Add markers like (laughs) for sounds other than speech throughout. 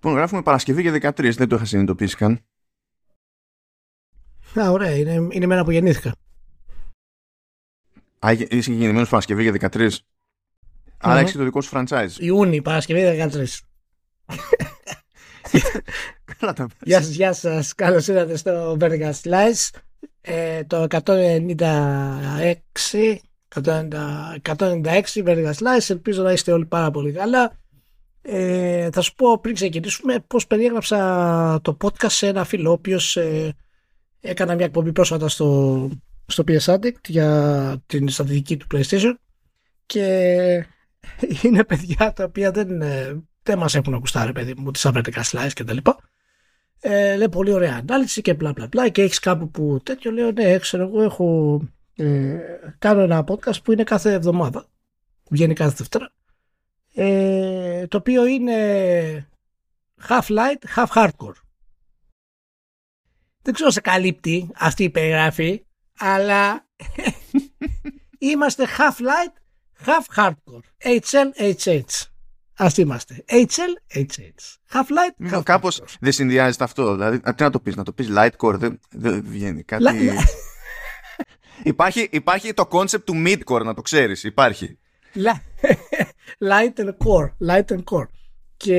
Λοιπόν, γράφουμε Παρασκευή για 13. Δεν το είχα συνειδητοποιήσει καν. Α, ωραία. Είναι, είναι η μέρα που γεννήθηκα. Α, είσαι γεννημένος Παρασκευή για 13. Άρα έχεις το δικό σου franchise. Ιούνι, Παρασκευή 13. (laughs) Καλά τα Γεια σας, γεια σας. Καλώς ήρθατε στο Vertical Slice. Ε, το 196, 196 Vertical Slice. Ελπίζω να είστε όλοι πάρα πολύ καλά. Ε, θα σου πω πριν ξεκινήσουμε πώς περιέγραψα το podcast σε ένα φίλο ο οποίος ε, έκανα μια εκπομπή πρόσφατα στο, στο PS Addict για την στρατηγική του PlayStation και (laughs) είναι παιδιά τα οποία δεν, ε, δεν μας έχουν ακουστά ρε παιδί μου τις vertical slice και τα λοιπά. Ε, λέει πολύ ωραία ανάλυση και μπλα μπλα μπλα και έχεις κάπου που τέτοιο. Λέω ναι ξέρω εγώ έχω ε, κάνω ένα podcast που είναι κάθε εβδομάδα βγαίνει κάθε Δευτέρα ε, το οποίο είναι half light, half hardcore. Δεν ξέρω σε καλύπτει αυτή η περιγραφή, αλλά (laughs) είμαστε half light, half hardcore. HL, HH. Αυτοί είμαστε. HL, HH. Half light, half Κάπως δεν συνδυάζεται αυτό. Δηλαδή, τι να το πεις, να το πεις lightcore, δεν, δεν βγαίνει. Κάτι... (laughs) υπάρχει, υπάρχει το concept του midcore, να το ξέρεις. Υπάρχει. Light and core. Light and core. Και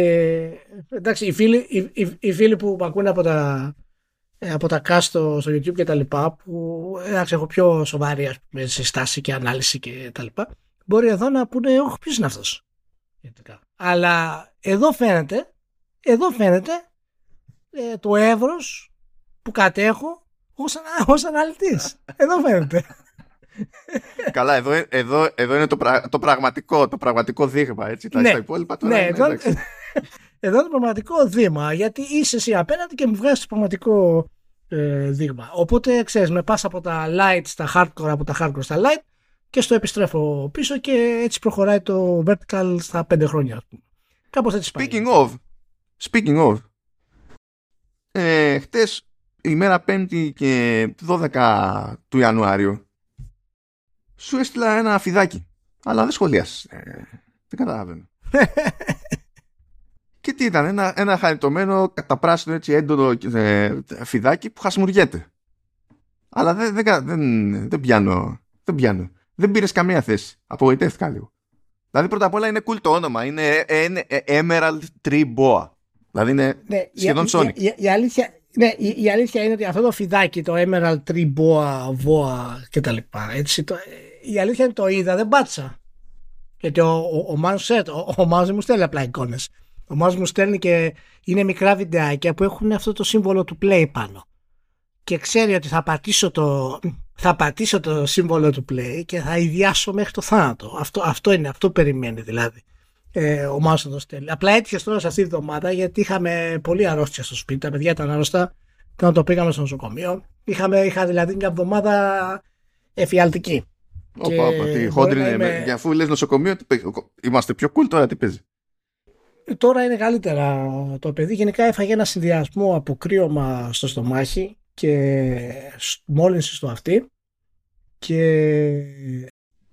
εντάξει, οι φίλοι, οι, οι, οι φίλοι που με ακούνε από τα, από τα cast στο, στο YouTube και τα λοιπά, που εντάξει, έχω πιο σοβαρή ας πούμε, συστάση και ανάλυση και τα λοιπά, μπορεί εδώ να πούνε, όχι, ποιος είναι αυτός. Αλλά εδώ φαίνεται, εδώ φαίνεται ε, το εύρος που κατέχω ως, ως αναλυτής. εδώ φαίνεται. Καλά, εδώ, εδώ, εδώ είναι το, πρα, το πραγματικό, το πραγματικό δείγμα, έτσι. Τα, Ναι. τα υπόλοιπα τώρα ναι, είναι, εδώ, εντάξει. (laughs) εδώ είναι το πραγματικό δείγμα, γιατί είσαι εσύ απέναντι και μου βγάζεις το πραγματικό ε, δείγμα. Οπότε, ξέρεις, με πας από τα light στα hardcore, από τα hardcore στα light και στο επιστρέφω πίσω και έτσι προχωράει το vertical στα πέντε χρόνια. ας πούμε. Κάπως έτσι πάει. Speaking of, speaking of, ε, χτες ημέρα 5η και 12 του Ιανουάριου σου έστειλα ένα αφιδάκι, αλλά δεν σχολίασες. Ε, δεν καταλαβαίνω. (laughs) και τι ήταν, ένα, ένα χαριτωμένο καταπράσινο έτσι έντονο ε, φιδάκι που χασμουριέται. Αλλά δεν, δεν, κα- δεν, δεν πιάνω, δεν πιάνω. Δεν πήρες καμία θέση. Απογοητεύτηκα λίγο. Δηλαδή πρώτα απ' όλα είναι cool το όνομα. Είναι, ε, είναι ε, Emerald Tree Boa. Δηλαδή είναι Ναι, η- σχεδόν η, Sonic. Η, η, η αλήθεια, ναι, η, η αλήθεια είναι ότι αυτό το φιδάκι, το Emerald Tree Boa, Voa κτλ. Έτσι, το, η αλήθεια είναι το είδα, δεν πάτησα. Γιατί ο, ο, ο Μάνος, ε, ο, ο Μάνος δεν μου στέλνει απλά εικόνες. Ο Μάνος μου στέλνει και είναι μικρά βιντεάκια που έχουν αυτό το σύμβολο του play πάνω. Και ξέρει ότι θα πατήσω το, θα πατήσω το σύμβολο του play και θα ιδιάσω μέχρι το θάνατο. Αυτό, αυτό είναι, αυτό περιμένει δηλαδή ε, ο Μάνος να το στέλνει. Απλά έτυχε τώρα σε αυτή τη βδομάδα γιατί είχαμε πολύ αρρώστια στο σπίτι. Τα παιδιά ήταν άρρωστα. Όταν το πήγαμε στο νοσοκομείο. Είχαμε, είχα δηλαδή μια εβδομάδα εφιαλτική. Όπα, και όπα, τι μπορεί χόντρι να είναι. είμαι- Για αφού λες νοσοκομείο, τι παίζει. είμαστε πιο cool τώρα, τι παίζει; Ε, Τώρα είναι καλύτερα το παιδί. Γενικά έφαγε ένα συνδυασμό από κρύωμα στο στομάχι και σ- μόλυνση στο αυτί. Και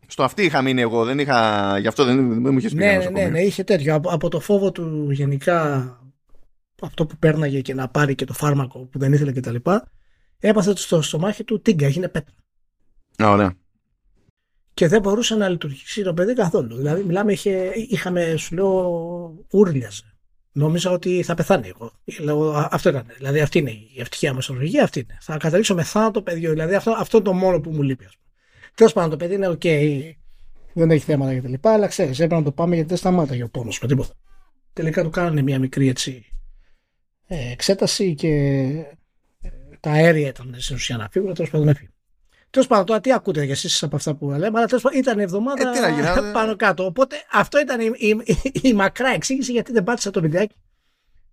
Στο αυτή είχα μείνει εγώ, δεν είχα. Γι' αυτό δεν, δεν μου είχες πει ναι, για ναι, ναι, νοσοκομείο. ναι, είχε τέτοιο. Από, από το φόβο του γενικά αυτό που πέρναγε και να πάρει και το φάρμακο που δεν ήθελε κτλ. Έπαθε το στο στομάχι του τίγκα, έγινε πέτρα. Α, ωραία. Και δεν μπορούσε να λειτουργήσει το παιδί καθόλου. Δηλαδή, μιλάμε, είχε, είχαμε, σου λέω, ούρλιαζε. Νόμιζα ότι θα πεθάνει εγώ. Λέω, «Α, αυτό ήταν. Δηλαδή, αυτή είναι η ευτυχία μας ορολογία, αυτή είναι. Θα καταλήξω με θάνατο παιδιού. Δηλαδή, αυτό, αυτό είναι το μόνο που μου λείπει, ας πούμε. Τέλος πάντων, το παιδί είναι οκ, δεν έχει θέματα κτλ. Αλλά ξέρεις, έπρεπε να το πάμε γιατί δεν σταμάταγε ο πόνος με τίποτα. Τελικά του κάνανε μια μικρή έτσι ε, εξέταση και ε, τα αέρια ήταν στην ουσία να φύγουν. Τέλος πάντων, έφυγε. Τέλος πάντων, τώρα τι ακούτε και εσείς από αυτά που λέμε, αλλά τέλος πάντων ήταν η εβδομάδα Ε, τι να γίνει, ε. (laughs) πάνω κάτω. Οπότε αυτό ήταν η, η, η, η μακρά εξήγηση γιατί δεν πάτησα το βιντεάκι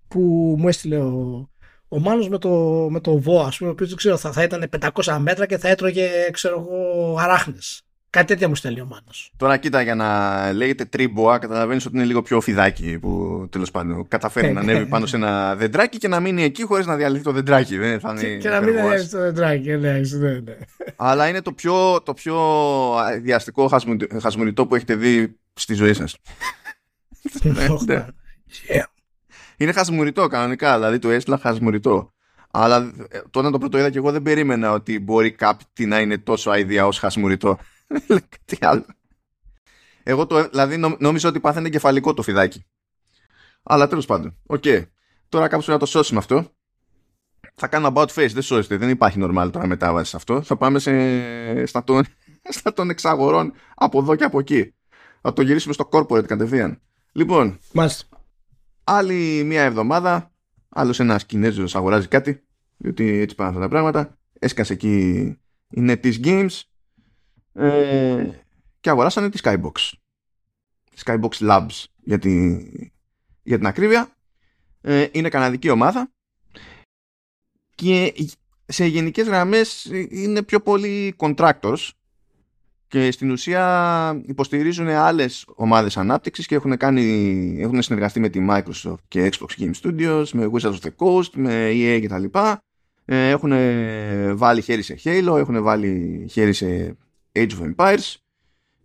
που μου έστειλε ο, ο Μάνος με το, με το ΒΟ, ας πούμε, ο οποίος δεν ξέρω, θα, θα ήταν 500 μέτρα και θα έτρωγε, ξέρω εγώ, αράχνες. Κάτι τέτοια μου στέλνει ο Μάνος. Τώρα κοίτα για να λέγεται τρίμποα, καταλαβαίνεις ότι είναι λίγο πιο φιδάκι που τέλος πάντων καταφέρει Ναι, να ναι, ανέβει ναι. πάνω σε ένα δεντράκι και να μείνει εκεί χωρίς να διαλυθεί το δεντράκι. Δεν θα είναι Και, και να μην υπερβολάς. είναι στο δεντράκι, ναι, ναι, ναι. Αλλά είναι το πιο, το πιο διαστικό χασμου- χασμουριτό που έχετε δει στη ζωή σας. Όχι, (laughs) ναι. man. Yeah. είναι χασμουρητό κανονικά, δηλαδή το έστειλα χασμουρητό. Αλλά ε, όταν το πρώτο είδα και εγώ δεν περίμενα ότι μπορεί κάτι να είναι τόσο αηδία ως χασμουρητό. (laughs) Τι άλλο. Εγώ το, δηλαδή νόμιζα ότι πάθαινε κεφαλικό το φιδάκι. Αλλά τέλος πάντων. OK. Okay. Τώρα κάποιος να το σώσει με αυτό. Θα κάνω about face, δεν σώζεται. Δεν υπάρχει normal τώρα μετάβαση σε αυτό. Θα πάμε σε, στα, των, (laughs) στα των εξαγορών από εδώ και από εκεί. Θα το γυρίσουμε στο corporate κατευθείαν. Λοιπόν, Μάλιστα. άλλη μία εβδομάδα, άλλος ένας Κινέζος αγοράζει κάτι, διότι έτσι πάνε αυτά τα πράγματα. Έσκασε εκεί η NetEase Games ε, και αγοράσανε τη Skybox. Skybox Labs για, τη, για την ακρίβεια. Ε, είναι καναδική ομάδα και σε γενικές γραμμές είναι πιο πολύ contractors και στην ουσία υποστηρίζουν άλλες ομάδες ανάπτυξης και έχουν, κάνει, έχουν συνεργαστεί με τη Microsoft και Xbox Game Studios, με Wizards of the Coast, με EA κτλ. Ε, έχουν βάλει χέρι σε Halo, έχουν βάλει χέρι σε Age of Empires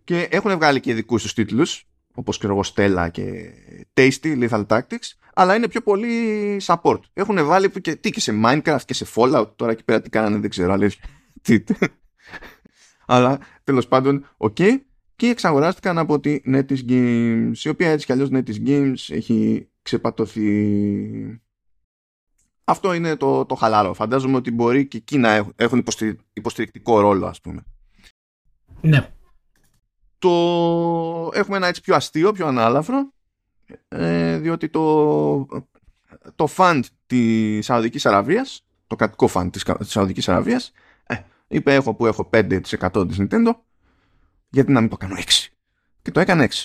και έχουν βγάλει και δικούς τους τίτλους όπως και εγώ Stella και Tasty, Lethal Tactics αλλά είναι πιο πολύ support. Έχουν βάλει και, τι και σε Minecraft και σε Fallout τώρα εκεί πέρα τι κάνανε δεν ξέρω αλήθεια. (laughs) αλλά τέλος πάντων OK okay. και εξαγοράστηκαν από τη NetEase Games η οποία έτσι κι αλλιώς NetEase Games έχει ξεπατωθεί αυτό είναι το, το χαλαρό φαντάζομαι ότι μπορεί και εκεί να έχουν υποστηρικτικό ρόλο ας πούμε ναι. Το έχουμε ένα έτσι πιο αστείο, πιο ανάλαφρο ε, διότι το, το fund της Σαουδικής Αραβίας το κρατικό fund της, της Σαουδικής Αραβίας ε, είπε έχω που έχω 5% της Nintendo γιατί να μην το κάνω 6 και το έκανε 6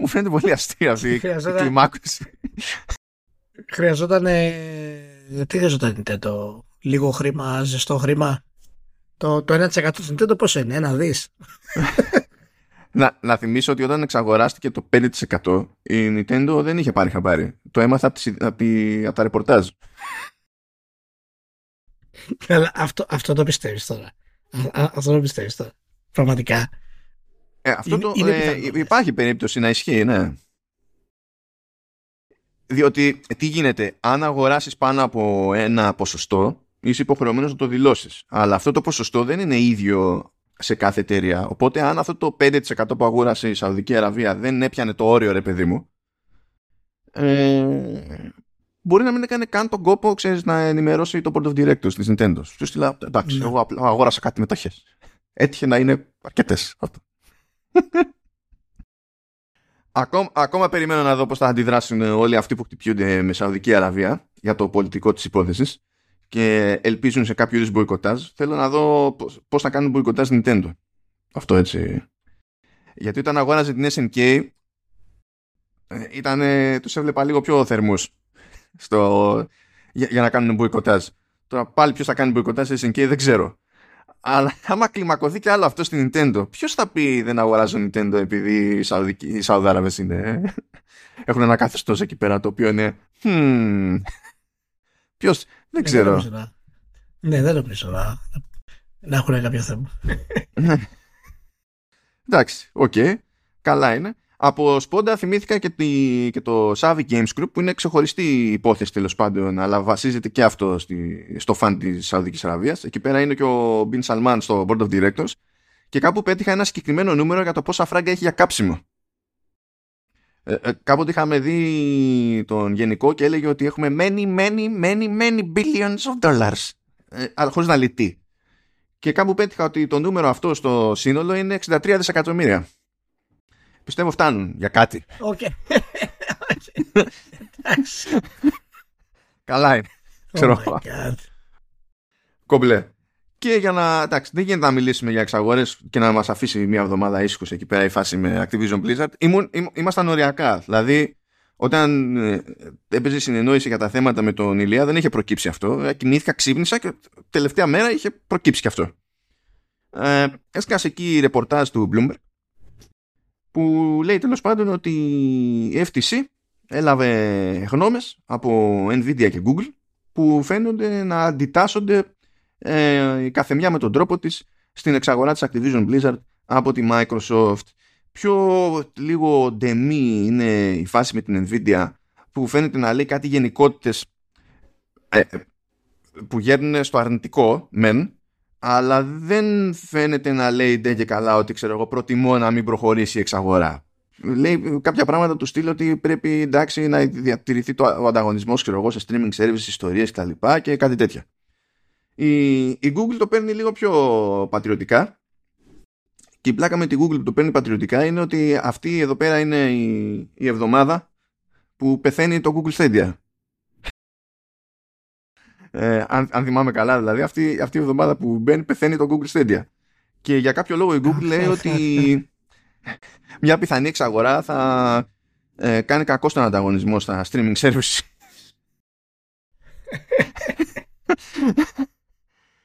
μου φαίνεται πολύ αστεία αυτή η κλιμάκωση. Χρειαζόταν τι χρειαζόταν η Nintendo; Λίγο χρήμα, ζεστό χρήμα; Το, το 1% της Nintendo πόσο είναι, ένα δις. (laughs) να, να θυμίσω ότι όταν εξαγοράστηκε το 5% η Nintendo δεν είχε πάρει χαμπάρι. Το έμαθα από, τις, από, τη, από τα ρεπορτάζ. (laughs) Αλλά αυτό, αυτό το πιστεύεις τώρα. Α, αυτό το πιστεύεις τώρα. Πραγματικά. Ε, αυτό είναι, το, είναι ε, υπάρχει περίπτωση να ισχύει, ναι. Διότι τι γίνεται, αν αγοράσεις πάνω από ένα ποσοστό είσαι υποχρεωμένος να το δηλώσεις. Αλλά αυτό το ποσοστό δεν είναι ίδιο σε κάθε εταιρεία. Οπότε, αν αυτό το 5% που αγόρασε η Σαουδική Αραβία δεν έπιανε το όριο, ρε παιδί μου, ε, μπορεί να μην έκανε καν τον κόπο ξέρεις, να ενημερώσει το Board of Directors της Nintendo. Του στείλα, εντάξει, ναι. εγώ απλά αγόρασα κάτι μετοχέ. Έτυχε να είναι αρκετές ακόμα, ακόμα περιμένω να δω πώς θα αντιδράσουν όλοι αυτοί που χτυπιούνται με Σαουδική Αραβία για το πολιτικό της υπόθεσης και ελπίζουν σε κάποιο είδους μποϊκοτάζ, θέλω να δω πώς θα κάνουν μποϊκοτάζ Nintendo. Αυτό έτσι. Γιατί όταν αγόραζε την SNK, ε, ήταν, τους έβλεπα λίγο πιο θερμούς στο, για, για να κάνουν μποϊκοτάζ. Τώρα πάλι ποιος θα κάνει μποϊκοτάζ SNK δεν ξέρω. Αλλά άμα κλιμακωθεί και άλλο αυτό στην Nintendo, ποιος θα πει δεν αγοράζω Nintendo επειδή οι, Σαουδικοί, οι Σαουδάραβες είναι, έχουν ένα καθεστώ εκεί πέρα το οποίο είναι hmm, Ποιος, δεν ναι, ξέρω. Δεν ναι, δεν νομίζω να, να έχουν κάποιο θέμα. Εντάξει, OK. Okay. Καλά είναι. Από σπόντα θυμήθηκα και, τη, και το Savvy Games Group που είναι ξεχωριστή υπόθεση τέλος πάντων, αλλά βασίζεται και αυτό στη, στο fund της Σαουδικής Αραβίας. Εκεί πέρα είναι και ο Μπιν Σαλμάν στο Board of Directors. Και κάπου πέτυχα ένα συγκεκριμένο νούμερο για το πόσα φράγκα έχει για κάψιμο. Ε, ε, κάποτε είχαμε δει τον γενικό και έλεγε ότι έχουμε many, many, many, many billions of dollars. Ε, αλλά χωρίς να λυτεί. Και κάπου πέτυχα ότι το νούμερο αυτό στο σύνολο είναι 63 δισεκατομμύρια. Πιστεύω φτάνουν για κάτι. Οκ. (laughs) Καλά είναι. Ξέρω. Oh Κομπλέ. Και για να. Εντάξει, δεν γίνεται να μιλήσουμε για εξαγορές και να μας αφήσει μια εβδομάδα ήσυχος εκεί πέρα η φάση με Activision Blizzard. Ήμουν, ήμασταν οριακά. Δηλαδή, όταν ε, έπαιζε συνεννόηση για τα θέματα με τον Ηλία, δεν είχε προκύψει αυτό. Ε, κοιμήθηκα, ξύπνησα και τελευταία μέρα είχε προκύψει και αυτό. Ε, έσκασε εκεί η ρεπορτάζ του Bloomberg που λέει τέλος πάντων ότι η FTC έλαβε γνώμες από Nvidia και Google που φαίνονται να αντιτάσσονται ε, η καθεμιά με τον τρόπο της στην εξαγορά της Activision Blizzard από τη Microsoft. πιο λίγο ντεμή είναι η φάση με την Nvidia που φαίνεται να λέει κάτι γενικότητες ε, που γέρνουν στο αρνητικό μεν αλλά δεν φαίνεται να λέει ντε και καλά ότι ξέρω εγώ προτιμώ να μην προχωρήσει η εξαγορά. Λέει κάποια πράγματα του στείλω ότι πρέπει εντάξει να διατηρηθεί το, ο ανταγωνισμός ξέρω εγώ, σε streaming services, ιστορίες κτλ. Και, και κάτι τέτοια. Η, η Google το παίρνει λίγο πιο πατριωτικά και η πλάκα με τη Google που το παίρνει πατριωτικά είναι ότι αυτή εδώ πέρα είναι η, η εβδομάδα που πεθαίνει το Google Stadia. Ε, αν, αν θυμάμαι καλά δηλαδή αυτή, αυτή η εβδομάδα που μπαίνει πεθαίνει το Google Stadia. Και για κάποιο λόγο η Google λέει ότι (laughs) μια πιθανή εξαγορά θα ε, κάνει κακό στον ανταγωνισμό στα streaming services. (laughs)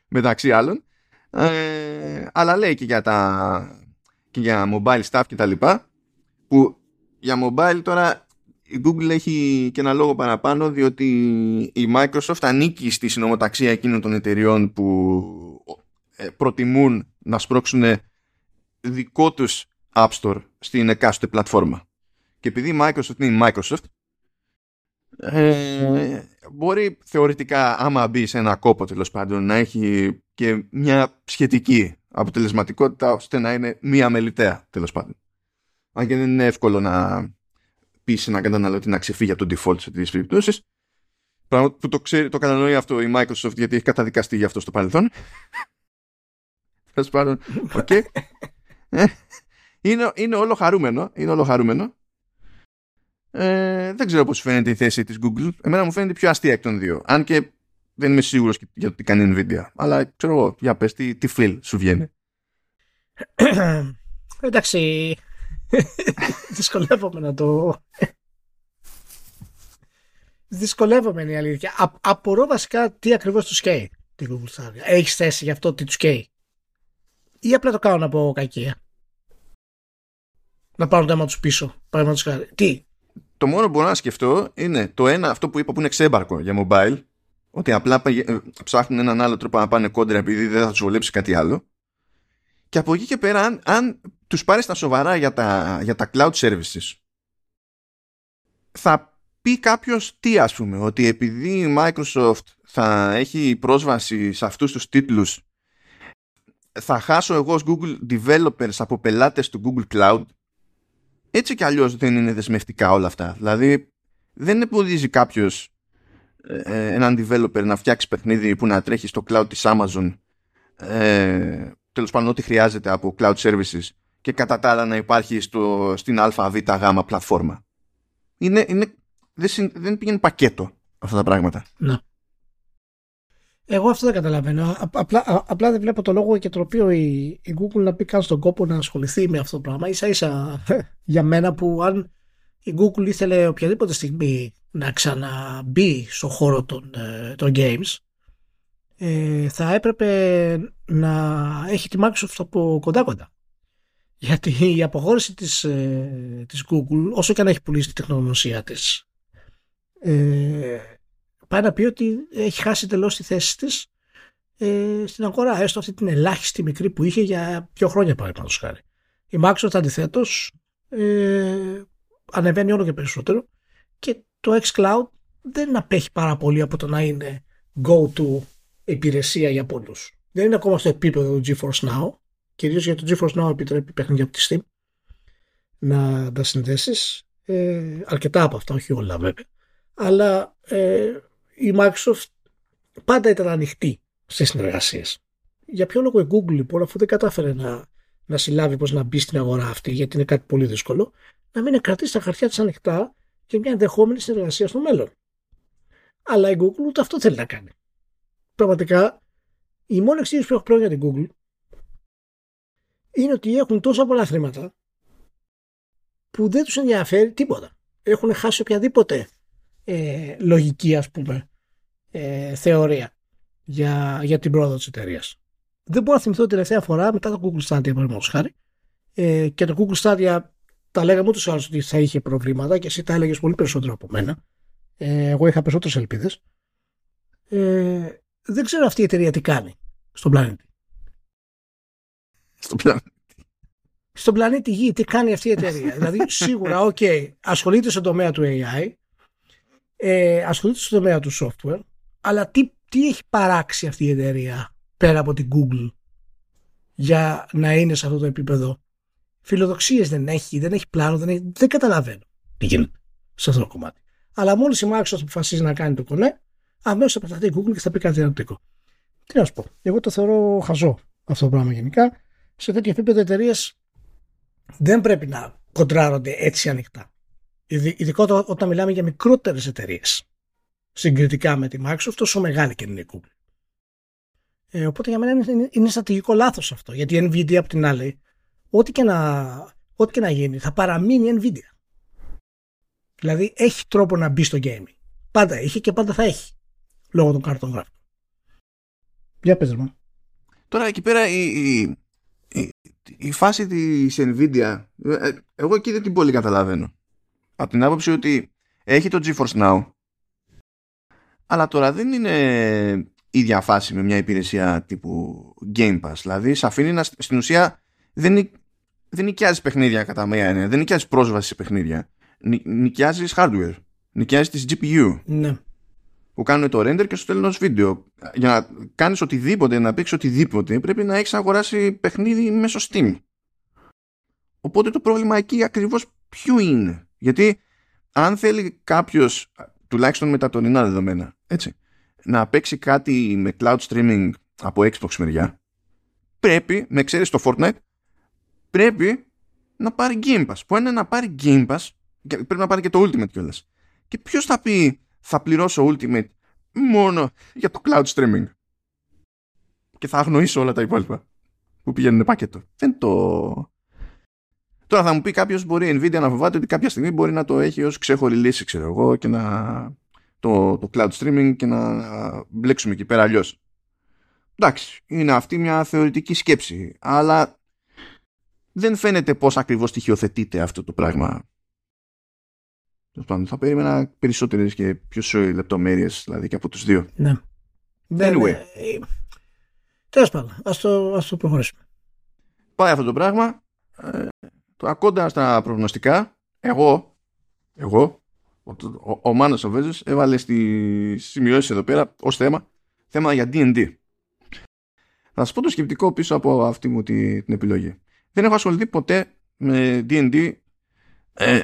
Μεταξύ άλλων. Ε, αλλά λέει και για τα και για mobile stuff και τα λοιπά που για mobile τώρα η Google έχει και ένα λόγο παραπάνω διότι η Microsoft ανήκει στη συνομοταξία εκείνων των εταιριών που ε, προτιμούν να σπρώξουν δικό τους App Store στην εκάστοτε πλατφόρμα. Και επειδή η Microsoft είναι η Microsoft ε, μπορεί θεωρητικά άμα μπει σε ένα κόπο τέλος πάντων να έχει και μια σχετική αποτελεσματικότητα ώστε να είναι μία μελιτέα τέλος πάντων. Αν και δεν είναι εύκολο να πει σε έναν καταναλωτή να ξεφύγει από το default σε τέτοιες περιπτώσεις. Πράγμα που το, ξέρει, το κατανοεί αυτό η Microsoft γιατί έχει καταδικαστεί για αυτό στο παρελθόν. Τέλος πάντων, οκ. (laughs) Ε, είναι, είναι όλο χαρούμενο. Είναι όλο χαρούμενο. Ε, δεν ξέρω πώς φαίνεται η θέση της Google. Εμένα μου φαίνεται πιο αστεία εκ των δύο. Αν και δεν είμαι σίγουρος για το τι κάνει η Nvidia. Αλλά ξέρω εγώ, για πες, τι, τι φλ σου βγαίνει. (coughs) Εντάξει, (coughs) δυσκολεύομαι να το... δυσκολεύομαι είναι η αλήθεια. Α, απορώ βασικά τι ακριβώς τους καίει την Google Stadia. Έχεις θέση για αυτό τι τους καίει; Ή απλά το κάνουν από κακία; Να πάρουν το αίμα τους πίσω. Τι, το μόνο που μπορώ να σκεφτώ είναι το ένα, αυτό που είπα που είναι ξέμπαρκο για mobile, ότι απλά ε, ψάχνουν έναν άλλο τρόπο να πάνε κόντρα επειδή δεν θα τους βολέψει κάτι άλλο. Και από εκεί και πέρα, αν, αν τους πάρεις στα σοβαρά για τα, για τα cloud services, θα πει κάποιος τι ας πούμε, ότι επειδή η Microsoft θα έχει πρόσβαση σε αυτούς τους τίτλους, θα χάσω εγώ ως Google developers από πελάτες του Google Cloud έτσι κι αλλιώς δεν είναι δεσμευτικά όλα αυτά. Δηλαδή δεν εμποδίζει κάποιος ε, ε, έναν developer να φτιάξει παιχνίδι που να τρέχει στο cloud της Amazon ε, τέλος πάντων ό,τι χρειάζεται από cloud services και κατά τα άλλα να υπάρχει στο, στην ΑΒΓ πλατφόρμα. Είναι, είναι, δεν, δεν πηγαίνει πακέτο αυτά τα πράγματα. Ναι. Εγώ αυτό δεν καταλαβαίνω. Απλά, απλά δεν βλέπω το λόγο και το οποίο η, η Google να πει καν στον κόπο να ασχοληθεί με αυτό το πράγμα. σα ίσα (laughs) για μένα που αν η Google ήθελε οποιαδήποτε στιγμή να ξαναμπεί στο χώρο των, ε, των games ε, θα έπρεπε να έχει τη Microsoft από κοντά κοντά. Γιατί η αποχώρηση της, ε, της Google όσο και αν έχει πουλήσει τη τεχνογνωσία της ε, πάει να πει ότι έχει χάσει τελώς τη θέση της ε, στην αγορά, έστω αυτή την ελάχιστη μικρή που είχε για δύο χρόνια παραδείγματος χάρη. Η Microsoft αντιθέτως ε, ανεβαίνει όλο και περισσότερο και το xCloud δεν απέχει πάρα πολύ από το να είναι go-to υπηρεσία για πολλούς. Δεν είναι ακόμα στο επίπεδο του GeForce Now, κυρίως γιατί το GeForce Now επιτρέπει παιχνίδια από τη Steam να τα συνδέσεις. Ε, αρκετά από αυτά, όχι όλα βέβαια. Αλλά ε, η Microsoft πάντα ήταν ανοιχτή σε συνεργασίες. Για ποιο λόγο η Google λοιπόν, αφού δεν κατάφερε να, να συλλάβει πώς να μπει στην αγορά αυτή, γιατί είναι κάτι πολύ δύσκολο, να μην κρατήσει τα χαρτιά της ανοιχτά για μια ενδεχόμενη συνεργασία στο μέλλον. Αλλά η Google ούτε αυτό θέλει να κάνει. Πραγματικά, η μόνη εξήγηση που έχω πλέον για την Google είναι ότι έχουν τόσα πολλά χρήματα που δεν τους ενδιαφέρει τίποτα. Έχουν χάσει οποιαδήποτε ε, λογική ας πούμε ε, θεωρία για, για την πρόοδο της εταιρείας. Δεν μπορώ να θυμηθώ την τελευταία φορά μετά το Google Stadia παραδείγματος χάρη ε, και το Google Stadia τα λέγαμε ούτως άλλως ότι θα είχε προβλήματα και εσύ τα έλεγες πολύ περισσότερο από μένα ε, εγώ είχα περισσότερες ελπίδες ε, δεν ξέρω αυτή η εταιρεία τι κάνει στον πλανήτη στον πλανήτη στον πλανήτη Γη τι κάνει αυτή η εταιρεία. (laughs) δηλαδή σίγουρα, OK, okay, ασχολείται στον τομέα του AI, ε, ασχολείται στον τομέα του software, αλλά τι, τι έχει παράξει αυτή η εταιρεία πέρα από την Google για να είναι σε αυτό το επίπεδο; Φιλοδοξίες δεν έχει, δεν έχει πλάνο, δεν, έχει, δεν καταλαβαίνω τι γίνεται; Σε αυτό το κομμάτι. Αλλά μόλις η Microsoft αποφασίζει να κάνει το κονέ, αμέσως θα πεταχτεί η Google και θα πει κάτι διαφορετικό. Τι να σου πω. Εγώ το θεωρώ χαζό αυτό το πράγμα γενικά. Σε τέτοιο επίπεδο εταιρείες δεν πρέπει να κοντράρονται έτσι ανοιχτά. Ειδικότερα όταν μιλάμε για μικρότερες εταιρείες συγκριτικά με τη Microsoft, όσο μεγάλη και είναι η Google. Ε, οπότε για μένα είναι, είναι στρατηγικό λάθος αυτό. Γιατί η Nvidia από την άλλη, ό,τι και, να, ό,τι και να γίνει, θα παραμείνει η Nvidia. Δηλαδή έχει τρόπο να μπει στο gaming. Πάντα είχε και πάντα θα έχει. Λόγω των κάρτων γράφων. Για πες μου. Τώρα εκεί πέρα η, η, η, η φάση της Nvidia, ε, εγώ εκεί δεν την πολύ καταλαβαίνω. Από την άποψη ότι έχει το GeForce Now, αλλά τώρα δεν είναι ίδια φάση με μια υπηρεσία τύπου Game Pass. Δηλαδή, σε αφήνει να, στην ουσία δεν, δεν νοικιάζεις παιχνίδια κατά μία έννοια. Δεν νοικιάζεις πρόσβαση σε παιχνίδια. Νι, νοικιάζεις hardware. Νοικιάζεις τη GPU. Ναι. Που κάνουν το render και σου στέλνουν ως βίντεο. Για να κάνεις οτιδήποτε, να παίξεις οτιδήποτε, πρέπει να έχεις αγοράσει παιχνίδι μέσω Steam. Οπότε το πρόβλημα εκεί ακριβώς ποιο είναι; Γιατί αν θέλει κάποιος, τουλάχιστον με τα τωρινά δεδομένα, έτσι, να παίξει κάτι με cloud streaming από Xbox μεριά, πρέπει, με ξέρεις το Fortnite, πρέπει να πάρει Game Pass. Που είναι να πάρει Game Pass, πρέπει να πάρει και το Ultimate κιόλας. Και ποιος θα πει θα πληρώσω Ultimate μόνο για το cloud streaming. Και θα αγνοήσω όλα τα υπόλοιπα που πηγαίνουν πάκετο. Δεν το... Τώρα θα μου πει κάποιος μπορεί η Nvidia να φοβάται ότι κάποια στιγμή μπορεί να το έχει ως ξέχωρη λύση, ξέρω εγώ, και να το, το cloud streaming και να μπλέξουμε εκεί πέρα αλλιώς. Εντάξει, είναι αυτή μια θεωρητική σκέψη, αλλά δεν φαίνεται πώς ακριβώς στοιχειοθετείται αυτό το πράγμα. Θα περίμενα περισσότερες και πιο λεπτομέρειες δηλαδή και από τους δύο. Ναι. Anyway. Ε, τέλος πάντων, ας το, ας το προχωρήσουμε. Πάει αυτό το πράγμα. Ε, το ακόντα στα προγνωστικά, εγώ, εγώ ο, ο Μάνος ο Βέζος έβαλε στις σημειώσεις εδώ πέρα ως θέμα θέμα για D&D. Θα σας πω το σκεπτικό πίσω από αυτή μου την, την επιλογή. Δεν έχω ασχοληθεί ποτέ με D&D ε,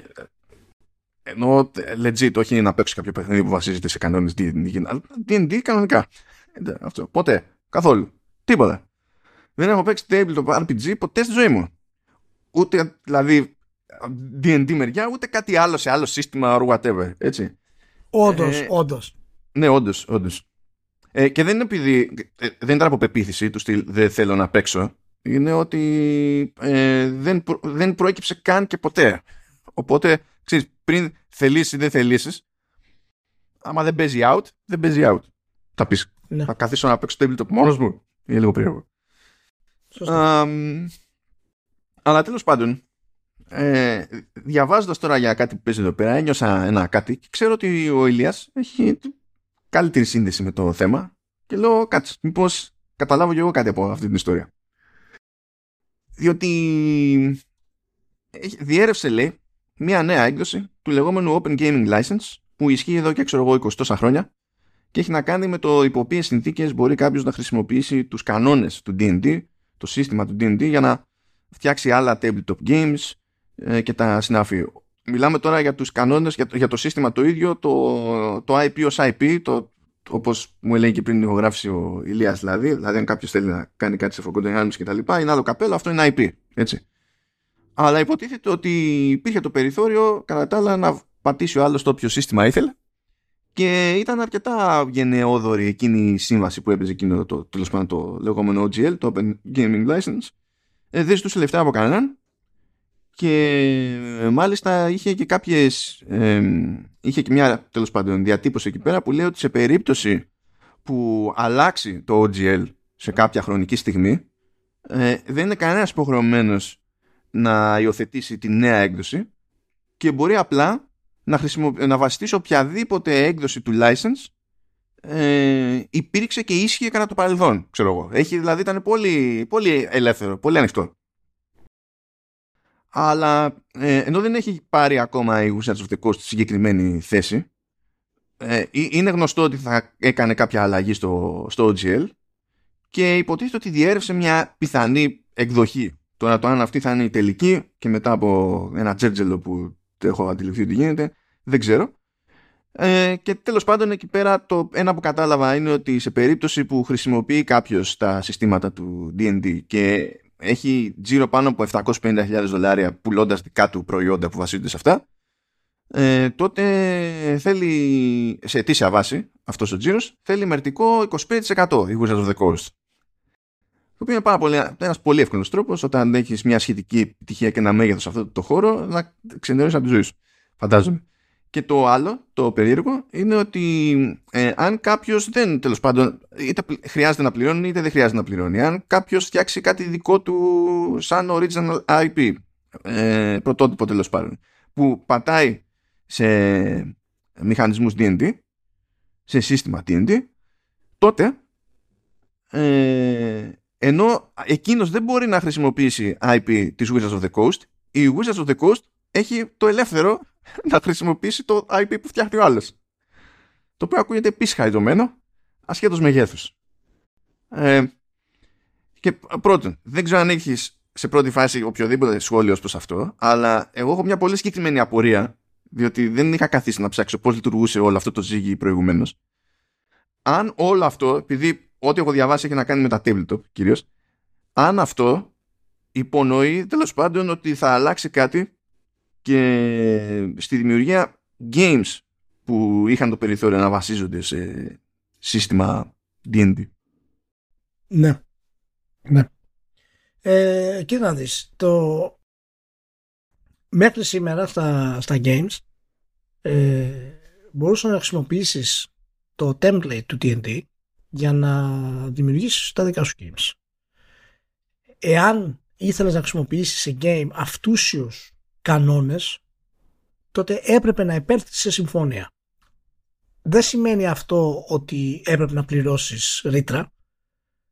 ενώ legit όχι να παίξω κάποιο παιχνίδι που βασίζεται σε κανόνες D&D D&D κανονικά. Ε, αυτό. Ποτέ. Καθόλου. Τίποτα. Δεν έχω παίξει tabletop RPG ποτέ στη ζωή μου. Ούτε δηλαδή D&D μεριά, ούτε κάτι άλλο σε άλλο σύστημα or whatever, έτσι. Όντως, ε, όντως. Ναι, όντως, όντως. Ε, και δεν είναι επειδή, ε, δεν ήταν από πεποίθηση του στυλ δεν θέλω να παίξω, είναι ότι ε, δεν, δεν προέκυψε καν και ποτέ. Οπότε, ξέρεις, πριν θελήσεις ή δεν θελήσεις, άμα δεν παίζει out, δεν παίζει out. Θα πεις, ναι. θα καθίσω να παίξω tabletop μόνος μου. Είναι λίγο περίεργο. Σωστά. Αλλά τέλος πάντων, ε, διαβάζοντας τώρα για κάτι που παίζει εδώ πέρα ένιωσα ένα κάτι και ξέρω ότι ο Ηλίας έχει καλύτερη σύνδεση με το θέμα και λέω κάτσε μήπως καταλάβω και εγώ κάτι από αυτή την ιστορία. Διότι διέρευσε λέει μια νέα έκδοση του λεγόμενου Open Gaming License που ισχύει εδώ και ξέρω εγώ 20 τόσα χρόνια και έχει να κάνει με το υπό ποιες συνθήκες μπορεί κάποιος να χρησιμοποιήσει τους κανόνες του D&D το σύστημα του D&D για να φτιάξει άλλα tabletop games ε, και τα συνάφη. Μιλάμε τώρα για τους κανόνες, για το, για το σύστημα το ίδιο, το, το IP ως IP, το, όπως μου έλεγε και πριν την ηχογράφηση ο Ηλίας δηλαδή, δηλαδή αν κάποιος θέλει να κάνει κάτι σε Forgotten Realms και τα λοιπά, είναι άλλο καπέλο, αυτό είναι IP, έτσι. Αλλά υποτίθεται ότι υπήρχε το περιθώριο κατά τα άλλα να πατήσει ο άλλος το όποιο σύστημα ήθελε και ήταν αρκετά γενναιόδορη εκείνη η σύμβαση που έπαιζε εκείνο το, το, το λεγόμενο OGL, το Open Gaming License. Ε, δεν ζητούσε λεφτά από κανέναν. Και ε, μάλιστα είχε και κάποιες ε, είχε και μια τέλος πάντων διατύπωση εκεί πέρα που λέει ότι σε περίπτωση που αλλάξει το OGL σε κάποια χρονική στιγμή ε, δεν είναι κανένας υποχρεωμένος να υιοθετήσει τη νέα έκδοση και μπορεί απλά να, να βασιστεί σε οποιαδήποτε έκδοση του license ε, υπήρξε και ίσχυε κατά το παρελθόν ξέρω εγώ. Έχει, δηλαδή ήταν πολύ, πολύ ελεύθερο, πολύ ανοιχτό αλλά ε, ενώ δεν έχει πάρει ακόμα η Wizards of the Coast στη συγκεκριμένη θέση ε, είναι γνωστό ότι θα έκανε κάποια αλλαγή στο, στο OGL και υποτίθεται ότι διέρευσε μια πιθανή εκδοχή. Τώρα το αν αυτή θα είναι η τελική και μετά από ένα τζέρτζελο που έχω αντιληφθεί ότι γίνεται, δεν ξέρω. Ε, και τέλος πάντων εκεί πέρα το ένα που κατάλαβα είναι ότι σε περίπτωση που χρησιμοποιεί κάποιος τα συστήματα του D&D και έχει τζίρο πάνω από 750.000 δολάρια πουλώντας δικά του προϊόντα που βασίζονται σε αυτά ε, τότε θέλει σε αιτήσια βάση αυτός ο τζίρος θέλει μερτικό 25% η Wizards of the Coast. Το οποίο είναι πάρα πολύ, ένας πολύ εύκολος τρόπος όταν έχεις μια σχετική επιτυχία και ένα μέγεθος σε αυτό το χώρο να ξενερώσεις από τη ζωή σου φαντάζομαι και το άλλο, το περίεργο, είναι ότι ε, αν κάποιος δεν, τέλος πάντων, είτε χρειάζεται να πληρώνει είτε δεν χρειάζεται να πληρώνει, αν κάποιος φτιάξει κάτι δικό του σαν original IP, ε, πρωτότυπο τέλος πάντων, που πατάει σε μηχανισμούς D&D, σε σύστημα D&D, τότε ε, ενώ εκείνος δεν μπορεί να χρησιμοποιήσει IP της Wizards of the Coast, η Wizards of the Coast έχει το ελεύθερο (laughs) να χρησιμοποιήσει το IP που φτιάχνει ο άλλος. Το οποίο ακούγεται επίσης χαριτωμένο, ασχέτως μεγέθους. Ε, και πρώτον, δεν ξέρω αν έχεις σε πρώτη φάση οποιοδήποτε σχόλιο προς αυτό, αλλά εγώ έχω μια πολύ συγκεκριμένη απορία, διότι δεν είχα καθίσει να ψάξω πώς λειτουργούσε όλο αυτό το ζύγι προηγουμένως. Αν όλο αυτό, επειδή ό,τι έχω διαβάσει έχει να κάνει με τα tabletop κυρίως, αν αυτό υπονοεί τέλος πάντων ότι θα αλλάξει κάτι και στη δημιουργία games που είχαν το περιθώριο να βασίζονται σε σύστημα D&D. Ναι. Ναι. Ε, κοίτα να δεις, το... μέχρι σήμερα στα, στα games ε, μπορούσες να χρησιμοποιήσεις το template του D&D για να δημιουργήσεις τα δικά σου games. Εάν ήθελες να χρησιμοποιήσεις σε game αυτούσιους κανόνες τότε έπρεπε να επέλθεις σε συμφωνία. Δεν σημαίνει αυτό ότι έπρεπε να πληρώσεις ρήτρα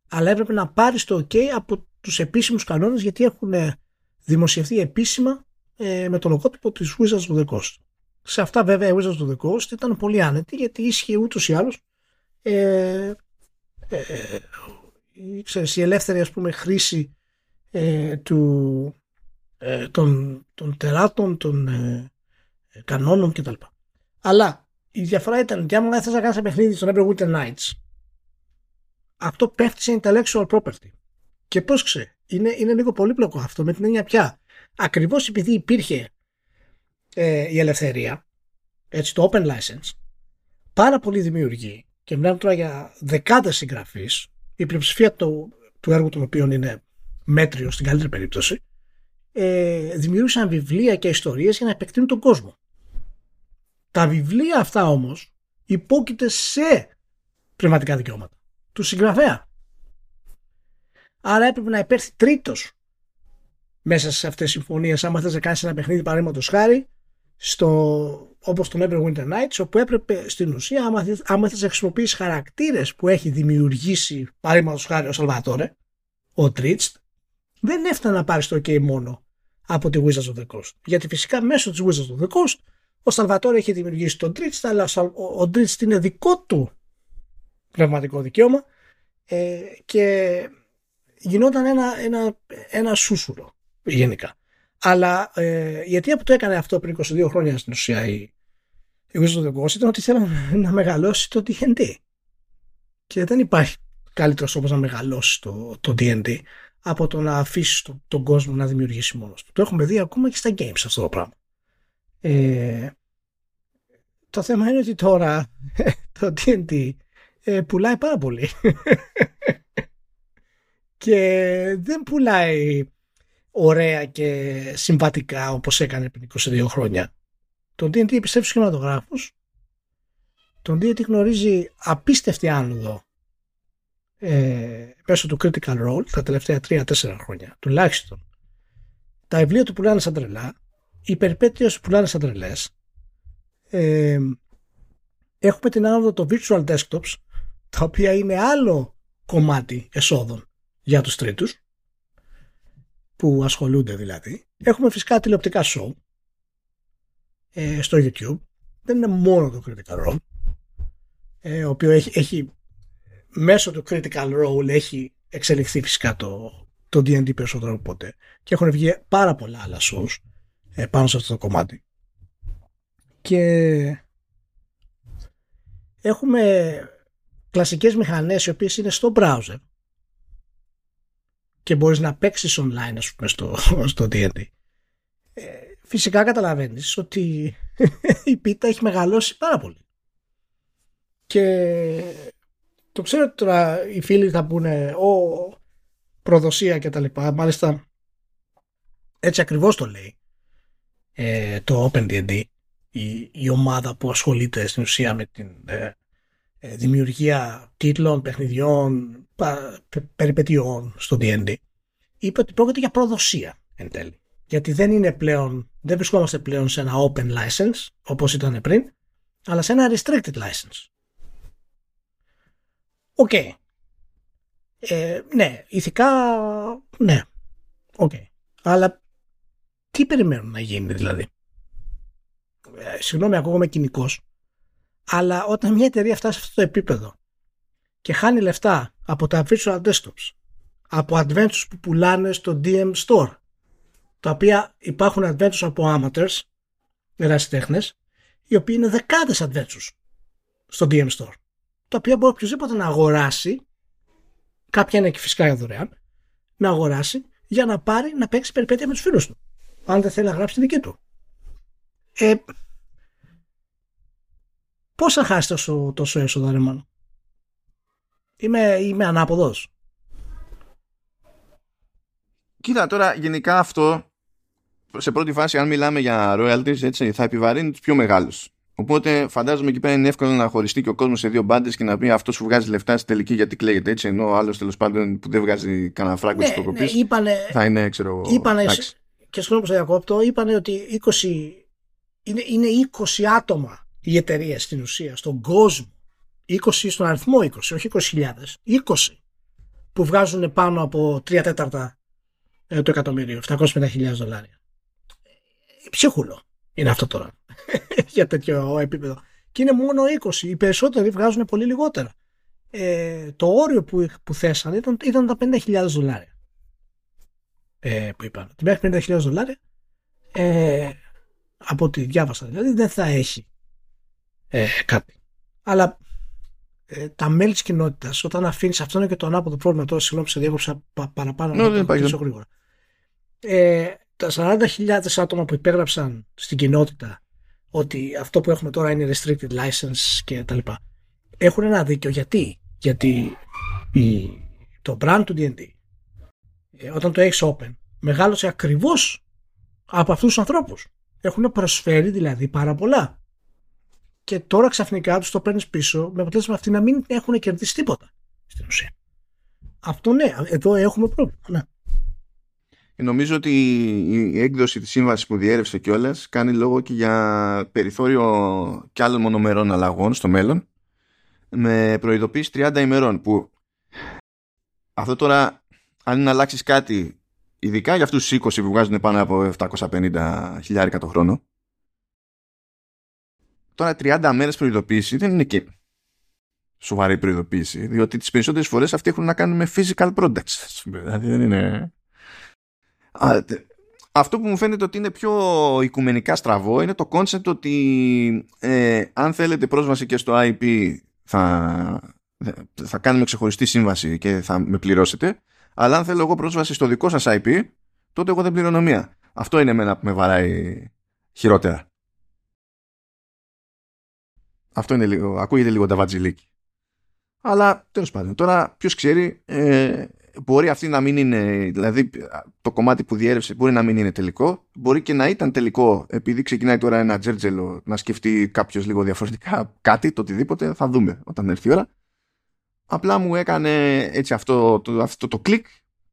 αλλά έπρεπε να πάρεις το ok από τους επίσημους κανόνες γιατί έχουν δημοσιευθεί επίσημα ε, με το λογότυπο της Wizards of the Coast. Σε αυτά βέβαια η Wizards of the Coast ήταν πολύ άνετη γιατί ίσχυε ούτως ή άλλως ε, ε, ε ξέρεις, η ελεύθερη ας πούμε χρήση ε, του, ε, των, των τεράτων, των ε, ε, κανόνων κτλ. Αλλά η διαφορά ήταν ότι άμα θες να κάνεις ένα παιχνίδι στο Neverwinter Nights αυτό πέφτει σε intellectual property. Και πώς ξέρει, είναι, είναι λίγο πολύπλοκο αυτό με την έννοια πια. Ακριβώς επειδή υπήρχε ε, η ελευθερία, έτσι το open license, πάρα πολλοί δημιουργοί και μιλάμε τώρα για δεκάδες συγγραφείς, η πλειοψηφία του, του έργου των οποίων είναι μέτριο στην καλύτερη περίπτωση, ε, δημιούργησαν βιβλία και ιστορίες για να επεκτείνουν τον κόσμο. Τα βιβλία αυτά όμως υπόκειται σε πνευματικά δικαιώματα τους συγγραφέα. Άρα έπρεπε να υπέρθει τρίτος μέσα σε αυτές τις συμφωνίες άμα θες να κάνεις ένα παιχνίδι παραδείγματος χάρη στο, όπως το Neverwinter Nights όπου έπρεπε στην ουσία άμα, άμα θες να χρησιμοποιήσεις χαρακτήρες που έχει δημιουργήσει παραδείγματος χάρη ο Σαλβατόρε ο Τρίτστ δεν έφτανε να πάρεις το OK μόνο από τη Wizards of the Coast. Γιατί φυσικά μέσω της Wizards of the Coast ο Σαλβατόρ έχει δημιουργήσει τον Dritz, αλλά ο Dritz είναι δικό του πνευματικό δικαίωμα ε, και γινόταν ένα, ένα, ένα σούσουρο γενικά. Αλλά ε, γιατί από το έκανε αυτό πριν 22 χρόνια στην ουσία η, η Wizards of the Coast ήταν ότι θέλανε να μεγαλώσει το D&D. Και δεν υπάρχει καλύτερος τρόπος να μεγαλώσει το, το D&D από το να αφήσεις τον, τον κόσμο να δημιουργήσει μόνος του. Το έχουμε δει ακόμα και στα games αυτό το πράγμα. Ε, το θέμα είναι ότι τώρα (laughs) το D&D ε, πουλάει πάρα πολύ. (laughs) και δεν πουλάει ωραία και συμβατικά όπως έκανε πριν 22 χρόνια. Το D&D επιστρέφει στους κινηματογράφους; Το D&D γνωρίζει απίστευτη άνοδο ε, μέσω του Critical Role τα τελευταία 3-4 χρόνια τουλάχιστον τα βιβλία του πουλάνε σαν τρελά οι περιπέτειες που πουλάνε σαν τρελές ε, έχουμε την άνοδο των virtual desktops τα οποία είναι άλλο κομμάτι εσόδων για τους τρίτους που ασχολούνται δηλαδή. Έχουμε φυσικά τηλεοπτικά show ε, στο YouTube. Δεν είναι μόνο το Critical Role, ε, ο οποίος έχει, έχει μέσω του Critical Role έχει εξελιχθεί φυσικά το, το D&D περισσότερο από ποτέ και έχουν βγει πάρα πολλά άλλα shows ε, πάνω σε αυτό το κομμάτι. Και έχουμε κλασικές μηχανές οι οποίες είναι στο browser και μπορείς να παίξεις online ας πούμε στο, στο D&D. Ε, φυσικά καταλαβαίνεις ότι (laughs) η πίτα έχει μεγαλώσει πάρα πολύ. Και το ξέρω ότι τώρα οι φίλοι θα πούνε ο προδοσία και τα λοιπά. Μάλιστα έτσι ακριβώς το λέει ε, το OpenDD η, η ομάδα που ασχολείται στην ουσία με την ε, ε, δημιουργία τίτλων, παιχνιδιών, περιπετειών στο D&D είπε ότι πρόκειται για προδοσία εν τέλει. Γιατί δεν είναι πλέον, δεν βρισκόμαστε πλέον σε ένα open license όπως ήταν πριν, αλλά σε ένα restricted license. OK. Okay. Ε, ναι, ηθικά, ναι. OK. Okay. Αλλά τι περιμένουν να γίνει δηλαδή; Ε, συγγνώμη, ακούγομαι κυνικός. Αλλά όταν μια εταιρεία φτάσει σε αυτό το επίπεδο και χάνει λεφτά από τα virtual desktops, από adventures που πουλάνε στο DM Store, τα οποία υπάρχουν adventures από amateurs, ερασιτέχνες, οι οποίοι είναι δεκάδες adventures στο DM Store, τα οποία μπορεί οποιοδήποτε να αγοράσει, κάποια είναι και φυσικά για δωρεάν, να αγοράσει για να πάρει να παίξει περιπέτεια με τους φίλους του, αν δεν θέλει να γράψει τη δική του. Ε, πώς θα χάσει τόσο, τόσο έσοδα, ρε μόνο. Είμαι, είμαι ανάποδος. Κοίτα τώρα γενικά αυτό σε πρώτη φάση αν μιλάμε για royalties έτσι, θα επιβαρύνει τους πιο μεγάλους. Οπότε φαντάζομαι εκεί πέρα είναι εύκολο να χωριστεί και ο κόσμος σε δύο μπάντες και να πει αυτός που βγάζει λεφτά στη τελική γιατί κλαίγεται έτσι. Ενώ ο άλλος τέλος πάντων που δεν βγάζει κανένα φράγκο ναι, τη προκοπή. Ναι, θα είναι, ξέρω. Είπανε, και συγγνώμη που σε διακόπτω, είπανε ότι 20, είναι, είναι 20 άτομα οι εταιρείες στην ουσία, στον κόσμο. 20 στον αριθμό 20, όχι 20.000. 20 που βγάζουν πάνω από 3 τέταρτα ε, το εκατομμύριο, 750.000 δολάρια. Ψίχουλο είναι αυτό τώρα (laughs) για τέτοιο επίπεδο. Και είναι μόνο 20. Οι περισσότεροι βγάζουν πολύ λιγότερα. Ε, το όριο που, που θέσανε ήταν, ήταν τα 50.000 δολάρια. Ε, που είπαν. Ότι μέχρι 50.000 δολάρια ε, από ό,τι διάβασα δηλαδή δεν θα έχει ε, κάτι. Αλλά ε, τα μέλη της κοινότητας, όταν αφήνεις αυτό είναι και το ανάποδο πρόβλημα τώρα, συγγνώμη σε διέκοψα παραπάνω, no, δεν πάει γρήγορα. Ε, τα 40.000 άτομα που υπέγραψαν στην κοινότητα ότι αυτό που έχουμε τώρα είναι restricted license και τα λοιπά. Έχουν ένα δίκιο. Γιατί; Γιατί η, το brand του D&D ε, όταν το έχεις open μεγάλωσε ακριβώς από αυτούς τους ανθρώπους. Έχουν προσφέρει δηλαδή πάρα πολλά. Και τώρα ξαφνικά τους το παίρνεις πίσω με αποτέλεσμα αυτοί να μην έχουν κερδίσει τίποτα στην ουσία. Αυτό ναι, εδώ έχουμε πρόβλημα ναι. Νομίζω ότι η έκδοση της σύμβασης που διέρευσε κιόλας κάνει λόγο και για περιθώριο κι άλλων μονομερών αλλαγών στο μέλλον με προειδοποίηση 30 ημερών που αυτό τώρα αν είναι να αλλάξεις κάτι ειδικά για αυτούς τους 20 που βγάζουν πάνω από 750 χιλιάρικα το χρόνο τώρα 30 μέρες προειδοποίηση δεν είναι και σοβαρή προειδοποίηση διότι τις περισσότερες φορές αυτοί έχουν να κάνουν με physical products δηλαδή δεν είναι αυτό που μου φαίνεται ότι είναι πιο οικουμενικά στραβό είναι το concept ότι ε, αν θέλετε πρόσβαση και στο IP θα, θα κάνουμε ξεχωριστή σύμβαση και θα με πληρώσετε αλλά αν θέλω εγώ πρόσβαση στο δικό σας IP τότε εγώ δεν πληρώνω μία. Αυτό είναι εμένα που με βαράει χειρότερα. Αυτό είναι λίγο, ακούγεται λίγο τα βατζιλίκι. Αλλά τέλος πάντων, τώρα ποιος ξέρει, ε, μπορεί αυτή να μην είναι, δηλαδή το κομμάτι που διέρευσε μπορεί να μην είναι τελικό, μπορεί και να ήταν τελικό επειδή ξεκινάει τώρα ένα τζέρτζελο να σκεφτεί κάποιος λίγο διαφορετικά κάτι, το οτιδήποτε, θα δούμε όταν έρθει η ώρα. Απλά μου έκανε έτσι αυτό το, αυτό το κλικ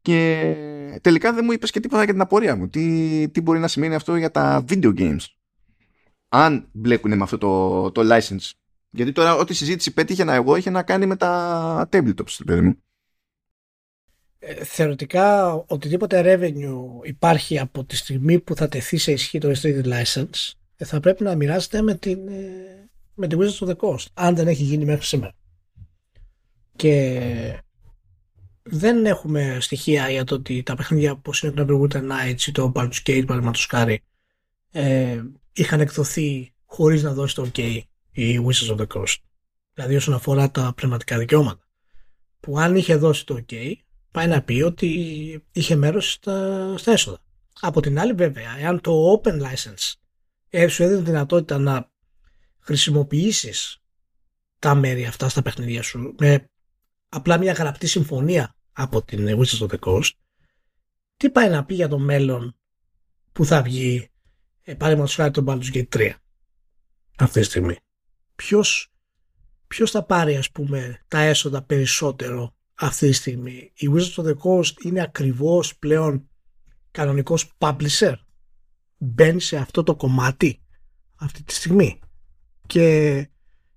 και τελικά δεν μου είπες και τίποτα για την απορία μου. Τι, τι μπορεί να σημαίνει αυτό για τα video games. Αν μπλέκουν με αυτό το, το license. Γιατί τώρα ό,τι συζήτηση πέτυχε να εγώ είχε να κάνει με τα tabletops, παιδί μου. Ε, θεωρητικά οτιδήποτε revenue υπάρχει από τη στιγμή που θα τεθεί σε ισχύ το restricted license ε, θα πρέπει να μοιράζεται με την, ε, με την Wizards of the Coast αν δεν έχει γίνει μέχρι σήμερα. Και δεν έχουμε στοιχεία για το ότι τα παιχνίδια που είναι το Neverwinter Nights ή το Baldur's Gate παραδείγματος χάρη ε, είχαν εκδοθεί χωρίς να δώσει το OK η Wizards of the Coast. Δηλαδή όσον αφορά τα πνευματικά δικαιώματα. Που αν είχε δώσει το OK πάει να πει ότι είχε μέρος στα, στα έσοδα. Από την άλλη βέβαια, εάν το open license ε, σου έδινε δυνατότητα να χρησιμοποιήσεις τα μέρη αυτά στα παιχνίδια σου με απλά μια γραπτή συμφωνία από την Wizards of the Coast τι πάει να πει για το μέλλον που θα βγει ε, παραδείγματος χάρη το Baldur's Gate 3 αυτή τη στιγμή; Ποιος, ποιος θα πάρει ας πούμε τα έσοδα περισσότερο αυτή τη στιγμή. Η Wizards of the Coast είναι ακριβώς πλέον κανονικός publisher. Μπαίνει σε αυτό το κομμάτι αυτή τη στιγμή. Και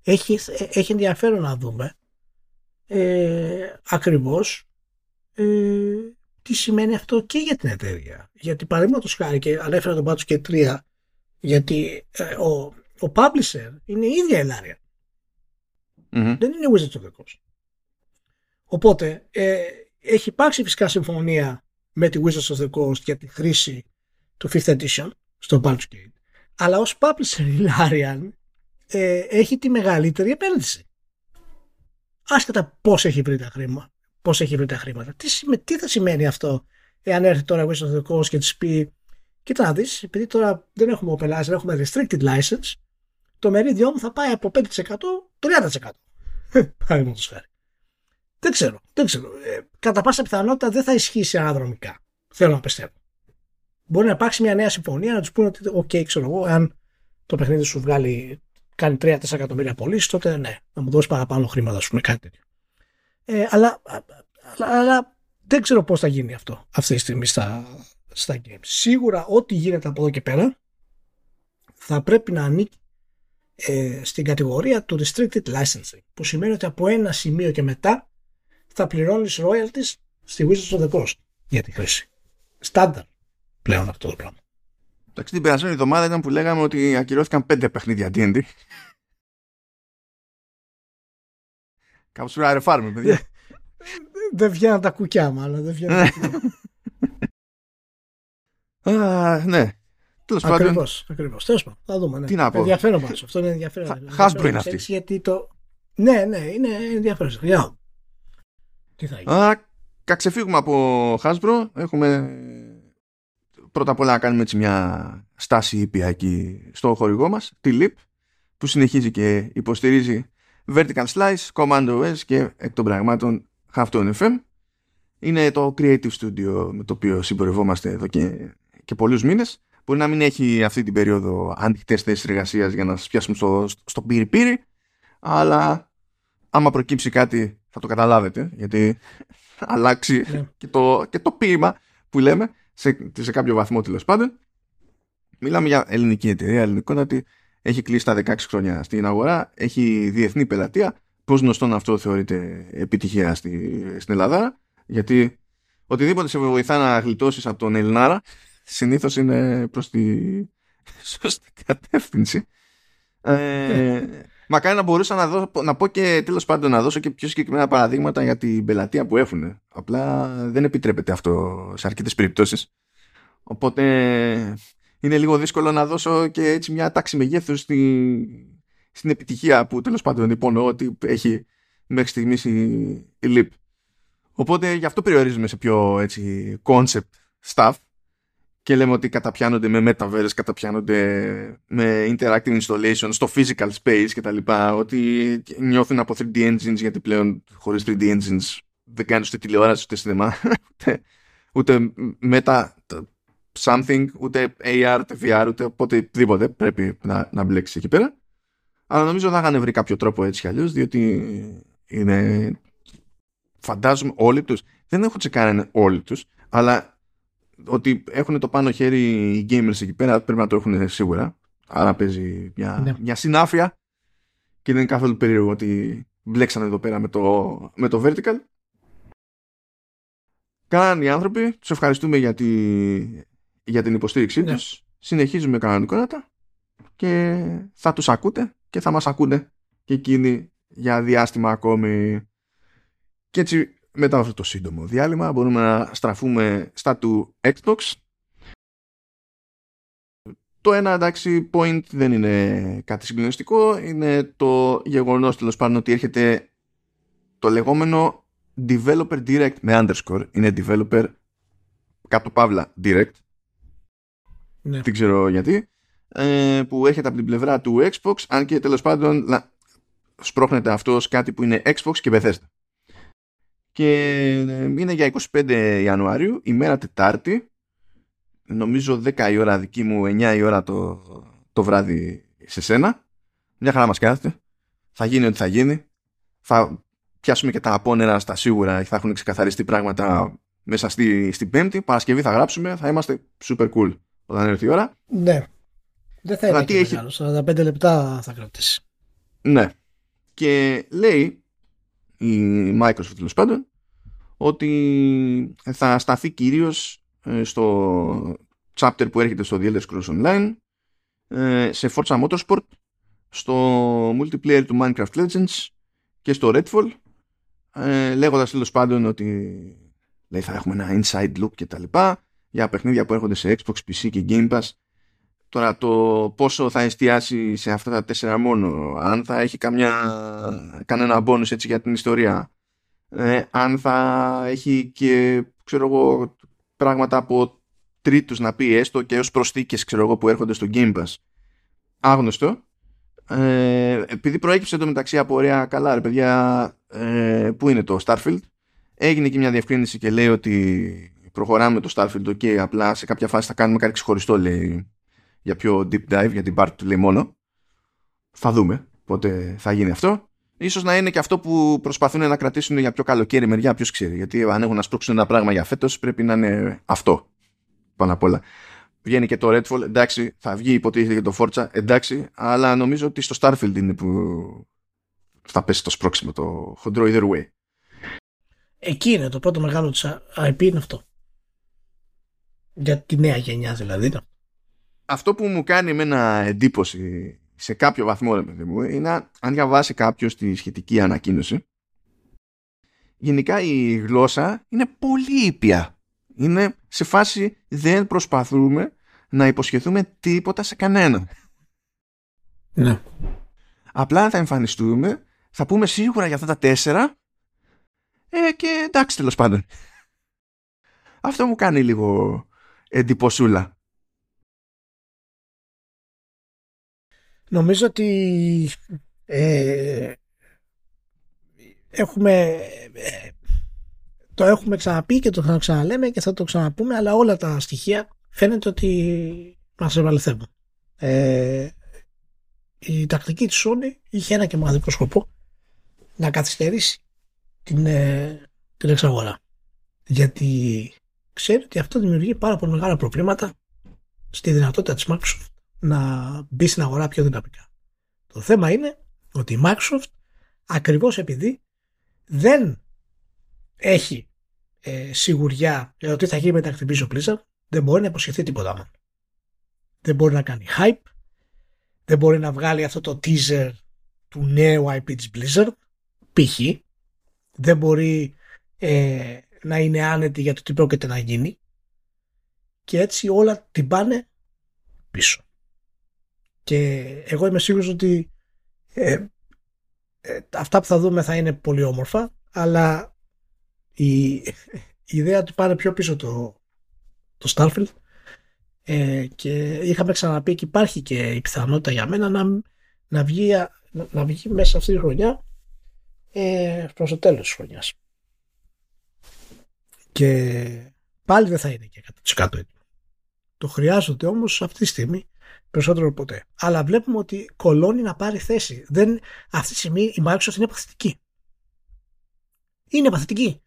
έχει, έχει ενδιαφέρον να δούμε ε, ακριβώς ε, τι σημαίνει αυτό και για την εταιρεία. Γιατί παραδείγματος χάρη και ανέφερα τον Πάτσο και 3 γιατί ε, ο, ο publisher είναι η ίδια η Λάρια. Mm-hmm. Δεν είναι Wizards of the Coast. Οπότε ε, έχει υπάρξει φυσικά συμφωνία με τη Wizards of the Coast για τη χρήση του 5th edition στο Baldur's Gate. Αλλά ως publisher η Larian ε, έχει τη μεγαλύτερη επένδυση. Άσχετα πώς έχει βρει τα χρήματα. Πώς έχει βρει τα χρήματα. Τι, τι θα σημαίνει αυτό εάν έρθει τώρα η Wizards of the Coast και της πει κοίτα να δεις, επειδή τώρα δεν έχουμε open license, έχουμε restricted license, το μερίδιό μου θα πάει από 5% 30%. (laughs) Παραδείγματος χάρη. Δεν ξέρω. Δεν ξέρω. Ε, κατά πάσα πιθανότητα δεν θα ισχύσει αναδρομικά. Θέλω να πιστεύω. Μπορεί να υπάρξει μια νέα συμφωνία να τους πούνε ότι, OK, ξέρω εγώ, αν το παιχνίδι σου βγάλει, κάνει 3-4 εκατομμύρια πωλήσεις, τότε ναι, να μου δώσεις παραπάνω χρήματα, ας πούμε, κάτι τέτοιο. Ε, αλλά, αλλά, αλλά, δεν ξέρω πώς θα γίνει αυτό αυτή τη στιγμή στα, στα games. Σίγουρα ό,τι γίνεται από εδώ και πέρα θα πρέπει να ανήκει ε, στην κατηγορία του restricted licensing που σημαίνει ότι από ένα σημείο και μετά θα πληρώνεις royalties στη Wizards of the Coast για τη χρήση. Στάνταρ πλέον αυτό το πράγμα. Εντάξει, την περασμένη εβδομάδα ήταν που λέγαμε ότι ακυρώθηκαν πέντε παιχνίδια D&D. Κάπως πρέπει να ρεφάρουμε, παιδιά. (laughs) Δεν βγαίνουν τα κουκιά, μάλλον. Δεν βγαίνουν Α, ναι. Τέλος πάντων. Ακριβώς. Ακριβώς. Τέλος πάντων. Θα δούμε. Ναι. Τι να πω. Ενδιαφέρον πάντως. Αυτό είναι ενδιαφέρον. Hasbro είναι αυτή. Γιατί το... Ναι, ναι, είναι ενδιαφέρον. Για τι θα γίνει; Α, ξεφύγουμε από Hasbro. Έχουμε πρώτα απ' όλα να κάνουμε έτσι μια στάση ήπια εκεί στο χορηγό μας, τη LIP, που συνεχίζει και υποστηρίζει Vertical Slice, Command OS και εκ των πραγμάτων Halftone FM. Είναι το Creative Studio με το οποίο συμπορευόμαστε εδώ και, και πολλούς μήνες. Μπορεί να μην έχει αυτή την περίοδο ανοιχτές θέσεις εργασίας για να σας πιάσουμε στο, στο πύρι πύρι, αλλά άμα προκύψει κάτι θα το καταλάβετε γιατί αλλάξει ναι. και, το, και το ποίημα που λέμε σε, σε κάποιο βαθμό τέλος πάντων. Μιλάμε για ελληνική εταιρεία, ελληνικότατη, έχει κλείσει τα 16 χρόνια στην αγορά, έχει διεθνή πελατεία. Πώς γνωστόν αυτό θεωρείται επιτυχία στη, στην Ελλάδα, γιατί οτιδήποτε σε βοηθά να γλιτώσεις από τον Ελληνάρα συνήθως είναι προς τη (laughs) σωστή κατεύθυνση. Ε, Μακάρι να μπορούσα να, δω, να πω και τέλος πάντων να δώσω και πιο συγκεκριμένα παραδείγματα για την πελατεία που έχουν. Απλά δεν επιτρέπεται αυτό σε αρκετές περιπτώσεις. Οπότε είναι λίγο δύσκολο να δώσω και έτσι μια τάξη μεγέθους στη, στην επιτυχία που τέλος πάντων υπονοώ ότι έχει μέχρι στιγμής η, η LIP. Οπότε γι' αυτό περιορίζουμε σε πιο έτσι concept stuff και λέμε ότι καταπιάνονται με metaverse, καταπιάνονται με interactive installation στο physical space και τα λοιπά, ότι νιώθουν από 3D engines γιατί πλέον χωρίς 3D engines δεν κάνεις ούτε τηλεόραση ούτε σινεμά, (laughs) ούτε, ούτε meta something, ούτε AR, ούτε VR, ούτε οτιδήποτε πρέπει να, να μπλέξεις εκεί πέρα. Αλλά νομίζω θα είχαν βρει κάποιο τρόπο έτσι κι αλλιώς, διότι είναι φαντάζομαι όλοι τους, δεν έχω τσεκάρει όλοι τους, αλλά ότι έχουν το πάνω χέρι οι gamers εκεί πέρα πρέπει να το έχουν σίγουρα. Άρα παίζει μια, ναι. μια συνάφεια και δεν είναι καθόλου περίεργο ότι μπλέξανε εδώ πέρα με το, με το vertical. Κάναν οι άνθρωποι, τους ευχαριστούμε για, τη, για την υποστήριξή ναι. τους. Συνεχίζουμε κανονικότατα και θα τους ακούτε και θα μας ακούτε και εκείνοι για διάστημα ακόμη. Και έτσι μετά αυτό το σύντομο διάλειμμα μπορούμε να στραφούμε στα του Xbox. Το ένα εντάξει point δεν είναι κάτι συγκλονιστικό, είναι το γεγονός τέλος πάντων ότι έρχεται το λεγόμενο developer direct με underscore, είναι developer κάτω παύλα direct. Ναι. Δεν ξέρω γιατί. Ε, που έρχεται από την πλευρά του Xbox, αν και τέλος πάντων σπρώχνεται αυτός κάτι που είναι Xbox και Bethesda. Και ε, είναι για 25 Ιανουαρίου, ημέρα Τετάρτη, νομίζω 10 η ώρα δική μου, 9 η ώρα το, το βράδυ σε σένα. Μια χαρά μας κάθεται. Θα γίνει ό,τι θα γίνει. Θα πιάσουμε και τα απόνερα στα σίγουρα θα έχουν ξεκαθαριστεί πράγματα μέσα στη, στην Πέμπτη. Παρασκευή θα γράψουμε, θα είμαστε super cool όταν έρθει η ώρα. Ναι. Δεν θα είναι και έχει... μεγάλος, 45 λεπτά θα κρατήσει. Ναι. Και λέει η Microsoft τέλος πάντων ότι θα σταθεί κυρίως ε, στο chapter που έρχεται στο The Elder Scrolls Online ε, σε Forza Motorsport στο multiplayer του Minecraft Legends και στο Redfall ε, λέγοντας τέλος πάντων ότι λέει, θα έχουμε ένα inside loop και τα λοιπά για παιχνίδια που έρχονται σε Xbox, PC και Game Pass. Τώρα το πόσο θα εστιάσει σε αυτά τα τέσσερα μόνο, αν θα έχει καμιά, κανένα bonus έτσι για την ιστορία, ε, αν θα έχει και ξέρω εγώ πράγματα από τρίτους να πει έστω και ως προσθήκες ξέρω εγώ που έρχονται στο Game Pass. Άγνωστο. Ε, επειδή προέκυψε το μεταξύ από ωραία καλά ρε παιδιά ε, που είναι το Starfield έγινε και μια διευκρίνηση και λέει ότι προχωράμε το Starfield ok απλά σε κάποια φάση θα κάνουμε κάτι ξεχωριστό λέει για πιο deep dive για την part του λέει μόνο. Θα δούμε πότε θα γίνει αυτό. Ίσως να είναι και αυτό που προσπαθούν να κρατήσουν για πιο καλοκαίρι μεριά, ποιος ξέρει. Γιατί αν έχουν να σπρώξουν ένα πράγμα για φέτος, πρέπει να είναι αυτό. Πάνω απ' όλα. Βγαίνει και το Redfall, εντάξει, θα βγει υποτίθεται και το Forza, εντάξει, αλλά νομίζω ότι στο Starfield είναι που θα πέσει το σπρώξιμο, το χοντρό either way. Εκεί είναι το πρώτο μεγάλο της IP είναι αυτό. Για τη νέα γενιά δηλαδή αυτό που μου κάνει με ένα εντύπωση σε κάποιο βαθμό ρε μου, είναι αν διαβάσει κάποιος τη σχετική ανακοίνωση γενικά η γλώσσα είναι πολύ ήπια. Είναι σε φάση δεν προσπαθούμε να υποσχεθούμε τίποτα σε κανένα ναι. απλά θα εμφανιστούμε θα πούμε σίγουρα για αυτά τα τέσσερα ε, και εντάξει τέλος πάντων. Αυτό μου κάνει λίγο εντυπωσούλα Νομίζω ότι ε, έχουμε ε, το έχουμε ξαναπεί και το ξαναλέμε και θα το ξαναπούμε αλλά όλα τα στοιχεία φαίνεται ότι μας ευαληθεύουν. Ε, η τακτική της Sony είχε ένα και μοναδικό σκοπό να καθυστερήσει την, ε, την εξαγορά. Γιατί ξέρει ότι αυτό δημιουργεί πάρα πολύ μεγάλα προβλήματα στη δυνατότητα της Microsoft να μπει στην αγορά πιο δυναμικά. Το θέμα είναι ότι η Microsoft ακριβώς επειδή δεν έχει ε, σιγουριά για το τι θα γίνει με τα Activision Blizzard δεν μπορεί να υποσχεθεί τίποτα μόνο. Δεν μπορεί να κάνει hype δεν μπορεί να βγάλει αυτό το teaser του νέου IP της Blizzard π.χ. δεν μπορεί ε, να είναι άνετη για το τι πρόκειται να γίνει και έτσι όλα την πάνε πίσω. Και εγώ είμαι σίγουρος ότι ε, ε, αυτά που θα δούμε θα είναι πολύ όμορφα, αλλά η, η ιδέα ότι πάνε πιο πίσω το, το Starfield ε, και είχαμε ξαναπεί και υπάρχει και η πιθανότητα για μένα να, να, βγει, να, βγει μέσα αυτή τη χρονιά ε, προς το τέλος της χρονιάς. Και πάλι δεν θα είναι και 100% έτοιμο. Το χρειάζονται όμως αυτή τη στιγμή περισσότερο ποτέ. Αλλά βλέπουμε ότι κολώνει να πάρει θέση. Δεν, αυτή τη στιγμή η Microsoft είναι παθητική. Είναι παθητική.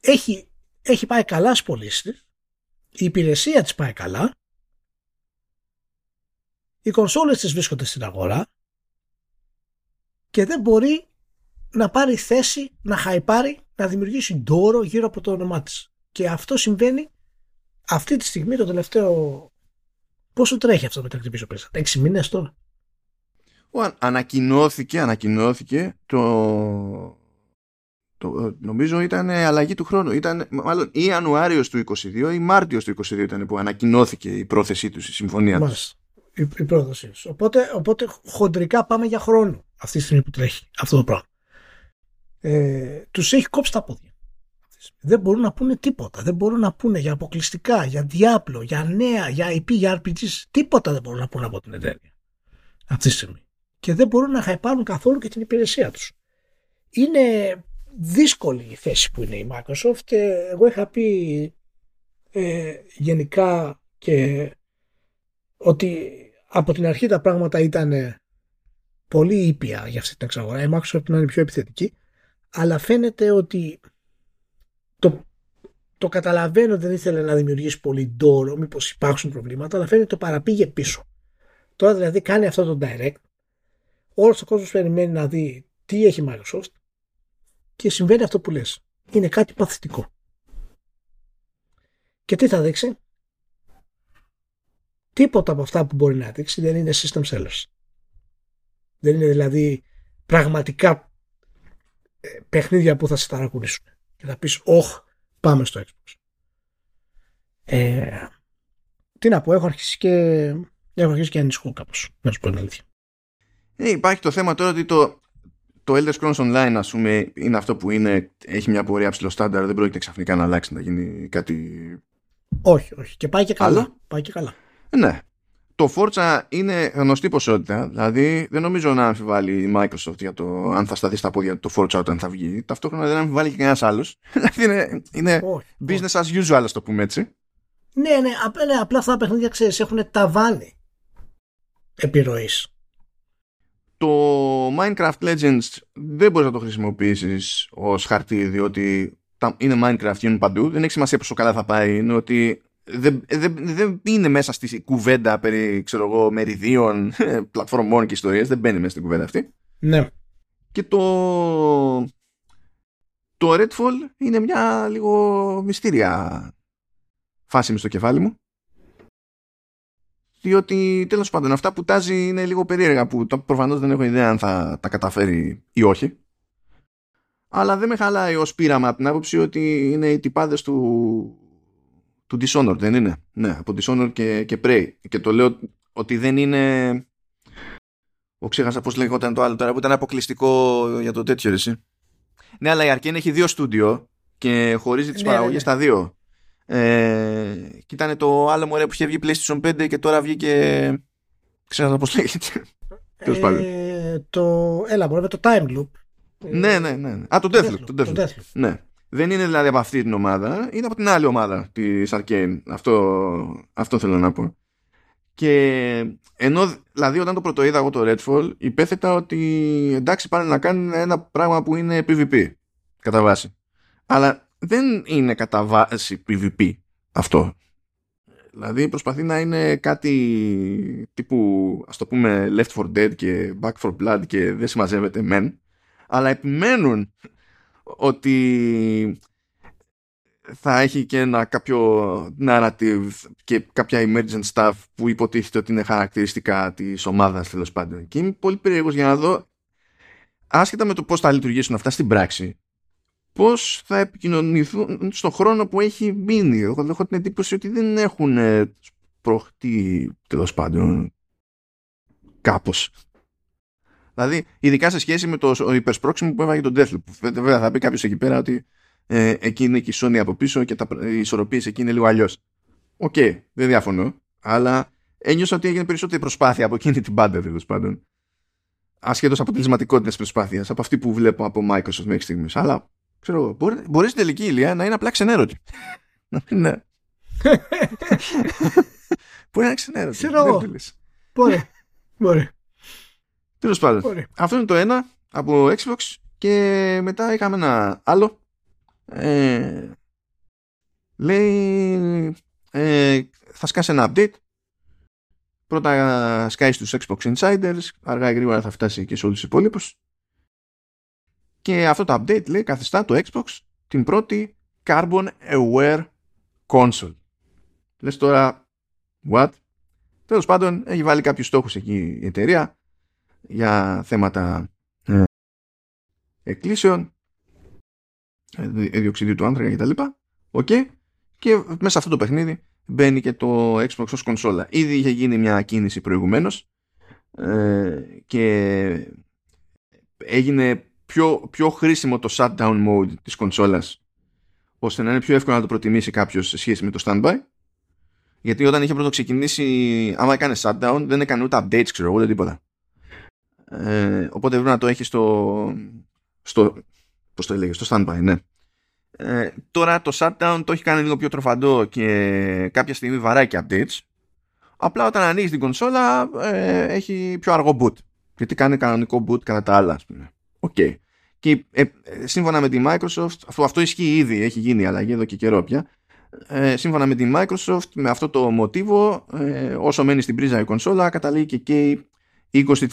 Έχει, έχει πάει καλά στις πωλήσεις. Η υπηρεσία της πάει καλά. Οι κονσόλες της βρίσκονται στην αγορά και δεν μπορεί να πάρει θέση, να χαϊπάρει, να δημιουργήσει ντόρο γύρω από το όνομά της. Και αυτό συμβαίνει αυτή τη στιγμή το τελευταίο. Πόσο τρέχει αυτό με τα πίσω πέσα, έξι μήνες τώρα; ανακοινώθηκε, ανακοινώθηκε το, το, νομίζω ήταν αλλαγή του χρόνου. Ήταν μάλλον ή Ιανουάριος του 22 ή Μάρτιος του 22 ήταν που ανακοινώθηκε η πρόθεσή τους, η συμφωνία τους. Η, η πρόθεσή τους. Οπότε, οπότε χοντρικά πάμε για χρόνο αυτή τη στιγμή που τρέχει αυτό το πράγμα. Ε, τους έχει κόψει τα πόδια. Δεν μπορούν να πούνε τίποτα. Δεν μπορούν να πούνε για αποκλειστικά, για διάπλο, για νέα, για IP, για RPGs. Τίποτα δεν μπορούν να πούνε από την εταιρεία αυτή τη στιγμή. Και δεν μπορούν να χαϊπάνουν καθόλου και την υπηρεσία τους. Είναι δύσκολη η θέση που είναι η Microsoft. Ε, εγώ είχα πει ε, γενικά και ότι από την αρχή τα πράγματα ήταν πολύ ήπια για αυτή την εξαγορά. Η Microsoft να είναι πιο επιθετική. Αλλά φαίνεται ότι το, το καταλαβαίνω δεν ήθελε να δημιουργήσει πολύ ντόρο, μήπως υπάρξουν προβλήματα, αλλά φαίνεται το παραπήγε πίσω. Τώρα δηλαδή κάνει αυτό το direct. Όλος ο κόσμος περιμένει να δει τι έχει η Microsoft και συμβαίνει αυτό που λες. Είναι κάτι παθητικό. Και τι θα δείξει; Τίποτα από αυτά που μπορεί να δείξει δεν είναι system sellers. Δεν είναι δηλαδή πραγματικά ε, παιχνίδια που θα σε ταρακουνήσουν. Και θα πεις, όχ, πάμε στο Xbox. Ε, τι να πω, έχω αρχίσει και, έχω αρχίσει και ανησυχώ κάπως, να σου πω την αλήθεια. Ε, υπάρχει το θέμα τώρα ότι το, το Elder Scrolls Online, ας πούμε, είναι αυτό που είναι, έχει μια πορεία ψηλό στάνταρ, δεν πρόκειται ξαφνικά να αλλάξει να γίνει κάτι. Όχι, όχι. Και πάει και καλά. Πάει και καλά. Ε, ναι. Το Forza είναι γνωστή ποσότητα, δηλαδή δεν νομίζω να αμφιβάλλει η Microsoft για το αν θα σταθεί στα πόδια το Forza όταν θα βγει. Ταυτόχρονα δεν αμφιβάλλει και κανένας άλλος. (laughs) Δηλαδή είναι, είναι όχι, business όχι. as usual, ας το πούμε έτσι. Ναι, ναι, ναι, απλά αυτά τα παιχνίδια ξέρεις έχουν ταβάνι επιρροής το Minecraft Legends δεν μπορείς να το χρησιμοποιήσεις ως χαρτί διότι είναι Minecraft, γίνουν παντού. Δεν έχει σημασία πόσο καλά θα πάει. Είναι ότι δεν, δεν, δεν είναι μέσα στη κουβέντα περί ξέρω εγώ, μεριδίων, πλατφορμών και ιστορίες. Δεν μπαίνει μέσα στην κουβέντα αυτή. Ναι. Και το, το Redfall είναι μια λίγο μυστήρια φάση στο κεφάλι μου διότι τέλος πάντων αυτά που τάζει είναι λίγο περίεργα που προφανώς δεν έχω ιδέα αν θα τα καταφέρει ή όχι αλλά δεν με χαλάει ως πείραμα από την άποψη ότι είναι οι τυπάδες του, του Dishonored δεν είναι; Ναι από Dishonored και, και Prey και το λέω ότι δεν είναι ο ξέχασα πώς λέγονταν το άλλο τώρα που ήταν αποκλειστικό για το τέτοιο εσύ ναι αλλά η Arkane έχει δύο στούντιο και χωρίζει τις ναι, παραγωγές ναι. στα δύο ε, και ήταν το άλλο μωρέ που είχε βγει PlayStation 5 και τώρα βγήκε. Ξέρω πώς λέγεται. Ε, το. Έλα, μωρέ, το Time Loop. Ναι, ναι, ναι. Α, το Deathloop. Το Deathloop. Το Deathloop. Ναι. Δεν είναι δηλαδή από αυτή την ομάδα, είναι από την άλλη ομάδα της Arcane. Αυτό, αυτό θέλω να πω. Και ενώ δηλαδή όταν το πρώτο είδα εγώ το Redfall, υπέθετα ότι εντάξει πάνε να κάνουν ένα πράγμα που είναι PvP κατά βάση. Αλλά δεν είναι κατά βάση PvP αυτό. Δηλαδή προσπαθεί να είναι κάτι τύπου ας το πούμε Left for Dead και Back for Blood και δεν συμμαζεύεται μεν αλλά επιμένουν ότι θα έχει και ένα κάποιο narrative και κάποια emergent stuff που υποτίθεται ότι είναι χαρακτηριστικά της ομάδας τέλος πάντων και είμαι πολύ περίεργος για να δω άσχετα με το πώς θα λειτουργήσουν αυτά στην πράξη πώς θα επικοινωνηθούν στον χρόνο που έχει μείνει. Εγώ έχω την εντύπωση ότι δεν έχουν σπρωχτεί τέλος πάντων κάπως. Δηλαδή, ειδικά σε σχέση με το υπερσπρώξιμο που έφαγε το Deathloop. Βέβαια, θα πει κάποιος εκεί πέρα ότι ε, εκεί είναι και η Sony από πίσω και τα, οι ισορροπίες εκεί είναι λίγο αλλιώς. OK, okay, δεν διαφωνώ. Αλλά ένιωσα ότι έγινε περισσότερη προσπάθεια από εκείνη την μπάντα τέλος πάντων. Ασχέτως αποτελεσματικότητα προσπάθειας από αυτή που βλέπω από Microsoft μέχρι στιγμής. Αλλά Ξέρω, μπορεί, μπορεί στην τελική ηλία να είναι απλά ξενέρωτη. (laughs) ναι. (laughs) μπορεί να είναι ξενέρωτη. Ξέρω Μπορεί. Μπορεί. Τέλος πάντων. Αυτό είναι το ένα από Xbox και μετά είχαμε ένα άλλο. Ε, λέει ε, θα σκάσει ένα update πρώτα σκάει στους Xbox Insiders αργά ή γρήγορα θα φτάσει και σε όλους τους υπόλοιπους και αυτό το update λέει καθιστά το Xbox την πρώτη Carbon Aware Console. Λες τώρα, what? Τέλος πάντων, έχει βάλει κάποιους στόχους εκεί η εταιρεία για θέματα ε, εκκλήσεων, ε, διοξιδίου του άνθρακα κτλ. Okay. Και μέσα αυτό το παιχνίδι μπαίνει και το Xbox ως κονσόλα. Ήδη είχε γίνει μια κίνηση προηγουμένως ε, και έγινε πιο, πιο χρήσιμο το shutdown mode της κονσόλας ώστε να είναι πιο εύκολο να το προτιμήσει κάποιος σε σχέση με το standby γιατί όταν είχε πρώτο ξεκινήσει άμα έκανε shutdown δεν έκανε ούτε updates ξέρω ούτε τίποτα ε, οπότε πρέπει να το έχεις στο, στο πώς το έλεγες, στο standby ναι ε, τώρα το shutdown το έχει κάνει λίγο πιο τροφαντό και κάποια στιγμή βαράει και updates. Απλά όταν ανοίγεις την κονσόλα ε, έχει πιο αργό boot. Γιατί κάνει κανονικό boot κατά τα άλλα, ας πούμε. OK. Okay. Και ε, σύμφωνα με τη Microsoft, αυτό, αυτό ισχύει ήδη, έχει γίνει αλλαγή εδώ και καιρό πια. Ε, σύμφωνα με τη Microsoft, με αυτό το μοτίβο, ε, όσο μένει στην πρίζα η κονσόλα, καταλήγει και καίει 20,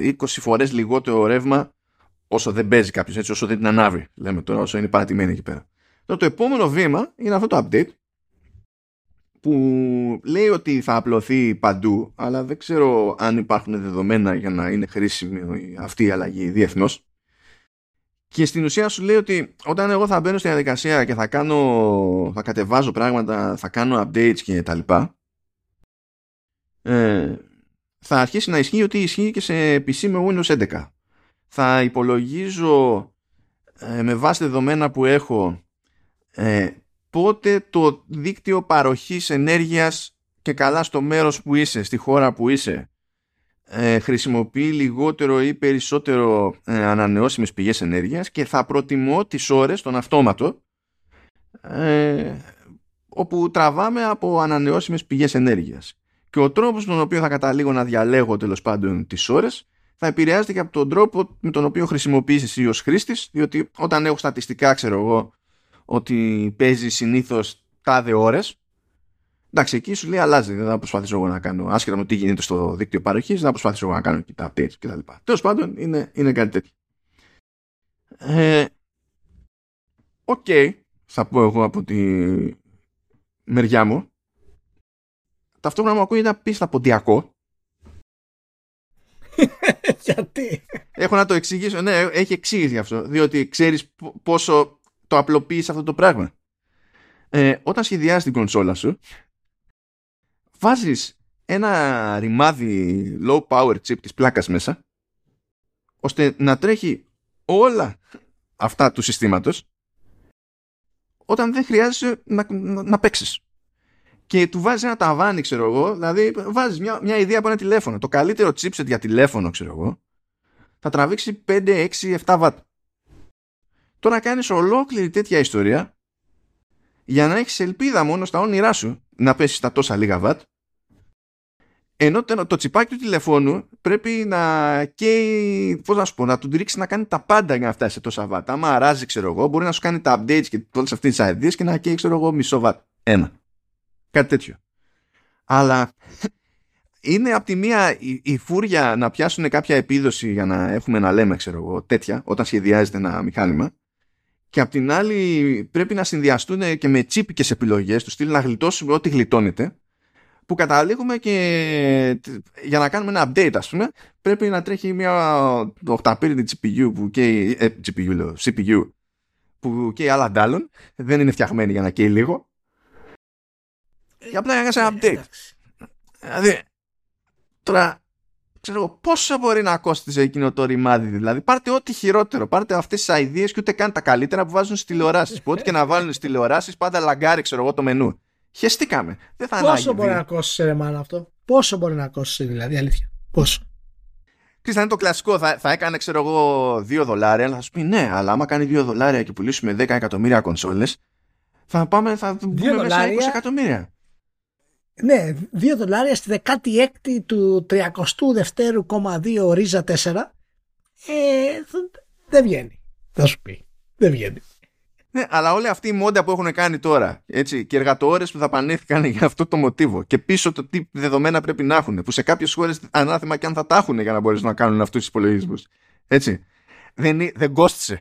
20 φορές λιγότερο ρεύμα όσο δεν παίζει κάποιος έτσι, όσο δεν την ανάβει. Λέμε τώρα, όσο είναι παρατημένη εκεί πέρα. Τώρα, το επόμενο βήμα είναι αυτό το update που λέει ότι θα απλωθεί παντού, αλλά δεν ξέρω αν υπάρχουν δεδομένα για να είναι χρήσιμη αυτή η αλλαγή διεθνώς. Και στην ουσία σου λέει ότι όταν εγώ θα μπαίνω στη διαδικασία και θα κάνω, θα κατεβάζω πράγματα, θα κάνω updates και τα λοιπά, ε, θα αρχίσει να ισχύει ότι ισχύει και σε PC με Windows 11 θα υπολογίζω ε, με βάση δεδομένα που έχω ε, πότε το δίκτυο παροχής ενέργειας και καλά στο μέρος που είσαι, στη χώρα που είσαι ε, χρησιμοποιεί λιγότερο ή περισσότερο ε, ανανεώσιμες πηγές ενέργειας και θα προτιμώ τις ώρες των αυτόματο ε, όπου τραβάμε από ανανεώσιμες πηγές ενέργειας. Και ο τρόπος με τον οποίο θα καταλήγω να διαλέγω τέλος πάντων τις ώρες θα επηρεάζεται και από τον τρόπο με τον οποίο χρησιμοποιείς εσύ ως χρήστης, διότι όταν έχω στατιστικά, ξέρω εγώ, ότι παίζει συνήθως τάδε ώρες, εντάξει, εκεί σου λέει αλλάζει, δεν θα προσπαθήσω εγώ να κάνω, άσχετα με τι γίνεται στο δίκτυο παροχής, δεν θα προσπαθήσω εγώ να κάνω και τα updates κτλ. Τέλος πάντων, είναι, είναι κάτι τέτοιο. Ε, OK, okay, θα πω εγώ από τη μεριά μου. Ταυτόχρονα μου ακούγεται απίστευτα ποντιακό (laughs) Γιατί; Έχω να το εξηγήσω. Ναι, έχει εξήγηση αυτό. Διότι ξέρεις πόσο το απλοποιείς αυτό το πράγμα. Ε, όταν σχεδιάζει την κονσόλα σου, βάζεις ένα ρημάδι low power chip της πλάκας μέσα ώστε να τρέχει όλα αυτά του συστήματος όταν δεν χρειάζεσαι να, να, να παίξεις και του βάζεις ένα ταβάνι, ξέρω εγώ. Δηλαδή, βάζεις μια, μια ιδέα από ένα τηλέφωνο. Το καλύτερο chipset για τηλέφωνο, ξέρω εγώ, θα τραβήξει 5, 6, 7 watt. Τώρα κάνεις ολόκληρη τέτοια ιστορία για να έχεις ελπίδα μόνο στα όνειρά σου να πέσεις στα τόσα λίγα watt. Ενώ το τσιπάκι του τηλεφώνου πρέπει να καίει, πώς να σου πω, να του ρίξει να κάνει τα πάντα για να φτάσει σε τόσα watt. Άμα αράζει, ξέρω εγώ, μπορεί να σου κάνει τα updates και όλες αυτές τις ιδέε και να καίει, ξέρω εγώ, μισό watt. Ένα. Κάτι τέτοιο. Αλλά είναι από τη μία η, η, φούρια να πιάσουν κάποια επίδοση για να έχουμε να λέμε, ξέρω εγώ, τέτοια, όταν σχεδιάζεται ένα μηχάνημα. Και απ' την άλλη πρέπει να συνδυαστούν και με τσίπικες επιλογές του στυλ να γλιτώσουμε ό,τι γλιτώνεται που καταλήγουμε και για να κάνουμε ένα update ας πούμε πρέπει να τρέχει μια οχταπύρινη GPU που καίει, ε, GPU λέω, CPU που καίει άλλα αντάλλων δεν είναι φτιαγμένη για να καίει λίγο για απλά έκανε ένα update. Δηλαδή, τώρα, ξέρω εγώ, πόσο μπορεί να κόστιζε εκείνο το ρημάδι. Δηλαδή, πάρτε ό,τι χειρότερο. Πάρτε αυτές τις ιδέε και ούτε καν τα καλύτερα που βάζουν στις τηλεοράσεις. που ό,τι και να βάλουν στις τηλεοράσεις, πάντα λαγκάρει, ξέρω εγώ, το μενού. Χαιστήκαμε. Δεν θα Πόσο μπορεί να κόστισε, ρε μάνα αυτό; Πόσο μπορεί να κόστισε, δηλαδή, αλήθεια; Πόσο; Τι θα είναι το κλασικό, θα, θα έκανε, ξέρω εγώ, 2 δολάρια, αλλά θα σου πει ναι, αλλά άμα κάνει 2 δολάρια και πουλήσουμε 10 εκατομμύρια κονσόλες, θα πάμε, θα μπούμε μέσα 20 εκατομμύρια. Ναι, 2 δολάρια στη 16η του 32,2 ρίζα 4. Ε, δεν βγαίνει. Θα σου πει. Δεν βγαίνει. Ναι, αλλά όλη αυτή η μόντα που έχουν κάνει τώρα έτσι, και εργατοόρες που θα πανέθηκαν για αυτό το μοτίβο και πίσω το τι δεδομένα πρέπει να έχουν που σε κάποιες χώρες ανάθεμα και αν θα τα έχουν για να μπορέσουν να κάνουν αυτούς τους υπολογισμούς έτσι δεν, δεν κόστησε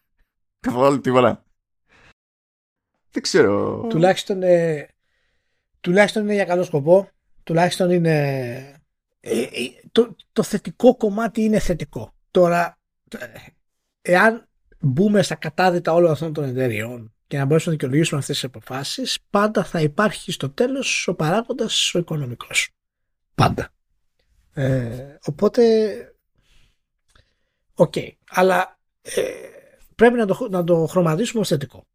(laughs) καθόλου τίποτα Δεν ξέρω. Τουλάχιστον, ε, τουλάχιστον είναι για καλό σκοπό. Τουλάχιστον είναι. Ε, ε, το, το θετικό κομμάτι είναι θετικό. Τώρα, ε, εάν μπούμε στα κατάδυτα όλων αυτών των εταιριών και να μπορέσουμε να δικαιολογήσουμε αυτές τις αποφάσεις, πάντα θα υπάρχει στο τέλος ο παράγοντας ο οικονομικός. Πάντα. Ε, οπότε, OK. Okay. Αλλά ε, πρέπει να το, να το χρωματίσουμε ως θετικό.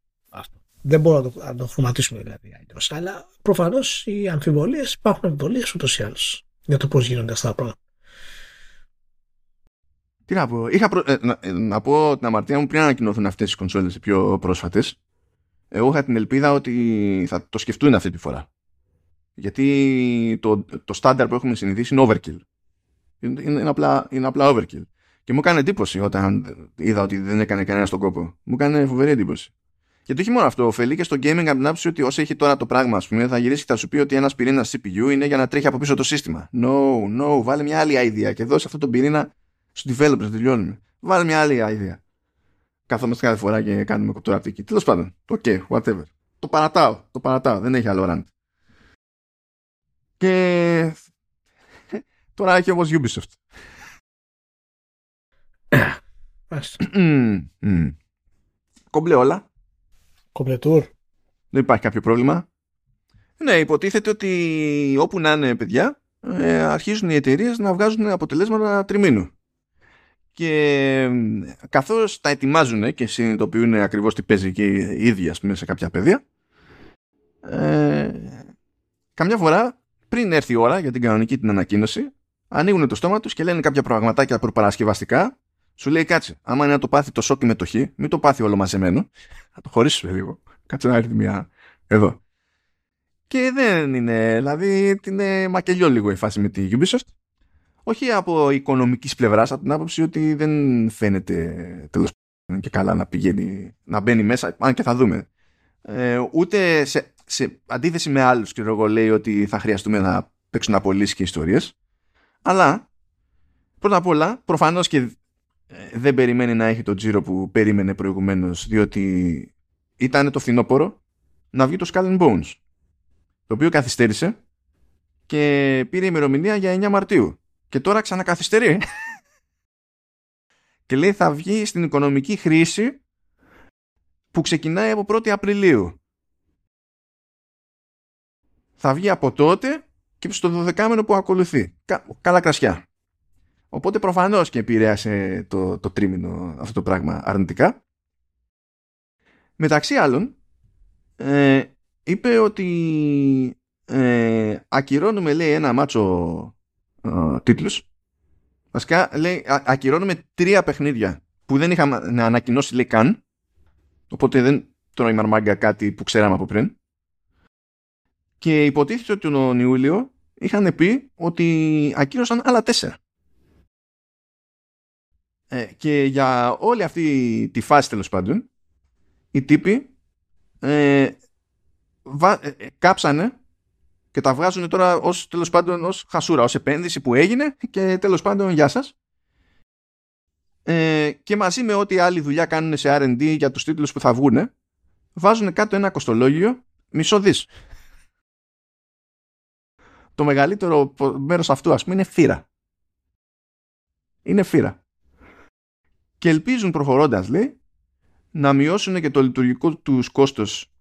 Αυτό. Δεν μπορούμε να το, να το χρωματίσουμε δηλαδή. Αλλά προφανώς οι αμφιβολίες υπάρχουν αμφιβολίες ούτως ή άλλως για το πώς γίνονται αυτά τα πράγματα. Τι να πω. Είχα προ... ε, να, να, πω την αμαρτία μου πριν ανακοινώθουν αυτές οι κονσόλες πιο πρόσφατες. Εγώ είχα την ελπίδα ότι θα το σκεφτούν αυτή τη φορά. Γιατί το, το στάνταρ που έχουμε συνηθίσει είναι overkill. Είναι, είναι, απλά, είναι απλά overkill. Και μου έκανε εντύπωση όταν είδα ότι δεν έκανε κανένα τον κόπο. Μου έκανε φοβερή εντύπωση. Και το όχι μόνο αυτό, ωφελεί και στο gaming από την άποψη ότι όσο έχει τώρα το πράγμα, ας πούμε, θα γυρίσει και θα σου πει ότι ένας πυρήνας CPU είναι για να τρέχει από πίσω το σύστημα. No, no, βάλε μια άλλη idea και δώσε αυτό το πυρήνα στου developers να τελειώνουμε. Βάλε μια άλλη idea. Καθόμαστε κάθε φορά και κάνουμε κοπτοραπτική. Τέλος πάντων, ok, whatever. Το παρατάω, το παρατάω, δεν έχει άλλο rant. Και (laughs) τώρα έχει όμως Ubisoft. Κομπλέ όλα. Κομπλετούρ. Δεν υπάρχει κάποιο πρόβλημα. Ναι, υποτίθεται ότι όπου να είναι παιδιά, ε, αρχίζουν οι εταιρείες να βγάζουν αποτελέσματα τριμήνου. Και καθώς τα ετοιμάζουν και συνειδητοποιούν ακριβώς τι παίζει και οι ίδιοι ας πούμε, σε κάποια παιδιά, ε, καμιά φορά πριν έρθει η ώρα για την κανονική την ανακοίνωση, ανοίγουν το στόμα τους και λένε κάποια πραγματάκια προπαρασκευαστικά σου λέει κάτσε, άμα είναι να το πάθει το σοκ με το χ, μην το πάθει όλο μαζεμένο. Θα το χωρίσει λίγο. Κάτσε να έρθει μια εδώ. Και δεν είναι, δηλαδή είναι μακελιό λίγο η φάση με τη Ubisoft. Όχι από οικονομικής πλευράς, από την άποψη ότι δεν φαίνεται τέλος και καλά να πηγαίνει, να μπαίνει μέσα, αν και θα δούμε. Ε, ούτε σε, σε αντίθεση με άλλους, και εγώ λέει ότι θα χρειαστούμε να παίξουν απολύσεις και ιστορίες. Αλλά, πρώτα απ' όλα, προφανώς και ε, δεν περιμένει να έχει το τζίρο που περίμενε προηγουμένως διότι ήταν το φθινόπωρο να βγει το Skull and Bones το οποίο καθυστέρησε και πήρε ημερομηνία για 9 Μαρτίου. Και τώρα ξανακαθυστερεί. (laughs) Και λέει θα βγει στην οικονομική χρήση που ξεκινάει από 1η Απριλίου. Θα βγει από τότε και στο 12 που ακολουθεί. Καλά κρασιά Οπότε προφανώς και επηρέασε το, το τρίμηνο αυτό το πράγμα αρνητικά. Μεταξύ άλλων, ε, είπε ότι ε, ακυρώνουμε λέει ένα μάτσο ε, τίτλους. Βασικά λέει ακυρώνουμε τρία παιχνίδια που δεν είχαμε ανακοινώσει λέει καν. Οπότε δεν τρώει μάγκα κάτι που ξέραμε από πριν. Και υποτίθεται ότι τον Ιούλιο είχαν πει ότι ακύρωσαν άλλα τέσσερα. Ε, και για όλη αυτή τη φάση τέλος πάντων, οι τύποι ε, βα, ε, ε, κάψανε και τα βγάζουν τώρα ως τέλος πάντων ως χασούρα, ως επένδυση που έγινε και τέλος πάντων γεια σας. Ε, και μαζί με ό,τι άλλη δουλειά κάνουν σε R&D για τους τίτλους που θα βγουν βάζουν κάτω ένα κοστολόγιο μισό δις. Το μεγαλύτερο μέρος αυτού ας πούμε είναι φύρα. Είναι φύρα και ελπίζουν προχωρώντας λέει να μειώσουν και το λειτουργικό τους κόστος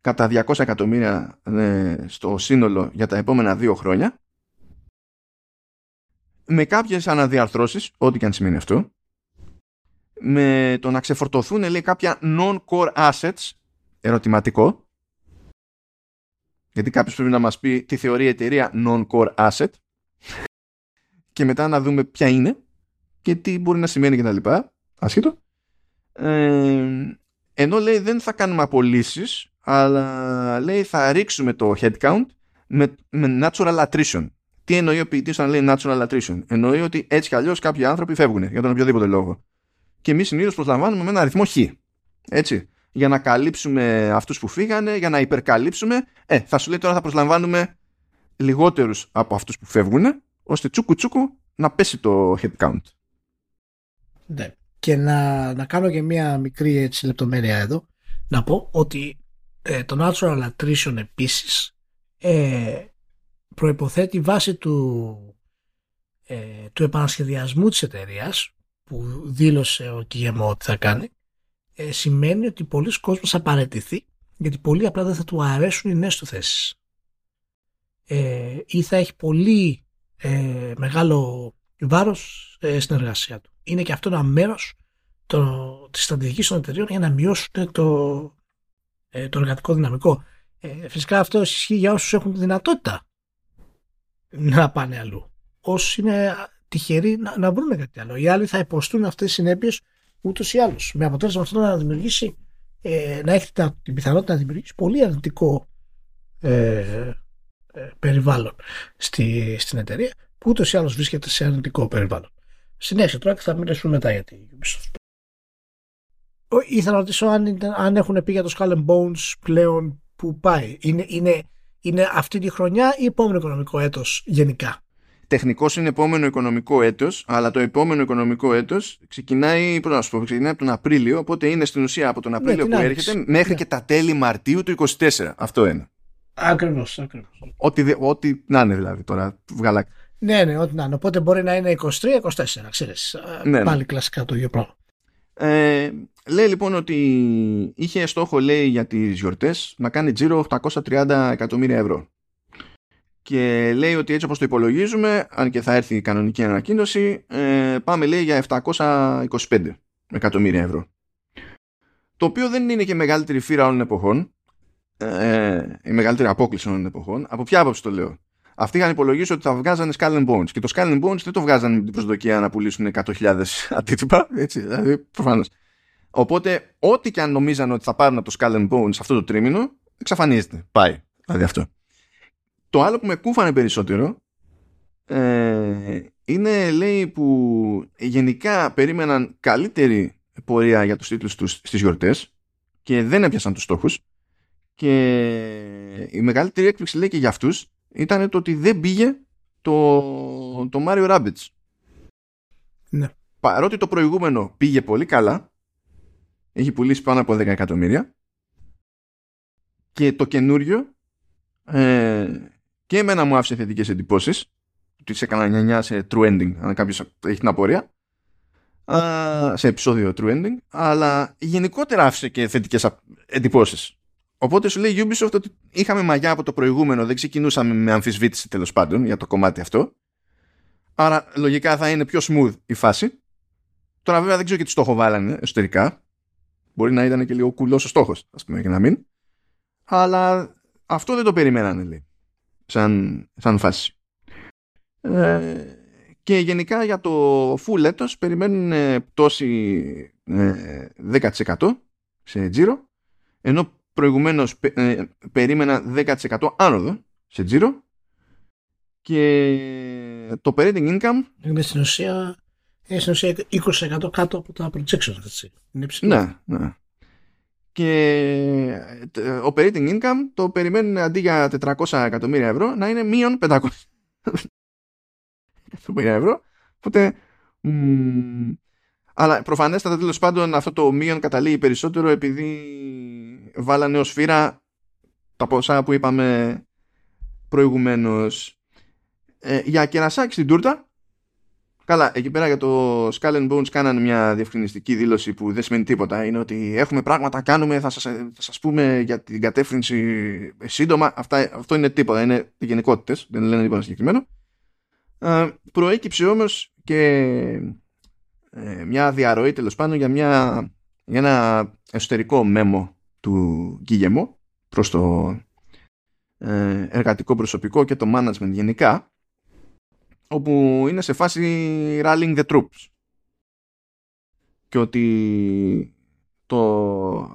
κατά 200 εκατομμύρια ε, στο σύνολο για τα επόμενα δύο χρόνια. Με κάποιες αναδιαρθρώσεις, ό,τι και αν σημαίνει αυτό. Με το να ξεφορτωθούν λέει κάποια non-core assets ερωτηματικό. Γιατί κάποιος πρέπει να μας πει τι θεωρεί η εταιρεία non-core asset. Και μετά να δούμε ποια είναι και τι μπορεί να σημαίνει και τα λοιπά. Άσχετο. Ε, ενώ λέει δεν θα κάνουμε απολύσεις, αλλά λέει θα ρίξουμε το headcount με, με natural attrition. Τι εννοεί ο ποιητής όταν λέει natural attrition; Εννοεί ότι έτσι κι αλλιώς κάποιοι άνθρωποι φεύγουν για τον οποιοδήποτε λόγο. Και εμείς συνήθως προσλαμβάνουμε με ένα αριθμό χ. Έτσι. Για να καλύψουμε αυτούς που φύγανε, για να υπερκαλύψουμε. Ε, θα σου λέει τώρα θα προσλαμβάνουμε λιγότερους από αυτούς που φεύγουν, ώστε τσούκου τσούκου να πέσει το headcount. Ναι. Και να, να κάνω και μία μικρή έτσι, λεπτομέρεια εδώ. Να πω ότι ε, το natural attrition επίσης ε, προϋποθέτει βάση του, ε, του επανασχεδιασμού της εταιρείας που δήλωσε ο Κιγεμό ότι θα κάνει ε, σημαίνει ότι πολλοί κόσμος θα παραιτηθεί γιατί πολύ απλά δεν θα του αρέσουν οι νέες του θέσεις ε, ή θα έχει πολύ ε, μεγάλο βάρος ε, στην εργασία του. Είναι και αυτό ένα μέρος το, της στρατηγικής των εταιρείων για να μειώσουν το, ε, το εργατικό δυναμικό. Ε, φυσικά αυτό ισχύει για όσους έχουν τη δυνατότητα να πάνε αλλού. Όσοι είναι τυχεροί να, να βρουν κάτι άλλο. Οι άλλοι θα υποστούν αυτές τις συνέπειες ούτως ή άλλως. Με αποτέλεσμα αυτό να δημιουργήσει, ε, να έχει την πιθανότητα να δημιουργήσει πολύ αρνητικό ε, ε, περιβάλλον στη, στην εταιρεία που ούτως ή άλλως βρίσκεται σε αρνητικό περιβάλλον. Συνέχεια τώρα και θα μιλήσουμε μετά για την Ubisoft. Ήθελα να ρωτήσω αν, αν έχουν πει για το Skull and Bones πλέον που πάει. Είναι, είναι, είναι αυτή τη χρονιά ή επόμενο οικονομικό έτος γενικά; Τεχνικώ είναι επόμενο οικονομικό έτος, αλλά το επόμενο οικονομικό έτος ξεκινάει, πώς να σου πω, ξεκινάει από τον Απρίλιο, οπότε είναι στην ουσία από τον ναι, Απρίλιο που έρχεται μέχρι ναι. και τα τέλη Μαρτίου του 24. Αυτό είναι. Ακριβώς, ακριβώς. Ό,τι, ό,τι να είναι δηλαδή τώρα, βγαλάκι. Ναι, ναι, ό,τι να είναι. Οπότε μπορεί να είναι 23-24, ξέρεις. Ναι, ναι, Πάλι κλασικά το ίδιο πράγμα. Ε, λέει λοιπόν ότι είχε στόχο λέει για τις γιορτές να κάνει τζίρο 830 εκατομμύρια ευρώ. Και λέει ότι έτσι όπως το υπολογίζουμε, αν και θα έρθει η κανονική ανακοίνωση, ε, πάμε λέει για 725 εκατομμύρια ευρώ. Το οποίο δεν είναι και μεγαλύτερη φύρα όλων εποχών, ε, η μεγαλύτερη απόκληση όλων εποχών. Από ποια άποψη το λέω; Αυτοί είχαν υπολογίσει ότι θα βγάζανε Skull and Bones. Και το Skull and Bones δεν το βγάζανε με την προσδοκία να πουλήσουν 100.000 (laughs) αντίτυπα. Έτσι, δηλαδή, προφανώς. Οπότε, ό,τι και αν νομίζανε ότι θα πάρουν από το Skull and Bones αυτό το τρίμηνο, εξαφανίζεται. Πάει. Δηλαδή αυτό. Το άλλο που με κούφανε περισσότερο ε, είναι, λέει, που γενικά περίμεναν καλύτερη πορεία για τους τίτλους τους στις γιορτές και δεν έπιασαν τους στόχους και η μεγαλύτερη έκπληξη λέει και για αυτούς ήταν το ότι δεν πήγε το, το Mario Rabbids. Ναι. Παρότι το προηγούμενο πήγε πολύ καλά, έχει πουλήσει πάνω από 10 εκατομμύρια και το καινούριο ε, και εμένα μου άφησε θετικές εντυπώσεις. Ότι σε έκανα 9 σε true ending, αν κάποιος έχει την απορία. Α, σε επεισόδιο true ending. Αλλά γενικότερα άφησε και θετικές εντυπώσεις. Οπότε σου λέει η Ubisoft ότι είχαμε μαγιά από το προηγούμενο, δεν ξεκινούσαμε με αμφισβήτηση τέλος πάντων για το κομμάτι αυτό. Άρα λογικά θα είναι πιο smooth η φάση. Τώρα βέβαια δεν ξέρω και τι στόχο βάλανε εσωτερικά. Μπορεί να ήταν και λίγο κουλός ο στόχος, ας πούμε, και να μην. Αλλά αυτό δεν το περιμένανε, λέει. Σαν, σαν φάση. Ε, και γενικά για το full έτος περιμένουν πτώση ε, 10% σε τζίρο ενώ προηγουμένως ε, περίμενα 10% άνοδο σε τζίρο και το operating income είναι στην ουσία, είναι στην ουσία 20% κάτω από τα projections έτσι. Είναι Ναι, ναι. Και ε, operating income το περιμένουν αντί για 400 εκατομμύρια ευρώ να είναι μείον 500 εκατομμύρια ευρώ. Οπότε αλλά προφανέστατα τέλος πάντων αυτό το μείον καταλήγει περισσότερο επειδή βάλανε ως φύρα τα ποσά που είπαμε προηγουμένως. Ε, για κερασάκι στην τούρτα, καλά, εκεί πέρα για το Skull and Bones κάνανε μια διευκρινιστική δήλωση που δεν σημαίνει τίποτα. Είναι ότι έχουμε πράγματα, κάνουμε, θα σας, θα σας πούμε για την κατεύθυνση σύντομα. Αυτά, αυτό είναι τίποτα, είναι γενικότητες, δεν λένε τίποτα συγκεκριμένο. Ε, προέκυψε όμως και ε, μια διαρροή τέλος πάντων για, μια, για ένα εσωτερικό μέμο του Γκίγεμο προς το ε, εργατικό προσωπικό και το management γενικά όπου είναι σε φάση rallying the troops. Και ότι το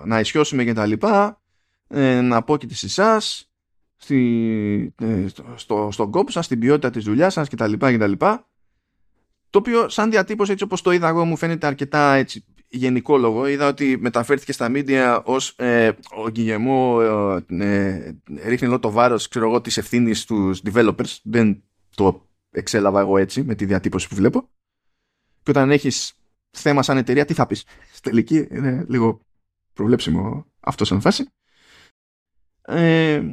να ισιώσουμε και τα λοιπά ε, να πω και σε εσάς στη, στο, στον κόπο σας, στην ποιότητα της δουλειάς σας και τα λοιπά και τα λοιπά. Το οποίο σαν διατύπωση έτσι όπως το είδα εγώ μου φαίνεται αρκετά έτσι γενικόλογο. Είδα ότι μεταφέρθηκε στα media ως ε, ο Γκυγεμό ε, ε, ρίχνει όλο το βάρος ξέρω εγώ της ευθύνης στους developers. Δεν το εξέλαβα εγώ έτσι με τη διατύπωση που βλέπω. Και όταν έχεις θέμα σαν εταιρεία τι θα πεις; Στη τελική είναι λίγο προβλέψιμο αυτό σαν φάση. Ε,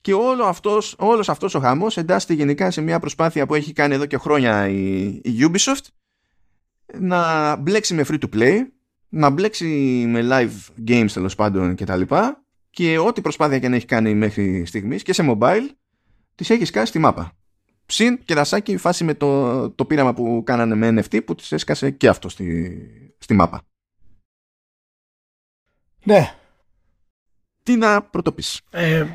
και όλο αυτός, όλος αυτός ο χαμός εντάσσεται γενικά σε μια προσπάθεια που έχει κάνει εδώ και χρόνια η, η Ubisoft να μπλέξει με free to play, να μπλέξει με live games τέλος πάντων κτλ. Και, και ό,τι προσπάθεια και να έχει κάνει μέχρι στιγμής και σε mobile τις έχεις σκάσει στη μάπα. Συν και δασάκι φάση με το, το πείραμα που κάνανε με NFT που τις έσκασε και αυτό στη, στη μάπα. Ναι. Τι να πρωτοπείς. Ε, ε,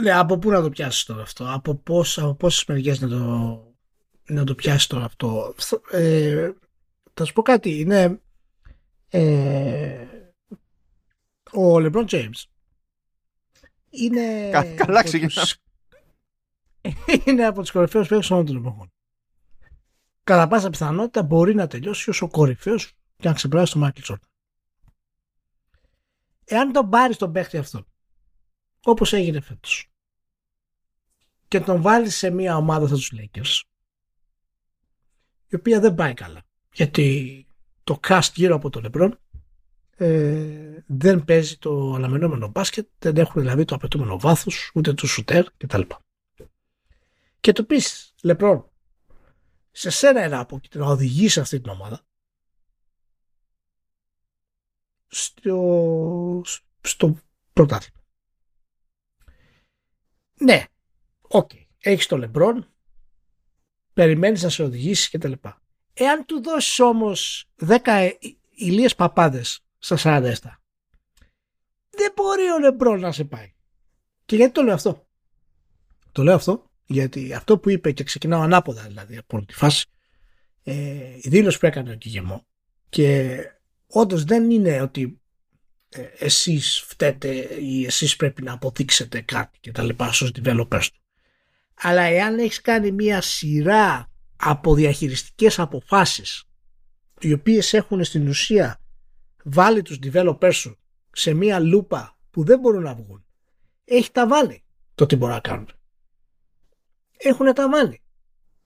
ναι, από πού να το πιάσεις τώρα αυτό, από, πώς, από πόσες μεριές να το, να το πιάσεις τώρα αυτό; Ε, θα σου πω κάτι, είναι ε, ο LeBron James είναι Κα, καλά ξεκινά. είναι από τους κορυφαίους παίκτες όλων των εποχών. Κατά πάσα πιθανότητα μπορεί να τελειώσει ως ο κορυφαίος και να ξεπεράσει τον Μάικλ Τζόρνταν. Εάν τον πάρεις τον παίχτη αυτό, όπως έγινε φέτος, και τον βάλεις σε μια ομάδα σαν τους Lakers, η οποία δεν πάει καλά, γιατί το cast γύρω από τον LeBron ε, δεν παίζει το αναμενόμενο μπάσκετ, δεν έχουν δηλαδή το απαιτούμενο βάθος, ούτε το σουτέρ κτλ. Και του πεις, LeBron, σε σένα είναι από να οδηγήσει αυτή την ομάδα στο, στο πρωτάθλημα. Ναι, OK. Okay. Έχεις το Λεμπρόν, περιμένεις να σε οδηγήσει και τα λοιπά. Εάν του δώσεις όμως 10 ηλίες παπάδες στα 47, δεν μπορεί ο Λεμπρόν να σε πάει. Και γιατί το λέω αυτό; Το λέω αυτό γιατί αυτό που είπε και ξεκινάω ανάποδα δηλαδή από τη φάση ε, η δήλωση που έκανε ο Γκιγεμό και όντως δεν είναι ότι ε, εσείς φταίτε ή εσείς πρέπει να αποδείξετε κάτι και τα λοιπά στους developers του. Αλλά εάν έχεις κάνει μια σειρά από διαχειριστικές αποφάσεις οι οποίες έχουν στην ουσία βάλει τους developers σου σε μια λούπα που δεν μπορούν να βγουν έχει τα βάλει το τι μπορούν να κάνουν. Έχουν τα βάλει.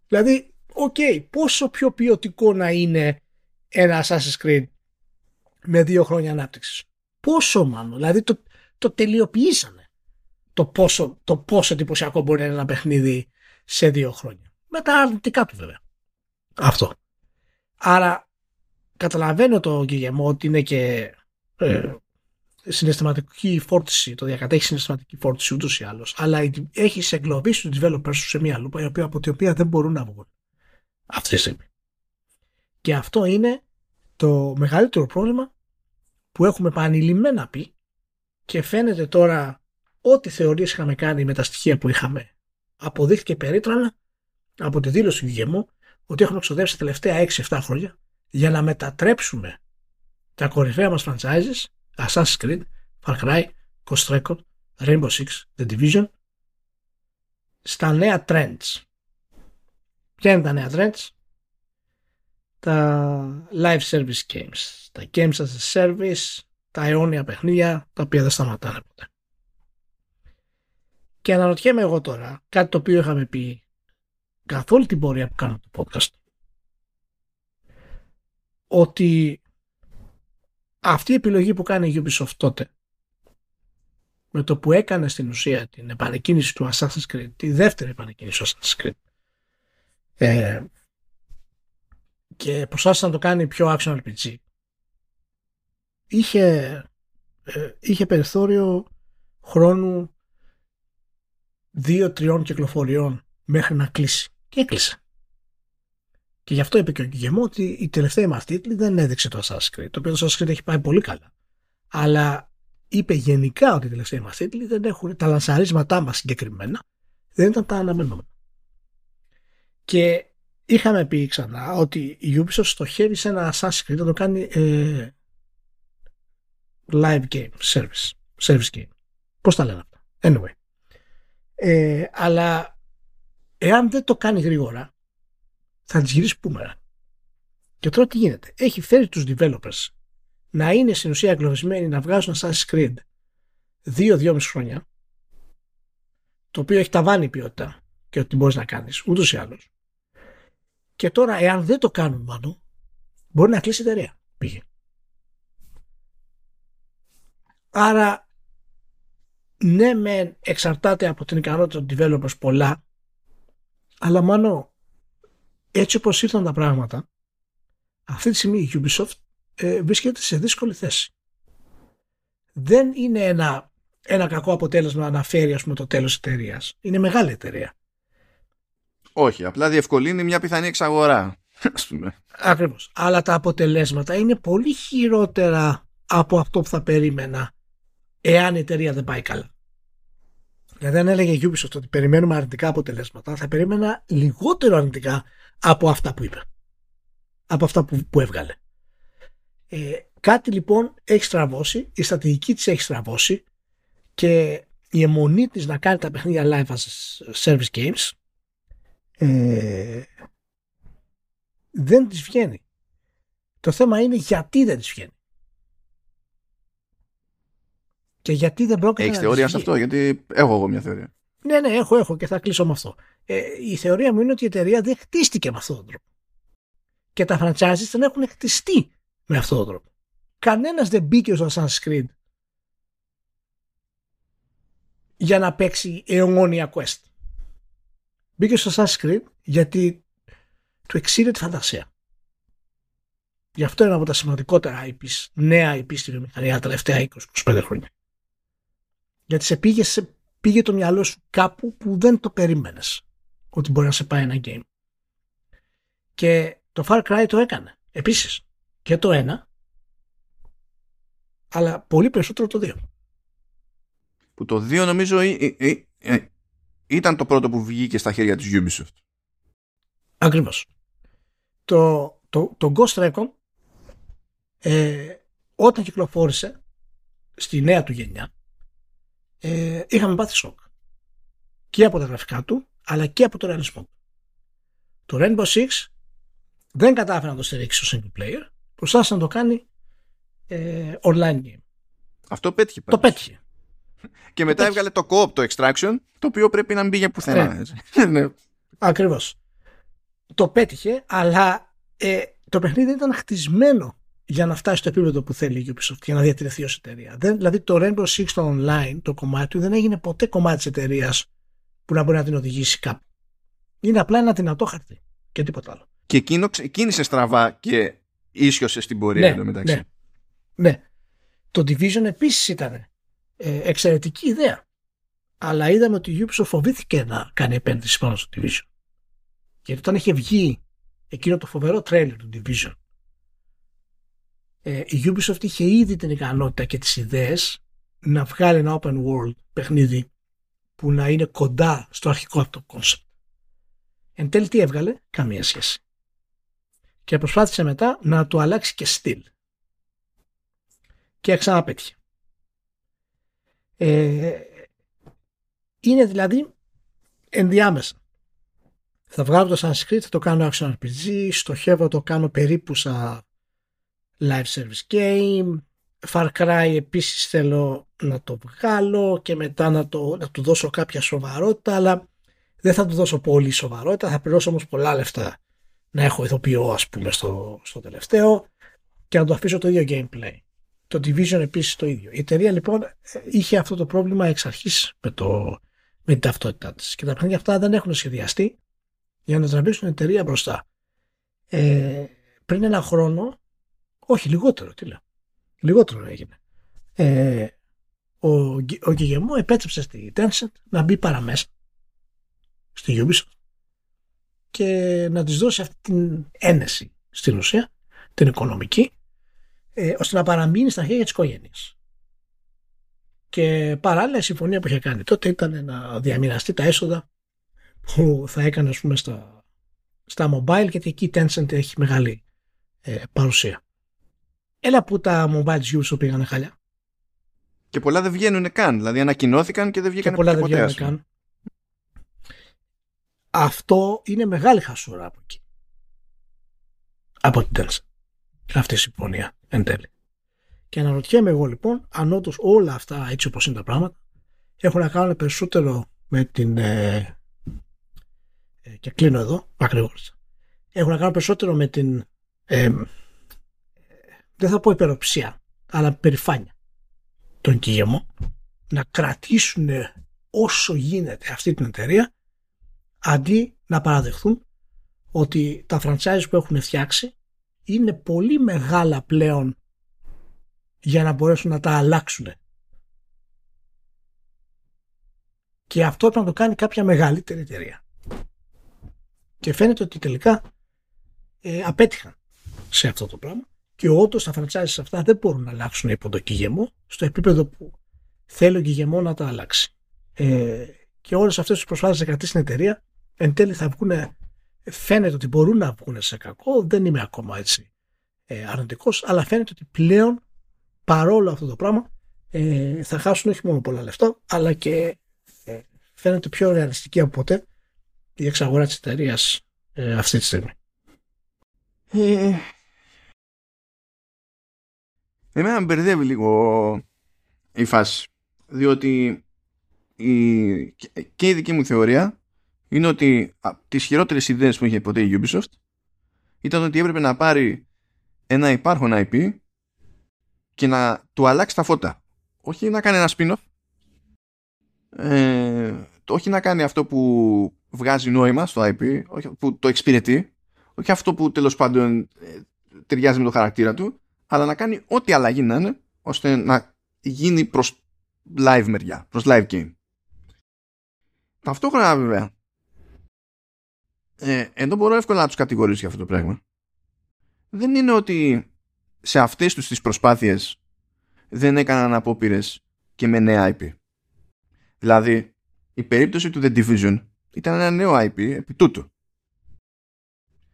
Δηλαδή, οκ, πόσο πιο ποιοτικό να είναι ένα Assassin's Creed με δύο χρόνια ανάπτυξης; Πόσο μάλλον; Δηλαδή το, το τελειοποιήσανε. Το πόσο, το πόσο εντυπωσιακό μπορεί να είναι ένα παιχνίδι σε δύο χρόνια. Με τα αρνητικά του βέβαια. Αυτό. Άρα καταλαβαίνω τον Γκιγεμό ότι είναι και ε, συναισθηματική φόρτιση, το διακατέχει συναισθηματική φόρτιση ούτως ή άλλως, αλλά έχει εγκλωβίσει τους developers σου σε μια λούπα από την οποία δεν μπορούν να βγουν. Αυτή τη στιγμή. Και αυτό είναι το μεγαλύτερο πρόβλημα που έχουμε επανειλημμένα πει και φαίνεται τώρα ό,τι θεωρίες είχαμε κάνει με τα στοιχεία που είχαμε αποδείχθηκε περίτρανα από τη δήλωση του Γεμού ότι έχουμε ξοδέψει τα τελευταία 6-7 χρόνια για να μετατρέψουμε τα κορυφαία μας franchises Assassin's Creed, Far Cry, Ghost Recon, Rainbow Six, The Division στα νέα trends. Ποια είναι τα νέα trends? τα live service games, τα games as a service, τα αιώνια παιχνίδια τα οποία δεν σταματάνε ποτέ. Και αναρωτιέμαι εγώ τώρα, κάτι το οποίο είχαμε πει καθ' όλη την πορεία που κάνω το podcast, ότι αυτή η επιλογή που κάνει η Ubisoft τότε, με το που έκανε στην ουσία την επανεκκίνηση του Assassin's Creed, τη δεύτερη επανεκκίνηση του Assassin's Creed, ε, και προσπάθησε να το κάνει πιο action RPG είχε, ε, είχε περιθώριο χρόνου δύο-τριών κυκλοφοριών μέχρι να κλείσει και έκλεισε και γι' αυτό είπε και ο Κιγεμό ότι η τελευταία μας τίτλη δεν έδειξε το Assassin's Creed το οποίο το Assassin's Creed έχει πάει πολύ καλά αλλά είπε γενικά ότι οι τελευταίοι μας τίτλοι δεν έχουν τα λανσαρίσματά μας συγκεκριμένα δεν ήταν τα αναμενόμενα και είχαμε πει ξανά ότι η Ubisoft στοχεύει σε ένα Assassin's Creed να το κάνει ε, live game, service, service game. Πώς τα λένε αυτά; Anyway. Ε, αλλά εάν δεν το κάνει γρήγορα θα τις γυρίσεις πούμερα. Και τώρα τι γίνεται. Έχει φέρει τους developers να είναι στην ουσία εγκλωβισμένοι να βγάζουν Assassin's Creed δύο-δυόμιση χρόνια το οποίο έχει ταβάνει ποιότητα και ότι μπορείς να κάνεις ούτως ή άλλως και τώρα, εάν δεν το κάνουν μάλλον, μπορεί να κλείσει η εταιρεία. Πήγε. Άρα, ναι με εξαρτάται από την ικανότητα των developers πολλά αλλά μάλλον έτσι όπως ήρθαν τα πράγματα αυτή τη στιγμή η Ubisoft ε, βρίσκεται σε δύσκολη θέση. Δεν είναι ένα, ένα κακό αποτέλεσμα να φέρει ας πούμε, το τέλος της εταιρείας. Είναι μεγάλη εταιρεία. Όχι, απλά διευκολύνει μια πιθανή εξαγορά. Ακριβώς. Αλλά τα αποτελέσματα είναι πολύ χειρότερα από αυτό που θα περίμενα εάν η εταιρεία δεν πάει καλά. Δηλαδή αν έλεγε η Ubisoft ότι περιμένουμε αρνητικά αποτελέσματα θα περίμενα λιγότερο αρνητικά από αυτά που είπε. Από αυτά που, που έβγαλε. Ε, κάτι λοιπόν έχει στραβώσει, η στρατηγική της έχει στραβώσει και η αιμονή της να κάνει τα παιχνίδια live as service games ε, δεν της βγαίνει. Το θέμα είναι γιατί δεν της βγαίνει. Και γιατί δεν πρόκειται Έχεις θεωρία σε αυτό, γιατί έχω εγώ μια θεωρία. Ναι, ναι, έχω, έχω και θα κλείσω με αυτό. Ε, η θεωρία μου είναι ότι η εταιρεία δεν χτίστηκε με αυτόν τον τρόπο. Και τα franchises δεν έχουν χτιστεί με αυτόν τον τρόπο. Κανένας δεν μπήκε στο Assassin's Creed για να παίξει αιώνια quest. Μπήκε στο Assassin's Creed γιατί του εξήρε τη φαντασία. Γι' αυτό είναι από τα σημαντικότερα IPs, νέα IP στη βιομηχανία τα τελευταία 20-25 χρόνια. Γιατί σε πήγε, σε πήγε το μυαλό σου κάπου που δεν το περίμενες ότι μπορεί να σε πάει ένα game. Και το Far Cry το έκανε. Επίσης και το ένα αλλά πολύ περισσότερο το 2. Που το 2 νομίζω ε, ήταν το πρώτο που βγήκε στα χέρια της Ubisoft. Ακριβώς. Το, το, το Ghost Recon ε, όταν κυκλοφόρησε στη νέα του γενιά ε, είχαμε πάθει σοκ. Και από τα γραφικά του αλλά και από το ρεαλισμό Το Rainbow Six δεν κατάφερε να το στηρίξει στο single player προσπάθησε να το κάνει ε, online game. Αυτό πέτυχε. Το πέτυχε. (laughs) Και μετά το έβγαλε το co-op το extraction, το οποίο πρέπει να μπει για πουθενά. Ναι. (laughs) ναι. Ακριβώς. Το πέτυχε, αλλά ε, το παιχνίδι ήταν χτισμένο για να φτάσει στο επίπεδο που θέλει η Ubisoft για να διατηρηθεί ως εταιρεία. Δεν, δηλαδή το Rainbow Six στο online, το κομμάτι του, δεν έγινε ποτέ κομμάτι της εταιρείας που να μπορεί να την οδηγήσει κάπου. Είναι απλά ένα δυνατό χαρτί και τίποτα άλλο. Και εκείνο ξεκίνησε στραβά και ίσιοσε στην πορεία ναι, μεταξύ. Ναι. ναι. Το Division επίσης ήταν ε, εξαιρετική ιδέα. Αλλά είδαμε ότι η Ubisoft φοβήθηκε να κάνει επένδυση πάνω στο Division. Γιατί όταν είχε βγει εκείνο το φοβερό τρέλερ του Division ε, η Ubisoft είχε ήδη την ικανότητα και τις ιδέες να βγάλει ένα open world παιχνίδι που να είναι κοντά στο αρχικό αυτό concept. Εν τέλει τι έβγαλε, καμία σχέση. Και προσπάθησε μετά να το αλλάξει και στυλ. Και ξαναπέτυχε. Ε, είναι δηλαδή ενδιάμεσα. Θα βγάλω το Sanskrit, θα το κάνω action RPG, στοχεύω το κάνω περίπου σαν live service game. Far Cry επίσης θέλω να το βγάλω και μετά να, το, να του δώσω κάποια σοβαρότητα αλλά δεν θα του δώσω πολύ σοβαρότητα, θα πληρώσω όμως πολλά λεφτά να έχω ηθοποιό ας πούμε στο, στο τελευταίο και να το αφήσω το ίδιο gameplay. Το Division επίσης το ίδιο. Η εταιρεία λοιπόν είχε αυτό το πρόβλημα εξ αρχής με, το, με την ταυτότητά της και τα παιχνίδια αυτά δεν έχουν σχεδιαστεί για να τραβήξουν την εταιρεία μπροστά. Ε, πριν ένα χρόνο, όχι λιγότερο, τι λέω, λιγότερο έγινε. Ε, ο, ο Γιγεμό επέτρεψε στη Tencent να μπει παραμέσα στη Ubisoft και να της δώσει αυτή την ένεση στην ουσία, την οικονομική, ε, ώστε να παραμείνει στα χέρια της οικογένειας. Και παράλληλα η συμφωνία που είχε κάνει τότε ήταν να διαμοιραστεί τα έσοδα που θα έκανε ας πούμε στα, στα mobile γιατί εκεί η Tencent έχει μεγάλη ε, παρουσία. Έλα που τα mobile της Ubisoft πήγανε χαλιά. Και πολλά δεν βγαίνουν καν. Δηλαδή ανακοινώθηκαν και δεν βγήκαν και πολλά δεν βγαίνουν καν. Αυτό είναι μεγάλη χασούρα από εκεί. Από την Tencent. Αυτή η συμφωνία εν τέλει. Και αναρωτιέμαι εγώ λοιπόν αν όντως όλα αυτά έτσι όπως είναι τα πράγματα έχουν να κάνουν περισσότερο με την ε, ε, και κλείνω εδώ, ακριβώς. Έχουν να κάνουν περισσότερο με την ε, δεν θα πω υπεροψία, αλλά περηφάνεια τον Κίγεμο να κρατήσουν όσο γίνεται αυτή την εταιρεία αντί να παραδεχθούν ότι τα franchise που έχουν φτιάξει είναι πολύ μεγάλα πλέον για να μπορέσουν να τα αλλάξουν. Και αυτό έπρεπε να το κάνει κάποια μεγαλύτερη εταιρεία. Και φαίνεται ότι τελικά ε, απέτυχαν σε αυτό το πράγμα και όντως τα franchises αυτά δεν μπορούν να αλλάξουν υπό το κηγεμό στο επίπεδο που θέλει ο κηγεμό να τα αλλάξει. Ε, και όλες αυτές τις προσπάθειες να κρατήσει την εταιρεία εν τέλει θα βγουν, φαίνεται ότι μπορούν να βγουν σε κακό. Δεν είμαι ακόμα έτσι ε, αρνητικός, αλλά φαίνεται ότι πλέον παρόλο αυτό το πράγμα ε, θα χάσουν όχι μόνο πολλά λεφτά, αλλά και ε, φαίνεται πιο ρεαλιστική από ποτέ η εξαγορά της εταιρείας ε, αυτή τη στιγμή. Ε, εμένα με μπερδεύει λίγο η φάση. Διότι η, και η δική μου θεωρία είναι ότι α, τις χειρότερες ιδέες που είχε ποτέ η Ubisoft ήταν ότι έπρεπε να πάρει ένα υπάρχον IP και να του αλλάξει τα φώτα. Όχι να κάνει ένα spin-off, ε, όχι να κάνει αυτό που βγάζει νόημα στο IP, όχι, που το εξυπηρετεί, όχι αυτό που τέλος πάντων ε, ταιριάζει με το χαρακτήρα του, αλλά να κάνει ό,τι αλλαγή να είναι, ώστε να γίνει προς live μεριά, προς live game. Ταυτόχρονα βέβαια, ε, εδώ μπορώ εύκολα να τους κατηγορήσω για αυτό το πράγμα. Δεν είναι ότι σε αυτές τους τις προσπάθειες δεν έκαναν απόπειρες και με νέα IP. Δηλαδή, η περίπτωση του The Division ήταν ένα νέο IP επί τούτου.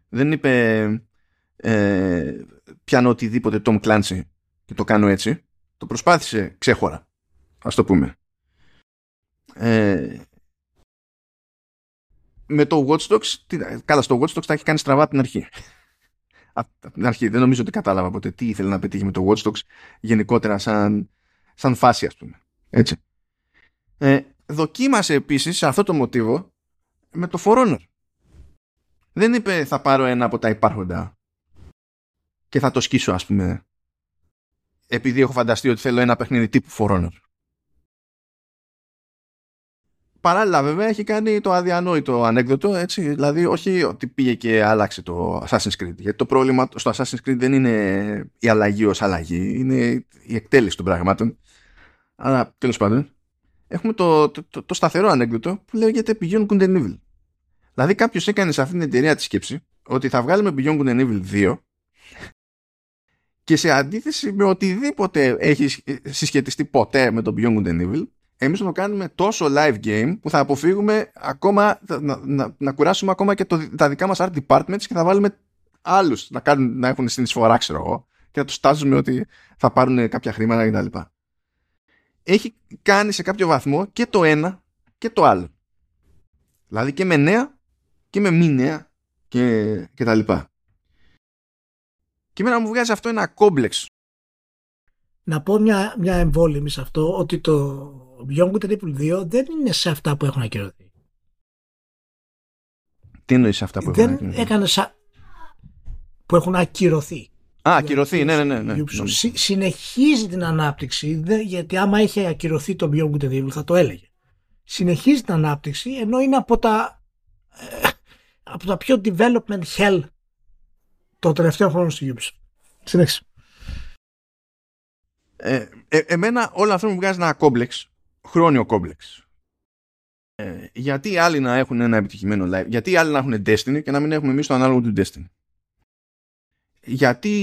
Δεν είπε ε, πιάνω οτιδήποτε Tom Clancy και το κάνω έτσι. Το προσπάθησε ξέχωρα. Ας το πούμε. Ε, με το Watch Dogs, καλά στο Watch Dogs τα έχει κάνει στραβά από την αρχή. (laughs) Από την αρχή δεν νομίζω ότι κατάλαβα ποτέ τι ήθελε να πετύχει με το Watch Dogs γενικότερα σαν, σαν φάση ας πούμε. Έτσι. Ε, δοκίμασε επίσης σε αυτό το μοτίβο με το For Honor. Δεν είπε θα πάρω ένα από τα υπάρχοντα και θα το σκίσω ας πούμε. Επειδή έχω φανταστεί ότι θέλω ένα παιχνίδι τύπου For Honor. Παράλληλα βέβαια έχει κάνει το αδιανόητο ανέκδοτο έτσι, δηλαδή όχι ότι πήγε και άλλαξε το Assassin's Creed. Γιατί το πρόβλημα στο Assassin's Creed δεν είναι η αλλαγή ως αλλαγή είναι η εκτέλεση των πραγμάτων. Αλλά τέλος πάντων έχουμε το, το, το, το σταθερό ανέκδοτο που λέγεται Beyond Good and Evil. Δηλαδή κάποιος έκανε σε αυτήν την εταιρεία τη σκέψη ότι θα βγάλουμε Beyond Good and Evil 2 και σε αντίθεση με οτιδήποτε έχει συσχετιστεί ποτέ με το Beyond Good and Evil εμείς θα το κάνουμε τόσο live game που θα αποφύγουμε ακόμα, να, να, να κουράσουμε ακόμα και το, τα δικά μας art departments και θα βάλουμε άλλους να, κάνουν, να έχουν συνεισφορά ξέρω εγώ και να τους στάζουμε ότι θα πάρουν κάποια χρήματα κτλ. Έχει κάνει σε κάποιο βαθμό και το ένα και το άλλο. Δηλαδή και με νέα και με μη νέα και, και τα λοιπά. Και εμένα μου βγάζει αυτό ένα κόμπλεξ. Να πω μια, μια εμβόλυμη σε αυτό ότι το Beyond Good Triple 2 δεν είναι σε αυτά που έχουν ακυρωθεί. Τι εννοείς σε αυτά που δεν έχουν ακυρωθεί; έκανε σα... που έχουν ακυρωθεί. Α, ακυρωθεί, ναι, ναι, ναι. ναι. Συ, συνεχίζει την ανάπτυξη, δε, γιατί άμα είχε ακυρωθεί το Beyond Good Evil θα το έλεγε. Συνεχίζει την ανάπτυξη, ενώ είναι από τα, ε, από τα πιο development hell το τελευταίο χρόνο στη Ubisoft. Συνέχισε. Ε, ε, εμένα όλο αυτό μου βγάζει ένα κόμπλεξ χρόνιο κόμπλεξ. Ε, γιατί οι άλλοι να έχουν ένα επιτυχημένο live, γιατί οι άλλοι να έχουν Destiny και να μην έχουμε εμείς το ανάλογο του Destiny. Γιατί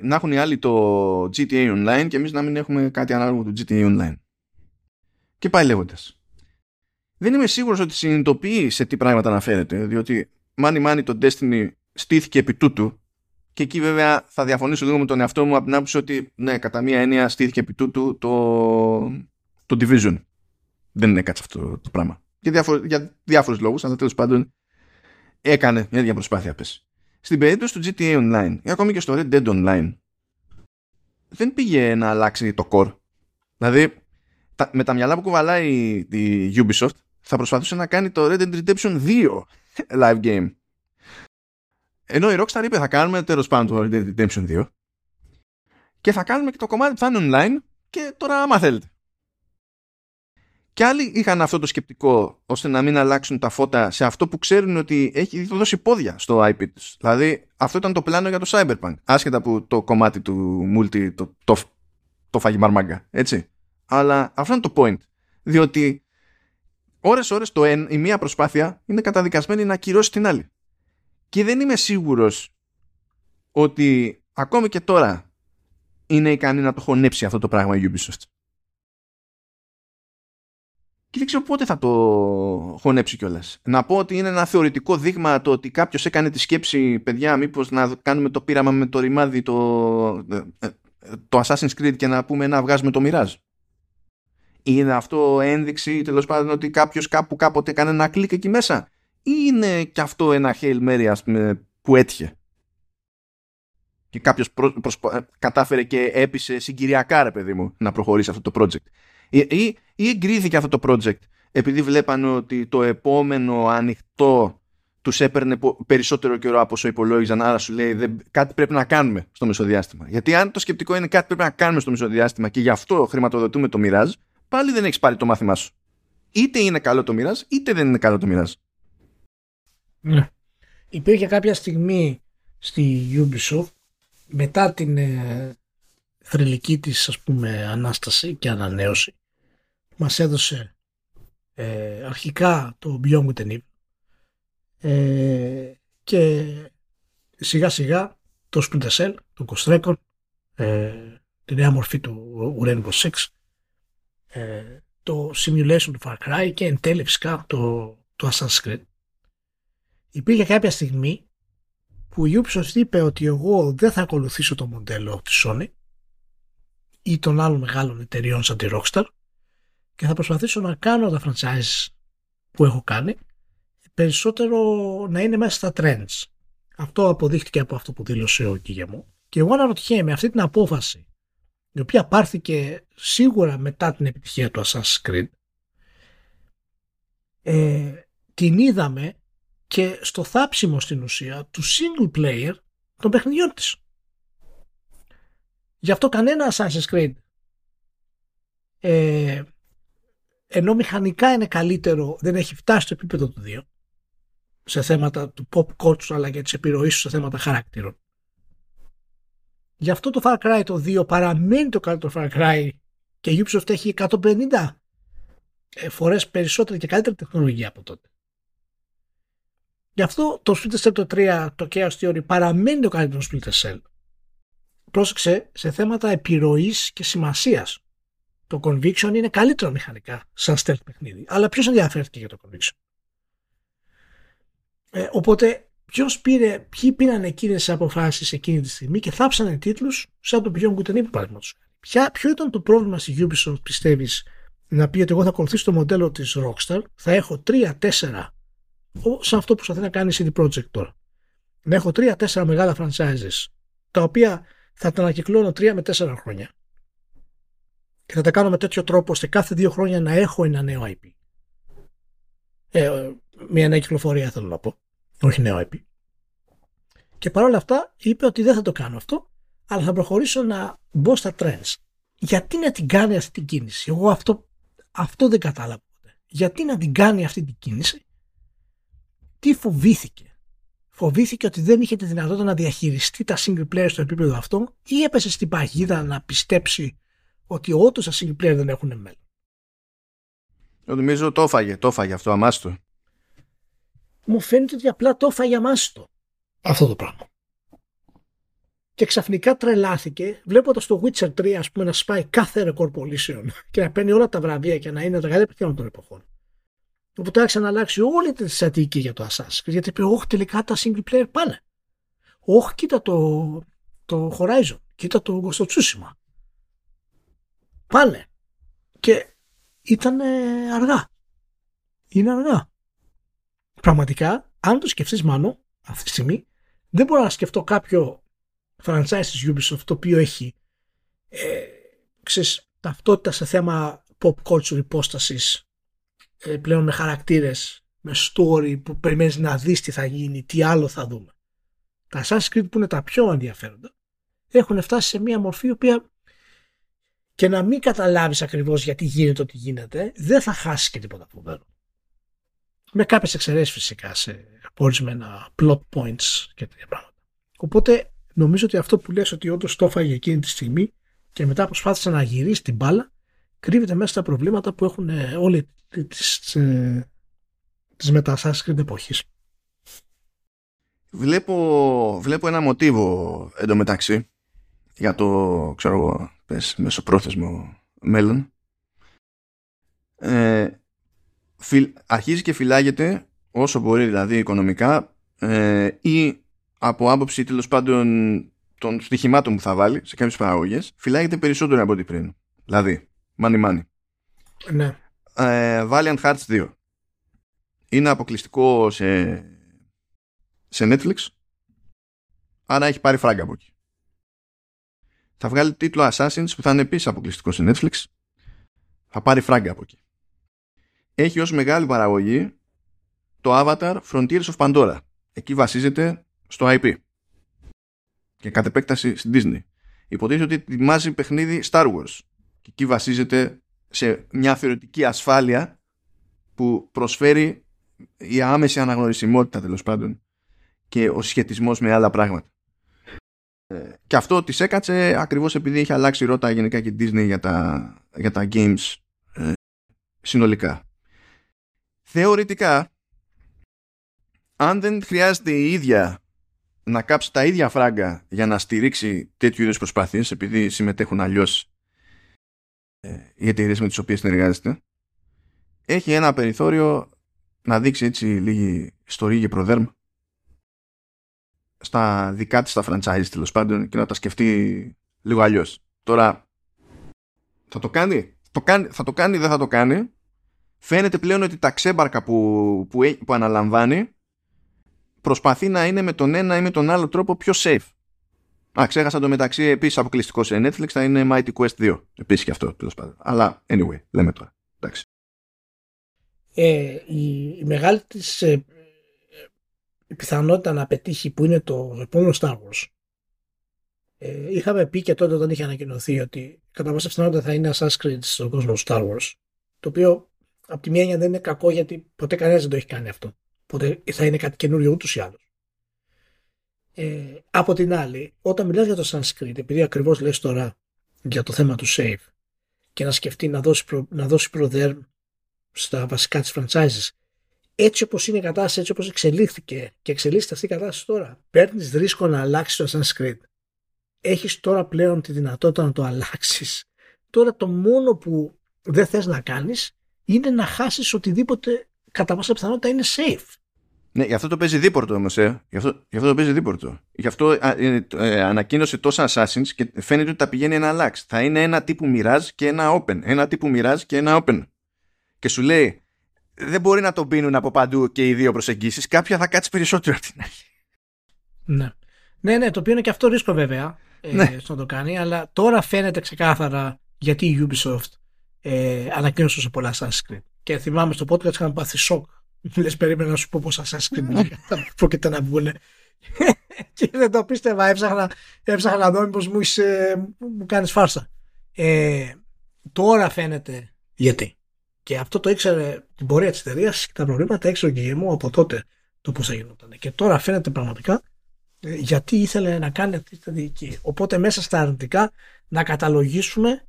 να έχουν οι άλλοι το GTA Online και εμείς να μην έχουμε κάτι ανάλογο του GTA Online. Και πάει λέγοντας. Δεν είμαι σίγουρος ότι συνειδητοποιεί σε τι πράγματα αναφέρεται, διότι μάνι μάνι το Destiny στήθηκε επί τούτου και εκεί βέβαια θα διαφωνήσω λίγο με τον εαυτό μου από την άποψη ότι ναι, κατά μία έννοια στήθηκε επί τούτου το, το Division. Δεν είναι κάτι αυτό το πράγμα. Για, διάφο- για διάφορους λόγους, αλλά τέλος πάντων έκανε μια τέτοια προσπάθεια πες. Στην περίπτωση του GTA Online ή ακόμη και στο Red Dead Online δεν πήγε να αλλάξει το core. Δηλαδή τα, με τα μυαλά που κουβαλάει η Ubisoft θα προσπαθούσε να κάνει το Red Dead Redemption 2 live game ενώ η Rockstar είπε θα κάνουμε τέλος πάντων το Red Dead Redemption 2 και θα κάνουμε και το κομμάτι που θα είναι online και τώρα άμα θέλετε. Και άλλοι είχαν αυτό το σκεπτικό ώστε να μην αλλάξουν τα φώτα σε αυτό που ξέρουν ότι έχει δώσει πόδια στο IP τους. Δηλαδή αυτό ήταν το πλάνο για το Cyberpunk. Άσχετα που το κομμάτι του multi το, το, το φάγει μαρμάγκα. Έτσι. Αλλά αυτό είναι το point. Διότι ώρες ώρες το εν, η μία προσπάθεια είναι καταδικασμένη να ακυρώσει την άλλη. Και δεν είμαι σίγουρος ότι ακόμη και τώρα είναι ικανή να το χωνέψει αυτό το πράγμα η Ubisoft. Και δεν ξέρω πότε θα το χωνέψει κιόλας. Να πω ότι είναι ένα θεωρητικό δείγμα το ότι κάποιος έκανε τη σκέψη, παιδιά, μήπως να κάνουμε το πείραμα με το ρημάδι το, ε, ε, το Assassin's Creed και να πούμε να βγάζουμε το Mirage. Είναι αυτό ένδειξη τέλος πάντων ότι κάποιος κάπου κάποτε έκανε ένα κλικ εκεί μέσα. Ή είναι κι αυτό ένα Hail Mary ας πούμε, που έτυχε. Και κάποιος ε, κατάφερε και έπεισε συγκυριακά ρε παιδί μου να προχωρήσει αυτό το project. Ή, ή, ή εγκρίθηκε αυτό το project επειδή βλέπανε ότι το επόμενο ανοιχτό τους έπαιρνε περισσότερο καιρό από όσο υπολόγιζαν. Άρα σου λέει δεν, κάτι πρέπει να κάνουμε στο μεσοδιάστημα. Γιατί αν το σκεπτικό είναι κάτι πρέπει να κάνουμε στο μεσοδιάστημα και γι' αυτό χρηματοδοτούμε το Mirage, πάλι δεν έχεις πάρει το μάθημά σου. Είτε είναι καλό το Mirage, είτε δεν είναι καλό το Mirage. Ναι. Υπήρχε κάποια στιγμή στη Ubisoft μετά την ε, θρηλυκή της ας πούμε ανάσταση και ανανέωση μας έδωσε ε, αρχικά το Beyond Good and ε, και σιγά σιγά το Splinter Cell, το Ghost Recon, ε, τη νέα μορφή του Rainbow Six, ε, το Simulation του Far Cry και εν τέλει φυσικά το, το Assassin's Creed. Υπήρχε κάποια στιγμή που η Ubisoft είπε ότι εγώ δεν θα ακολουθήσω το μοντέλο της Sony ή των άλλων μεγάλων εταιριών σαν τη Rockstar και θα προσπαθήσω να κάνω τα franchise που έχω κάνει περισσότερο να είναι μέσα στα trends. Αυτό αποδείχτηκε από αυτό που δήλωσε ο Κιγεμό. Και εγώ αναρωτιέμαι αυτή την απόφαση η οποία πάρθηκε σίγουρα μετά την επιτυχία του Assassin's Creed ε, την είδαμε και στο θάψιμο στην ουσία του single player των παιχνιδιών της. Γι' αυτό κανένα Assassin's Creed ε, ενώ μηχανικά είναι καλύτερο δεν έχει φτάσει στο επίπεδο του 2 σε θέματα του pop culture αλλά και της επιρροής σε θέματα χαρακτήρων. Γι' αυτό το Far Cry το 2 παραμένει το καλύτερο Far Cry και η Ubisoft έχει 150 ε, φορές περισσότερη και καλύτερη τεχνολογία από τότε. Γι' αυτό το Splinter Cell το 3, το Chaos Theory παραμένει το καλύτερο Splinter Cell. Πρόσεξε σε θέματα επιρροής και σημασίας. Το Conviction είναι καλύτερο μηχανικά σαν stealth παιχνίδι. Αλλά ποιος ενδιαφέρθηκε για το Conviction; Ε, οπότε ποιος πήρε, ποιοι πήραν εκείνες τις αποφάσεις εκείνη τη στιγμή και θάψανε τίτλους σαν το Beyond Good and Evil παραδείγματο. Ποιο ήταν το πρόβλημα στη Ubisoft, πιστεύεις, να πει ότι εγώ θα ακολουθήσω το μοντέλο της Rockstar, θα έχω 3-4, σαν αυτό που θα να κάνει η CD Projekt τώρα. Να έχω 3-4 μεγάλα franchises, τα οποία θα τα ανακυκλώνω 3 με 4 χρόνια. Και θα τα κάνω με τέτοιο τρόπο ώστε κάθε δύο χρόνια να έχω ένα νέο IP. Ε, μια νέα κυκλοφορία θέλω να πω όχι νέο IP. Και παρόλα αυτά είπε ότι δεν θα το κάνω αυτό, αλλά θα προχωρήσω να μπω στα trends. Γιατί να την κάνει αυτή την κίνηση; Εγώ αυτό, αυτό δεν κατάλαβα ποτέ. Γιατί να την κάνει αυτή την κίνηση; Τι φοβήθηκε; Φοβήθηκε ότι δεν είχε τη δυνατότητα να διαχειριστεί τα single player στο επίπεδο αυτό ή έπεσε στην παγίδα να πιστέψει ότι όντως τα single player δεν έχουν μέλλον; Νομίζω το έφαγε, το έφαγε αυτό αμάστο μου φαίνεται ότι απλά το έφαγε αμάστο αυτό το πράγμα. Και ξαφνικά τρελάθηκε βλέποντας το Witcher 3 ας πούμε, να σπάει κάθε record pollution και να παίρνει όλα τα βραβεία και να είναι τα καλύτερα παιχνίδια των εποχών. Οπότε άρχισε να αλλάξει όλη τη στρατηγική για το Assassin's γιατί είπε: Όχι, τελικά τα single player πάνε. Όχι, κοίτα το, το Horizon, κοίτα το Ghost of Πάνε. Και ήταν αργά. Είναι αργά πραγματικά, αν το σκεφτείς μάλλον αυτή τη στιγμή, δεν μπορώ να σκεφτώ κάποιο franchise της Ubisoft το οποίο έχει ε, ξέρεις, ταυτότητα σε θέμα pop culture υπόστασης ε, πλέον με χαρακτήρες, με story που περιμένεις να δεις τι θα γίνει, τι άλλο θα δούμε. Τα Assassin's Creed που είναι τα πιο ενδιαφέροντα έχουν φτάσει σε μια μορφή η οποία και να μην καταλάβεις ακριβώς γιατί γίνεται ό,τι γίνεται, δεν θα χάσεις και τίποτα από μέλλον. Με κάποιες εξαιρέσεις φυσικά σε ορισμένα plot points και τέτοια πράγματα. Οπότε νομίζω ότι αυτό που λες ότι όντως το έφαγε εκείνη τη στιγμή και μετά προσπάθησε να γυρίσεις την μπάλα κρύβεται μέσα στα προβλήματα που έχουν ε, όλοι τις, ε, τις μετασάσεις εποχής. Βλέπω, βλέπω ένα μοτίβο εντωμεταξύ για το ξέρω εγώ πες, μεσοπρόθεσμο μέλλον ε, αρχίζει και φυλάγεται όσο μπορεί δηλαδή οικονομικά ε, ή από άποψη τέλος πάντων των στοιχημάτων που θα βάλει σε κάποιες παραγωγές, φυλάγεται περισσότερο από ό,τι πριν. Δηλαδή, money money. Ναι. Ε, Valiant Hearts 2. Είναι αποκλειστικό σε, σε Netflix. Άρα έχει πάρει φράγκα από εκεί. Θα βγάλει τίτλο Assassins που θα είναι επίσης αποκλειστικό σε Netflix. Θα πάρει φράγκα από εκεί. Έχει ως μεγάλη παραγωγή το Avatar Frontiers of Pandora. Εκεί βασίζεται στο IP και κατ' επέκταση στην Disney. Υποτίθεται ότι ετοιμάζει παιχνίδι Star Wars και εκεί βασίζεται σε μια θεωρητική ασφάλεια που προσφέρει η άμεση αναγνωρισιμότητα τέλος πάντων και ο σχετισμός με άλλα πράγματα. Ε, και αυτό της έκατσε ακριβώς επειδή είχε αλλάξει ρότα γενικά και Disney για τα, για τα games ε, συνολικά. Θεωρητικά, αν δεν χρειάζεται η ίδια να κάψει τα ίδια φράγκα για να στηρίξει τέτοιου είδους προσπάθειες επειδή συμμετέχουν αλλιώς ε, οι εταιρείες με τις οποίες συνεργάζεται έχει ένα περιθώριο να δείξει έτσι λίγη ιστορία και προδέρμ στα δικά της τα franchise τέλος πάντων και να τα σκεφτεί λίγο αλλιώς. Τώρα θα το κάνει, το κάνει θα το κάνει δεν θα το κάνει; Φαίνεται πλέον ότι τα ξέμπαρκα που, που, που αναλαμβάνει προσπαθεί να είναι με τον ένα ή με τον άλλο τρόπο πιο safe. Α, ξέχασα το μεταξύ επίσης αποκλειστικός σε Netflix θα είναι Mighty Quest 2. Επίσης και αυτό τέλος πάντων. Αλλά anyway, λέμε τώρα. Εντάξει. Ε, η, η μεγάλη της ε, πιθανότητα να πετύχει που είναι το επόμενο Star Wars. Ε, είχαμε πει και τότε όταν είχε ανακοινωθεί ότι κατά πάσα πιθανότητα θα είναι Assassin's Creed στον κόσμο του Star Wars. Το οποίο από τη μία δεν είναι κακό γιατί ποτέ κανένας δεν το έχει κάνει αυτό. Οπότε θα είναι κάτι καινούριο ούτως ή άλλως. Ε, από την άλλη, όταν μιλάς για το Sanskrit, επειδή ακριβώς λες τώρα για το θέμα του save και να σκεφτεί να δώσει, προ, να δώσει προδέρμ στα βασικά της franchises, έτσι όπως είναι η κατάσταση, έτσι όπως εξελίχθηκε και εξελίσσεται αυτή η κατάσταση τώρα, παίρνεις ρίσκο να αλλάξεις το Sanskrit. Έχεις τώρα πλέον τη δυνατότητα να το αλλάξεις. Τώρα το μόνο που δεν θες να κάνεις είναι να χάσεις οτιδήποτε κατά πάσα πιθανότητα είναι safe. Ναι, γι' αυτό το παίζει δίπορτο όμως, ε. Γι' αυτό, γι αυτό το παίζει δίπορτο. Γι' αυτό ε, ε, ανακοίνωσε τόσα Assassins και φαίνεται ότι τα πηγαίνει ένα αλλάξει. Θα είναι ένα τύπου Mirage και ένα Open. Ένα τύπου Mirage και ένα Open. Και σου λέει, δεν μπορεί να τον πίνουν από παντού και οι δύο προσεγγίσεις. Κάποια θα κάτσει περισσότερο από την αρχή. Ναι. Ναι, ναι, το οποίο είναι και αυτό ρίσκο βέβαια ε, ναι. στο να το κάνει, αλλά τώρα φαίνεται ξεκάθαρα γιατί η Ubisoft ε, ανακοίνωσε σε πολλά Assassin's Και θυμάμαι στο podcast είχαμε πάθει σοκ Λες, περίμενα να σου πω πόσα Assassin's θα πρόκειται να βγουν. και δεν το πίστευα. Έψαχνα, έψαχνα να δω μήπως μου, μου κάνεις φάρσα. Ε, τώρα φαίνεται γιατί. Και αυτό το ήξερε την πορεία της εταιρείας και τα προβλήματα ήξερε ο Γκυγεμό από τότε το πώς θα γινόταν. Και τώρα φαίνεται πραγματικά ε, γιατί ήθελε να κάνει αυτή τη στρατηγική. Οπότε μέσα στα αρνητικά να καταλογίσουμε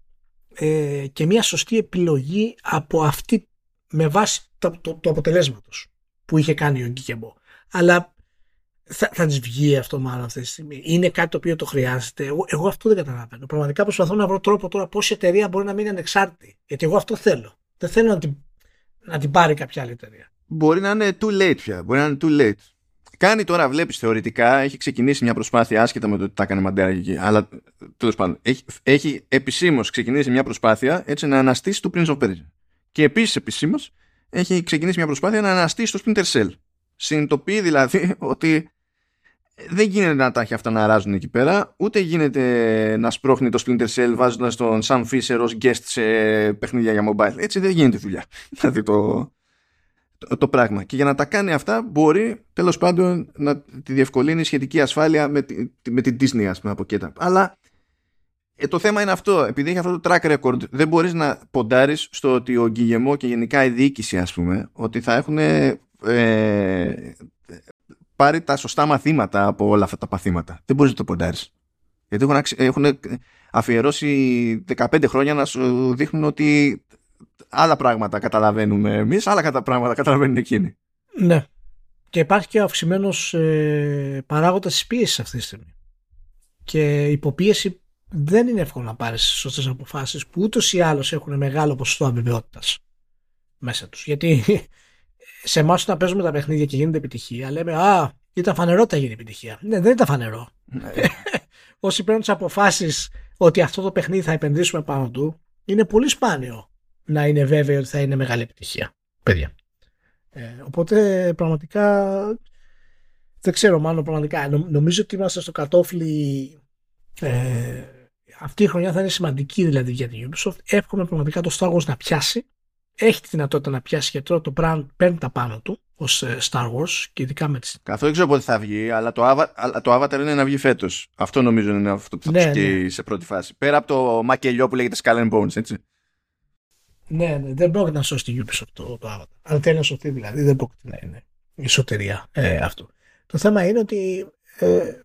ε, και μια σωστή επιλογή από αυτή με βάση το, το, το αποτελέσματος που είχε κάνει ο Γκίκεμπο. Αλλά θα, θα της βγει αυτό μάλλον αυτή τη στιγμή. Είναι κάτι το οποίο το χρειάζεται. Εγώ, εγώ αυτό δεν καταλαβαίνω. Πραγματικά προσπαθώ να βρω τρόπο τώρα πώς η εταιρεία μπορεί να μείνει ανεξάρτητη. Γιατί εγώ αυτό θέλω. Δεν θέλω να την, να την πάρει κάποια άλλη εταιρεία. Μπορεί να είναι too late πια. Μπορεί να είναι too late. Κάνει τώρα, βλέπεις θεωρητικά, έχει ξεκινήσει μια προσπάθεια άσχετα με το ότι τα έκανε μαντέρα εκεί. Αλλά τέλος πάντων, έχει, έχει επισήμως ξεκινήσει μια προσπάθεια έτσι να αναστήσει το Prince of Persia. Και επίσης επισήμως έχει ξεκινήσει μια προσπάθεια να αναστήσει το Splinter Cell. Συνειδητοποιεί δηλαδή (laughs) ότι δεν γίνεται να τα έχει αυτά να ράζουν εκεί πέρα, ούτε γίνεται να σπρώχνει το Splinter Cell βάζοντας τον Sam Fisher ως guest σε παιχνίδια για mobile. Έτσι δεν γίνεται δουλειά. (laughs) Δηλαδή το, το, το, πράγμα. Και για να τα κάνει αυτά μπορεί τέλος πάντων να τη διευκολύνει σχετική ασφάλεια με, τη, με την Disney, ας πούμε, από εκεί. Αλλά ε, το θέμα είναι αυτό. Επειδή έχει αυτό το track record, δεν μπορείς να ποντάρεις στο ότι ο Γκυγεμό και γενικά η διοίκηση, ας πούμε, ότι θα έχουν ε, πάρει τα σωστά μαθήματα από όλα αυτά τα παθήματα. Δεν μπορείς να το ποντάρεις. Γιατί έχουν, έχουν αφιερώσει 15 χρόνια να σου δείχνουν ότι άλλα πράγματα καταλαβαίνουμε εμείς, άλλα πράγματα καταλαβαίνουν εκείνοι. Ναι. Και υπάρχει και ο αυξημένος ε, παράγοντας της πίεσης αυτή τη στιγμή. Και υποπίεση δεν είναι εύκολο να πάρεις σωστές αποφάσεις που ούτως ή άλλως έχουν μεγάλο ποσοστό αβεβαιότητας μέσα τους. Γιατί (laughs) σε εμάς όταν παίζουμε τα παιχνίδια και γίνεται επιτυχία, λέμε Α, ήταν φανερό ότι θα γίνει επιτυχία. Ναι, δεν ήταν φανερό. Ναι. (laughs) Όσοι παίρνουν τις αποφάσεις ότι αυτό το παιχνίδι θα επενδύσουμε πάνω του, είναι πολύ σπάνιο να είναι βέβαιο ότι θα είναι μεγάλη επιτυχία. Παιδιά. Ε, οπότε πραγματικά δεν ξέρω μάλλον πραγματικά. νομίζω ότι είμαστε στο κατόφλι ε, αυτή η χρονιά θα είναι σημαντική δηλαδή για την Ubisoft. Εύχομαι πραγματικά το Star Wars να πιάσει. Έχει τη δυνατότητα να πιάσει και τώρα το brand παίρνει τα πάνω του ως ε, Star Wars και ειδικά με τις... Καθόλου δεν ξέρω πότε θα βγει, αλλά το, Ava, το Avatar είναι να βγει φέτος. Αυτό νομίζω είναι αυτό που θα ναι, ναι. σε πρώτη φάση. Πέρα από το μακελιό που λέγεται Skull and Bones, έτσι. Ναι, ναι, δεν πρόκειται να σώσει την Ubisoft το, το Avatar. Αν θέλει να σωθεί δηλαδή, δεν πρόκειται να είναι η σωτερία ε, αυτό. Το θέμα είναι ότι ε,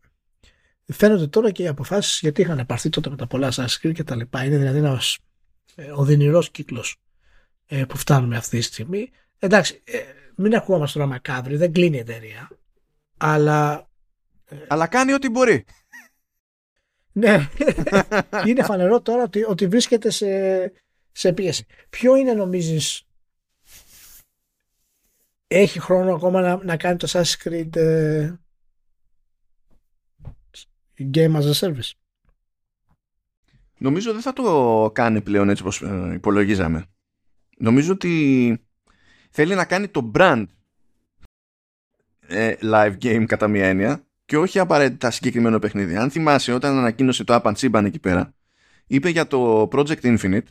φαίνονται τώρα και οι αποφάσεις γιατί είχαν πάρθει τότε με τα πολλά Assassin's και τα λοιπά. Είναι δηλαδή ένας ε, οδυνηρός κύκλος ε, που φτάνουμε αυτή τη στιγμή. Εντάξει, ε, μην ακούμαστε τώρα μακάβρι, δεν κλείνει η εταιρεία. Αλλά. Ε, αλλά κάνει ό,τι μπορεί. ναι. (laughs) είναι φανερό τώρα ότι, ότι βρίσκεται σε, σε πίεση. Ποιο είναι νομίζεις έχει χρόνο ακόμα να, να κάνει το Assassin's Creed ε, Game as a Service. Νομίζω δεν θα το κάνει πλέον έτσι όπως ε, υπολογίζαμε. Νομίζω ότι θέλει να κάνει το brand ε, live game κατά μία έννοια και όχι απαραίτητα συγκεκριμένο παιχνίδι. Αν θυμάσαι όταν ανακοίνωσε το App Chiban εκεί πέρα είπε για το Project Infinite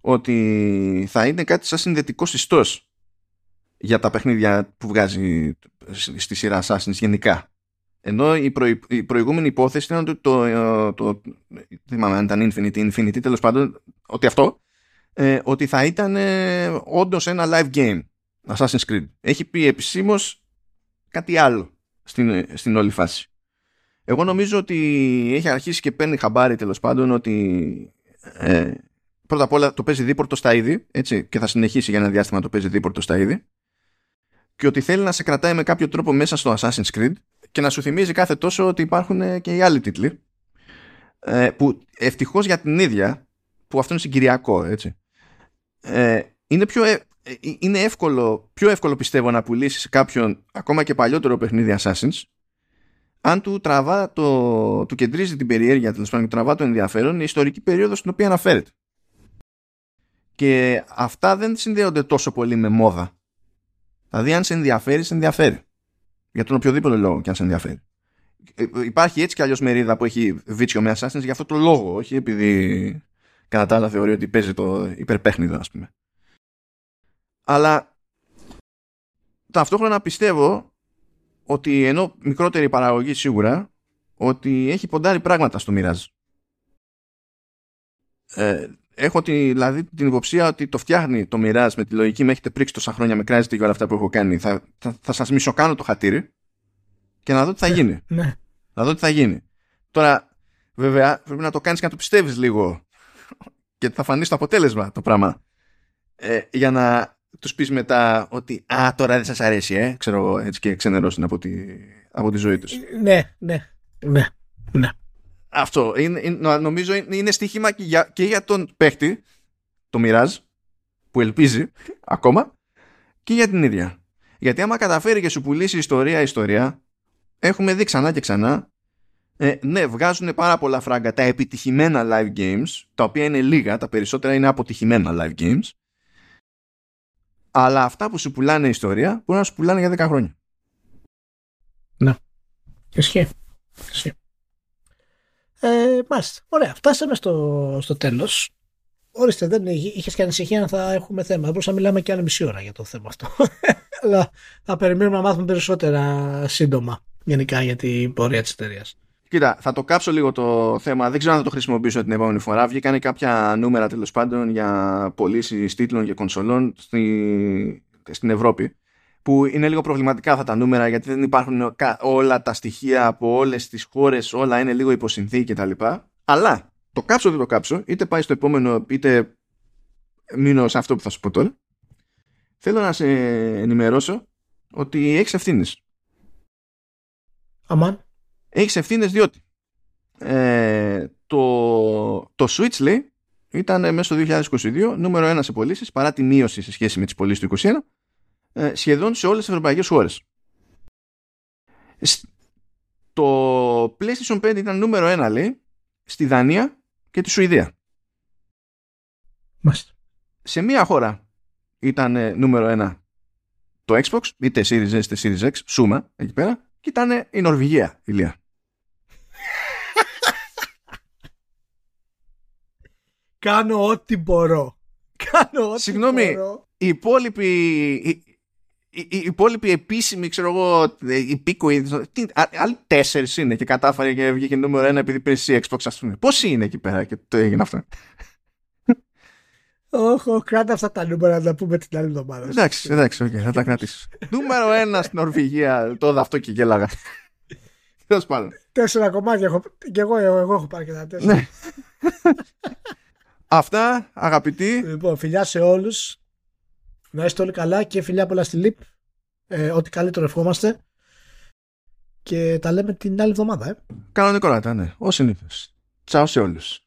ότι θα είναι κάτι σαν συνδετικό συστός για τα παιχνίδια που βγάζει στη σειρά Assassin's γενικά. Ενώ η, η προηγούμενη υπόθεση ήταν ότι το, το, το, δεν θυμάμαι αν ήταν Infinity, Infinity τέλος πάντων, ότι αυτό, ε, ότι θα ήταν ε, όντως ένα live game Assassin's Creed. Έχει πει επισήμως κάτι άλλο στην, στην όλη φάση. Εγώ νομίζω ότι έχει αρχίσει και παίρνει χαμπάρι τέλος πάντων ότι ε, πρώτα απ' όλα το παίζει δίπορτο στα είδη έτσι, και θα συνεχίσει για ένα διάστημα το παίζει δίπορτο στα είδη και ότι θέλει να σε κρατάει με κάποιο τρόπο μέσα στο Assassin's Creed και να σου θυμίζει κάθε τόσο ότι υπάρχουν και οι άλλοι τίτλοι ε, που ευτυχώς για την ίδια που αυτό είναι συγκυριακό έτσι ε, είναι, πιο, ε, είναι εύκολο, πιο εύκολο πιστεύω να πουλήσεις κάποιον ακόμα και παλιότερο παιχνίδι Assassin's αν του τραβά το, του κεντρίζει την περιέργεια τέλος πάντων, τραβά το ενδιαφέρον η ιστορική περίοδος στην οποία αναφέρεται. Και αυτά δεν συνδέονται τόσο πολύ με μόδα. Δηλαδή, αν σε ενδιαφέρει, σε ενδιαφέρει. Για τον οποιοδήποτε λόγο και αν σε ενδιαφέρει. Ε, υπάρχει έτσι κι αλλιώς μερίδα που έχει βίτσιο με Assassin's για αυτό το λόγο, όχι επειδή κατά τα άλλα θεωρεί ότι παίζει το υπερπέχνιδο, ας πούμε. Αλλά ταυτόχρονα πιστεύω ότι ενώ μικρότερη παραγωγή σίγουρα, ότι έχει ποντάρει πράγματα στο Mirage. Ε, έχω τη, δηλαδή την υποψία ότι το φτιάχνει το Mirage με τη λογική με έχετε πρίξει τόσα χρόνια με κράζετε και όλα αυτά που έχω κάνει. Θα, θα, θα σας μισοκάνω το χατήρι και να δω τι θα ναι, γίνει. Ναι. Να δω τι θα γίνει. Τώρα, βέβαια, πρέπει να το κάνεις και να το πιστεύεις λίγο και θα φανεί το αποτέλεσμα το πράγμα. Ε, για να τους πεις μετά ότι Α, τώρα δεν σας αρέσει, ε, ξέρω έτσι και ξενερώσουν από τη, από τη ζωή τους. Ναι, ναι, ναι. ναι. Αυτό. Είναι, είναι, νομίζω είναι στοίχημα και για, και για τον παίχτη, το Mirage, που ελπίζει (laughs) ακόμα, και για την ίδια. Γιατί άμα καταφέρει και σου πουλήσει ιστορία-ιστορία, έχουμε δει ξανά και ξανά, ε, ναι, βγάζουν πάρα πολλά φράγκα τα επιτυχημένα live games, τα οποία είναι λίγα, τα περισσότερα είναι αποτυχημένα live games, αλλά αυτά που σου πουλάνε ιστορία μπορούν να σου πουλάνε για 10 χρόνια. Ναι. Ισχύει. Ισχύει. Ε, μάλιστα. Ωραία. Φτάσαμε στο, στο τέλος. Ορίστε, δεν είχε και ανησυχία να θα έχουμε θέμα. Δεν μπορούσαμε να μιλάμε και άλλη μισή ώρα για το θέμα αυτό. (laughs) Αλλά θα περιμένουμε να μάθουμε περισσότερα σύντομα γενικά για την πορεία της εταιρείας. Κοίτα, θα το κάψω λίγο το θέμα. Δεν ξέρω αν θα το χρησιμοποιήσω την επόμενη φορά. Βγήκαν κάποια νούμερα τέλος πάντων για πωλήσεις τίτλων και κονσολών στη... στην Ευρώπη. Που είναι λίγο προβληματικά αυτά τα νούμερα γιατί δεν υπάρχουν όλα τα στοιχεία από όλες τις χώρες, όλα είναι λίγο υποσυνθήκη κτλ. Αλλά το κάψω δεν το κάψω, είτε πάει στο επόμενο, είτε μείνω σε αυτό που θα σου πω τώρα. Θέλω να σε ενημερώσω ότι έχεις ευθύνες. Αμάν. Έχεις ευθύνες διότι ε, το, το Switch λέει ήταν μέσα στο 2022 νούμερο ένα σε πωλήσεις παρά τη μείωση σε σχέση με τις πωλήσεις του 2021 ε, σχεδόν σε όλες τις ευρωπαϊκές χώρες. Το PlayStation 5 ήταν νούμερο ένα λέει στη Δανία και τη Σουηδία. Μάλιστα. Σε μία χώρα ήταν ε, νούμερο ένα το Xbox, είτε Series S είτε Series X, σούμα εκεί πέρα, και ήταν η Νορβηγία, ηλία. Κάνω ό,τι μπορώ. Κάνω ό,τι Συγγνώμη, μπορώ. οι υπόλοιποι, οι, οι, οι υπόλοιποι επίσημοι, ξέρω εγώ, υπήκοοι, τι, α- άλλοι τέσσερις είναι και κατάφερε και βγήκε νούμερο ένα επειδή πήρε εσύ Xbox, ας πούμε. Πόσοι είναι εκεί πέρα και το έγινε αυτό; Όχι, όχι, κράτα αυτά τα νούμερα να τα πούμε την άλλη εβδομάδα. εντάξει, εντάξει, οκ, θα τα κρατήσω. νούμερο ένα στην Νορβηγία, το είδα αυτό και γέλαγα. Τέλος πάντων. Τέσσερα κομμάτια έχω. Και εγώ, εγώ, εγώ έχω πάρει και τα τέσσερα. Ναι. Αυτά, αγαπητοί, Λοιπόν, φιλιά σε όλους. Να είστε όλοι καλά και φιλιά πολλά στη ΛΥΠ. Ε, ό,τι καλύτερο ευχόμαστε. Και τα λέμε την άλλη εβδομάδα. Ε. κανονικότατα, ναι, ως συνήθως. Τσάω σε όλους.